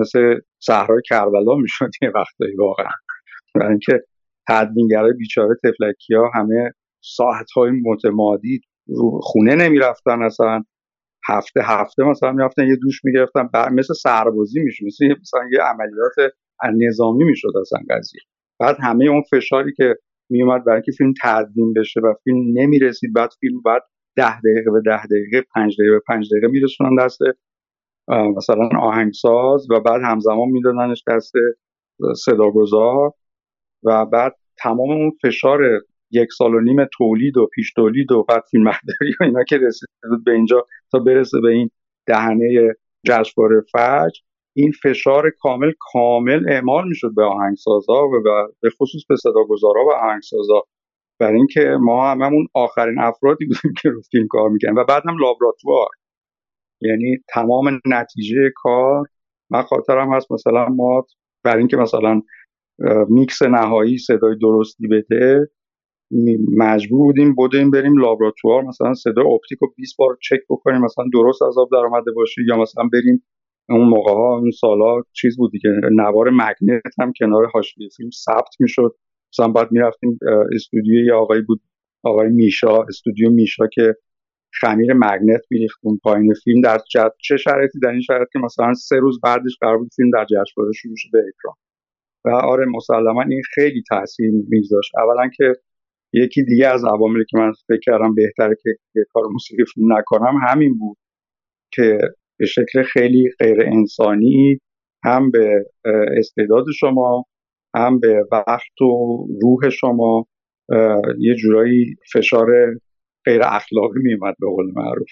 مثل صحرای کربلا می‌شد یه وقتایی واقعا. برای اینکه تدوینگرای بیچاره تفلکی ها همه ساعت های متمادی رو خونه نمی‌رفتن اصلا هفته هفته مثلا می‌رفتن یه دوش می‌گرفتن مثل سربازی میشه مثل مثلا یه عملیات نظامی می‌شد اصلا قضیه. بعد همه اون فشاری که میومد برای اینکه فیلم تدوین بشه و فیلم نمی‌رسید بعد فیلم بعد ده دقیقه به ده دقیقه پنج دقیقه به پنج دقیقه میرسونن دست مثلا آهنگساز و بعد همزمان میدادنش دست صداگذار و بعد تمام اون فشار یک سال و نیم تولید و پیش تولید و بعد فیلم و اینا که رسید به اینجا تا برسه به این دهنه جشنواره فجر این فشار کامل کامل اعمال می‌شد به آهنگسازها و به خصوص به صداگذارا و آهنگسازا. برای اینکه ما هممون آخرین افرادی بودیم که رو فیلم کار می‌کنیم و بعد هم لابراتوار. یعنی تمام نتیجه کار من خاطرم هست مثلا ما برای اینکه مثلا میکس نهایی صدای درستی بده مجبور بودیم بودیم بریم لابراتوار مثلا صدای اپتیک رو 20 بار چک بکنیم مثلا درست از آب در آمده باشه یا مثلا بریم اون موقع ها اون سالا چیز بود دیگه نوار magnet هم کنار حاشیه فیلم ثبت می‌شد. مثلا بعد می‌رفتیم استودیوی یه آقایی بود آقای میشا استودیو میشا که خمیر مگنت میریخت اون پایین فیلم. در چه شرایطی؟ در این شرایط که مثلا سه روز بعدش قرار بود فیلم در جشنواره شروع به اکران. و آره مسلما این خیلی تاثیر میگذاشت. اولا که یکی دیگه از عواملی که من فکر کردم بهتره که کار موسیقی فیلم نکنم همین بود که به شکل خیلی غیر انسانی هم به استعداد شما هم به وقت و روح شما یه جورایی فشار غیر اخلاقی میومد به قول معروف.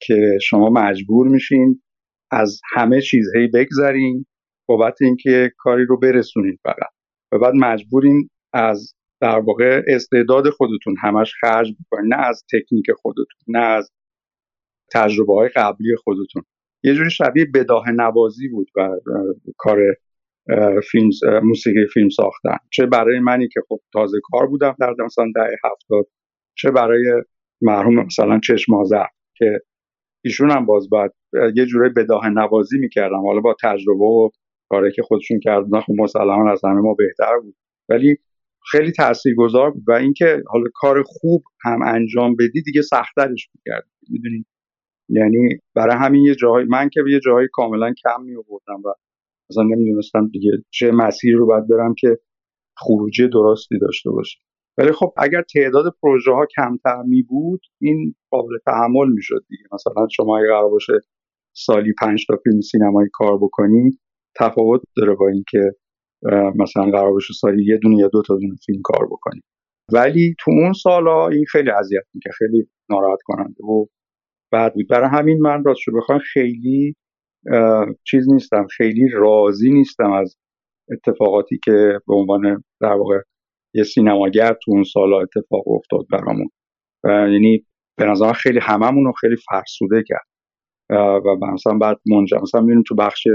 که شما مجبور میشین از همه چیز هی بگذرین بابت اینکه کاری رو برسونین فقط. و بعد مجبورین از در واقع استعداد خودتون همش خرج بکنین. نه از تکنیک خودتون نه از تجربه های قبلی خودتون. یه جوری شبیه بداه نوازی بود و کار فیلم موسیقی فیلم ساختن. چه برای منی که خب تازه کار بودم در مثلا دهه هفتاد چه برای مرحوم مثلا چشم که ایشون هم باز بعد یه جوری بداه نوازی می‌کردم. حالا با تجربه و کاری که خودشون کردن خب مسلما از همه ما بهتر بود. ولی خیلی تاثیرگذار بود و اینکه حالا کار خوب هم انجام بدی دیگه سختترش می‌کرد می‌دونی؟ یعنی برای همین یه جایی من که یه جایی کاملا کم می و مثلا نمی‌دونستم دیگه چه مسیر رو باید برم که خروجی درستی داشته باشه ولی خب اگر تعداد پروژه ها کمتر می بود این قابل تحمل می شد دیگه. مثلا شما اگر قرار باشه سالی پنج تا فیلم سینمایی کار بکنی تفاوت داره با اینکه مثلا قرار باشه سالی یه دونه یا دو تا دونه فیلم کار بکنی. ولی تو اون سالا این خیلی اذیت می‌کرد خیلی ناراحت کننده و بعد بود. برای همین من راست شو بخوام خیلی چیز نیستم خیلی راضی نیستم از اتفاقاتی که به عنوان در واقع یه سینماگر تو اون سالا اتفاق افتاد برامون. یعنی به نظر خیلی هممون رو خیلی فرسوده کرد. و مثلا بعد منجا مثلا میریم تو بخش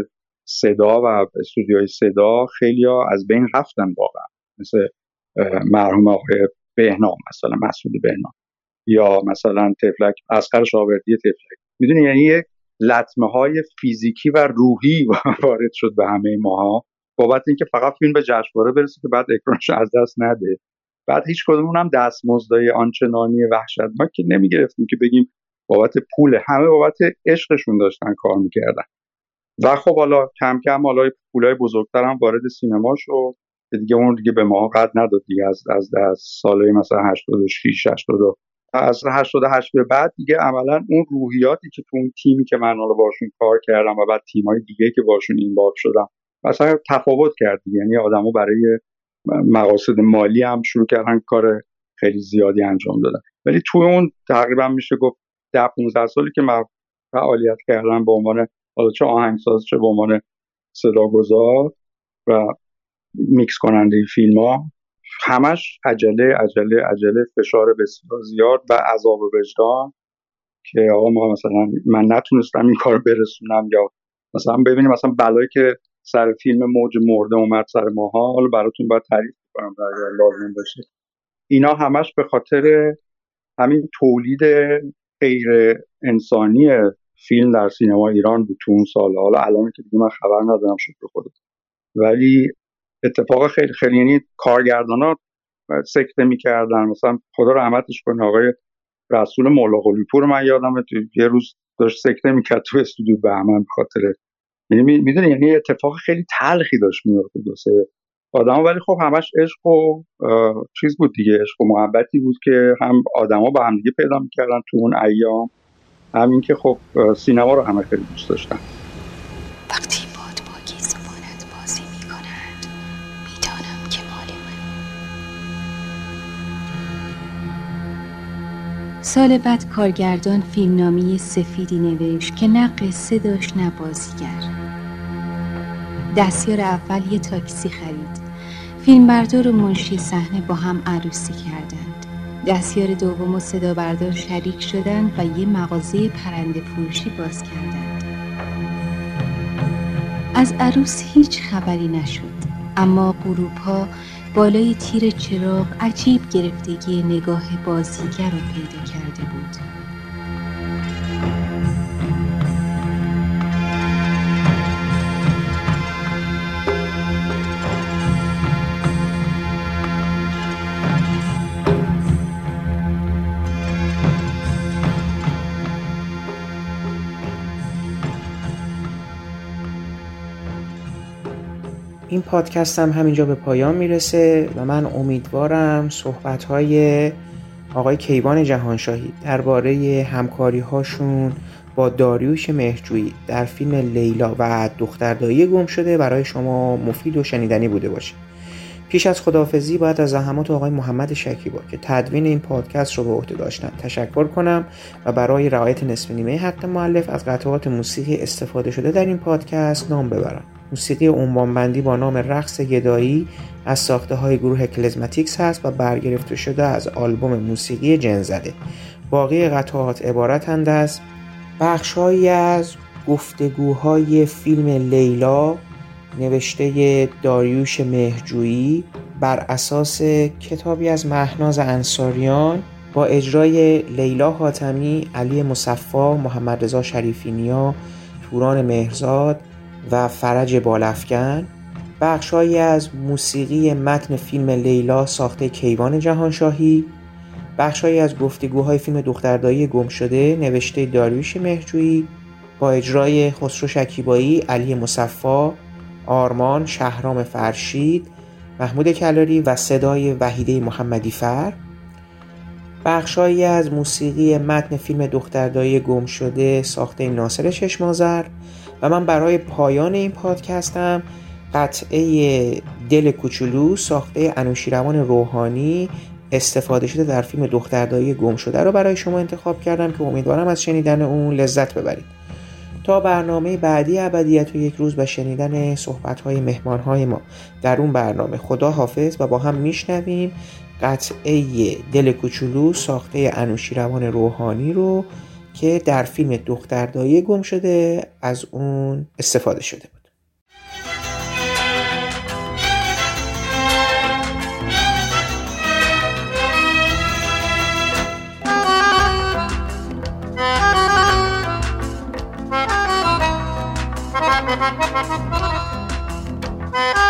صدا و استودیوهای صدا خیلی از بین رفتن واقعا. مثل مرحوم آقای بهنام مثلا مسعود بهنام. یا مثلا تفلک اسقر شاوردی تفلک می‌دونی یعنی یک لطمه های فیزیکی و روحی *laughs* وارد شد به همه ماها. بابت اینکه فقط فیلم به جشنواره برسه که بعد اکرانش از دست نده. بعد هیچ کدومون هم دستمزدای آنچنانی وحشتناک که نمی‌گرفتیم که بگیم بابت پول. همه بابت عشقشون داشتن کار می‌کردن. و خب حالا کم کم حالا پولای بزرگتر هم وارد سینما شد. دیگه اون دیگه به ما قد نداد دیگه از از, سالهای مثلا 86 80 از 88 به بعد دیگه عملا اون روحیاتی که تو اون تیمی که من حالا باشون کار کردم و بعد تیمای دیگه که باشون این بار شدم مثلا تفاوت کرد یعنی آدمو برای مقاصد مالی هم شروع کردن کار خیلی زیادی انجام دادن. ولی تو اون تقریبا میشه گفت ده 15 سالی که من فعالیت کردم به عنوان حالا چه آهنگساز چه به عنوان صداگذار و میکس کننده فیلم ها همش عجله عجله عجله فشار بسیار زیاد و عذاب وجدان که آقا ما مثلا من نتونستم این کار برسونم یا مثلا ببینیم مثلا بلایی که سر فیلم موج مرده اومد سر ماها. حالا براتون باید تعریف کنم اگر لازم باشه. اینا همش به خاطر همین تولید غیر انسانی فیلم در سینما ایران بود تو اون سال. حالا الان که دیگه من خبر ندارم شکر خودم ولی اتفاق خیلی خیلی یعنی کارگردان ها سکته می‌کردن. مثلا خدا رحمتش کنه آقای رسول مولا پور من یادم تو یه روز داشت سکته می‌کرد تو استودیو بهمن به خاطر یعنی می‌دونی یعنی اتفاق خیلی تلخی داشت میافتاد دو سه آدم ولی خب همش عشق و چیز بود دیگه عشق و محبتی بود که هم آدما با هم دیگه پیدا می‌کردن تو اون ایام. همین که خب سینما رو همه خیلی دوست داشتن. وقتی باد با گیزمانت بازی می‌کنند می‌دانم که مال من. سال بعد کارگردان فیلمنامه سفیدی نوشت که نه قصه داشت نه بازیگر. دستیار اول یه تاکسی خرید. فیلمبردار و منشی صحنه با هم عروسی کردند. دستیار دوم و صدا بردار شریک شدند و یه مغازه پرنده فروشی باز کردند. از عروس هیچ خبری نشد. اما غروب ها بالای تیر چراغ عجیب گرفتگی نگاه بازیگر رو پیدا کرده بود. این پادکست هم همینجا به پایان می‌رسه و من امیدوارم صحبت های آقای کیوان جهانشاهی درباره همکاری هاشون با داریوش مهرجویی در فیلم لیلا و دختردایی گم شده برای شما مفید و شنیدنی بوده باشه. پیش از خداحافظی باید از زحمات آقای محمد شکیبا که تدوین این پادکست رو به عهده داشتن تشکر کنم و برای رعایت نصف نیمه حق معلف از قطعات موسیقی استفاده شده در این پادکست نام ببرم. موسیقی عنوانبندی با نام رقص گدایی از ساخته های گروه کلزماتیکس هست و برگرفته شده از آلبوم موسیقی جنزده باقی قطعات عبارتند از بخشهایی از گفتگوهای فیلم لیلا نوشته داریوش مهرجویی بر اساس کتابی از مهناز انصاریان با اجرای لیلا حاتمی، علی مصفا، محمد رضا شریفینیا، توران مهرزاد و فرج بالفکن بخشهایی از موسیقی متن فیلم لیلا ساخته کیوان جهانشاهی بخشهایی از گفتگوهای فیلم دختردایی گم شده نوشته داریوش مهرجویی با اجرای خسرو شکیبایی، علی مصفا، آرمان، شهرام فرشید محمود کلاری و صدای وحیده محمدی فر. بخشهایی از موسیقی متن فیلم دختردایی گم شده ساخته ناصر چشمازر و من برای پایان این پادکستم قطعه دل کوچولو ساخته انوشیروان روحانی استفاده شده در فیلم دختردایی گم شده رو برای شما انتخاب کردم که امیدوارم از شنیدن اون لذت ببرید. تا برنامه بعدی ابدیت و یک روز و شنیدن صحبت های مهمان های ما. در اون برنامه خدا حافظ و با هم میشنویم. قطعه دل کوچولو ساخته انوشیروان روحانی رو که در فیلم دختردایی گم شده از اون استفاده شده. بود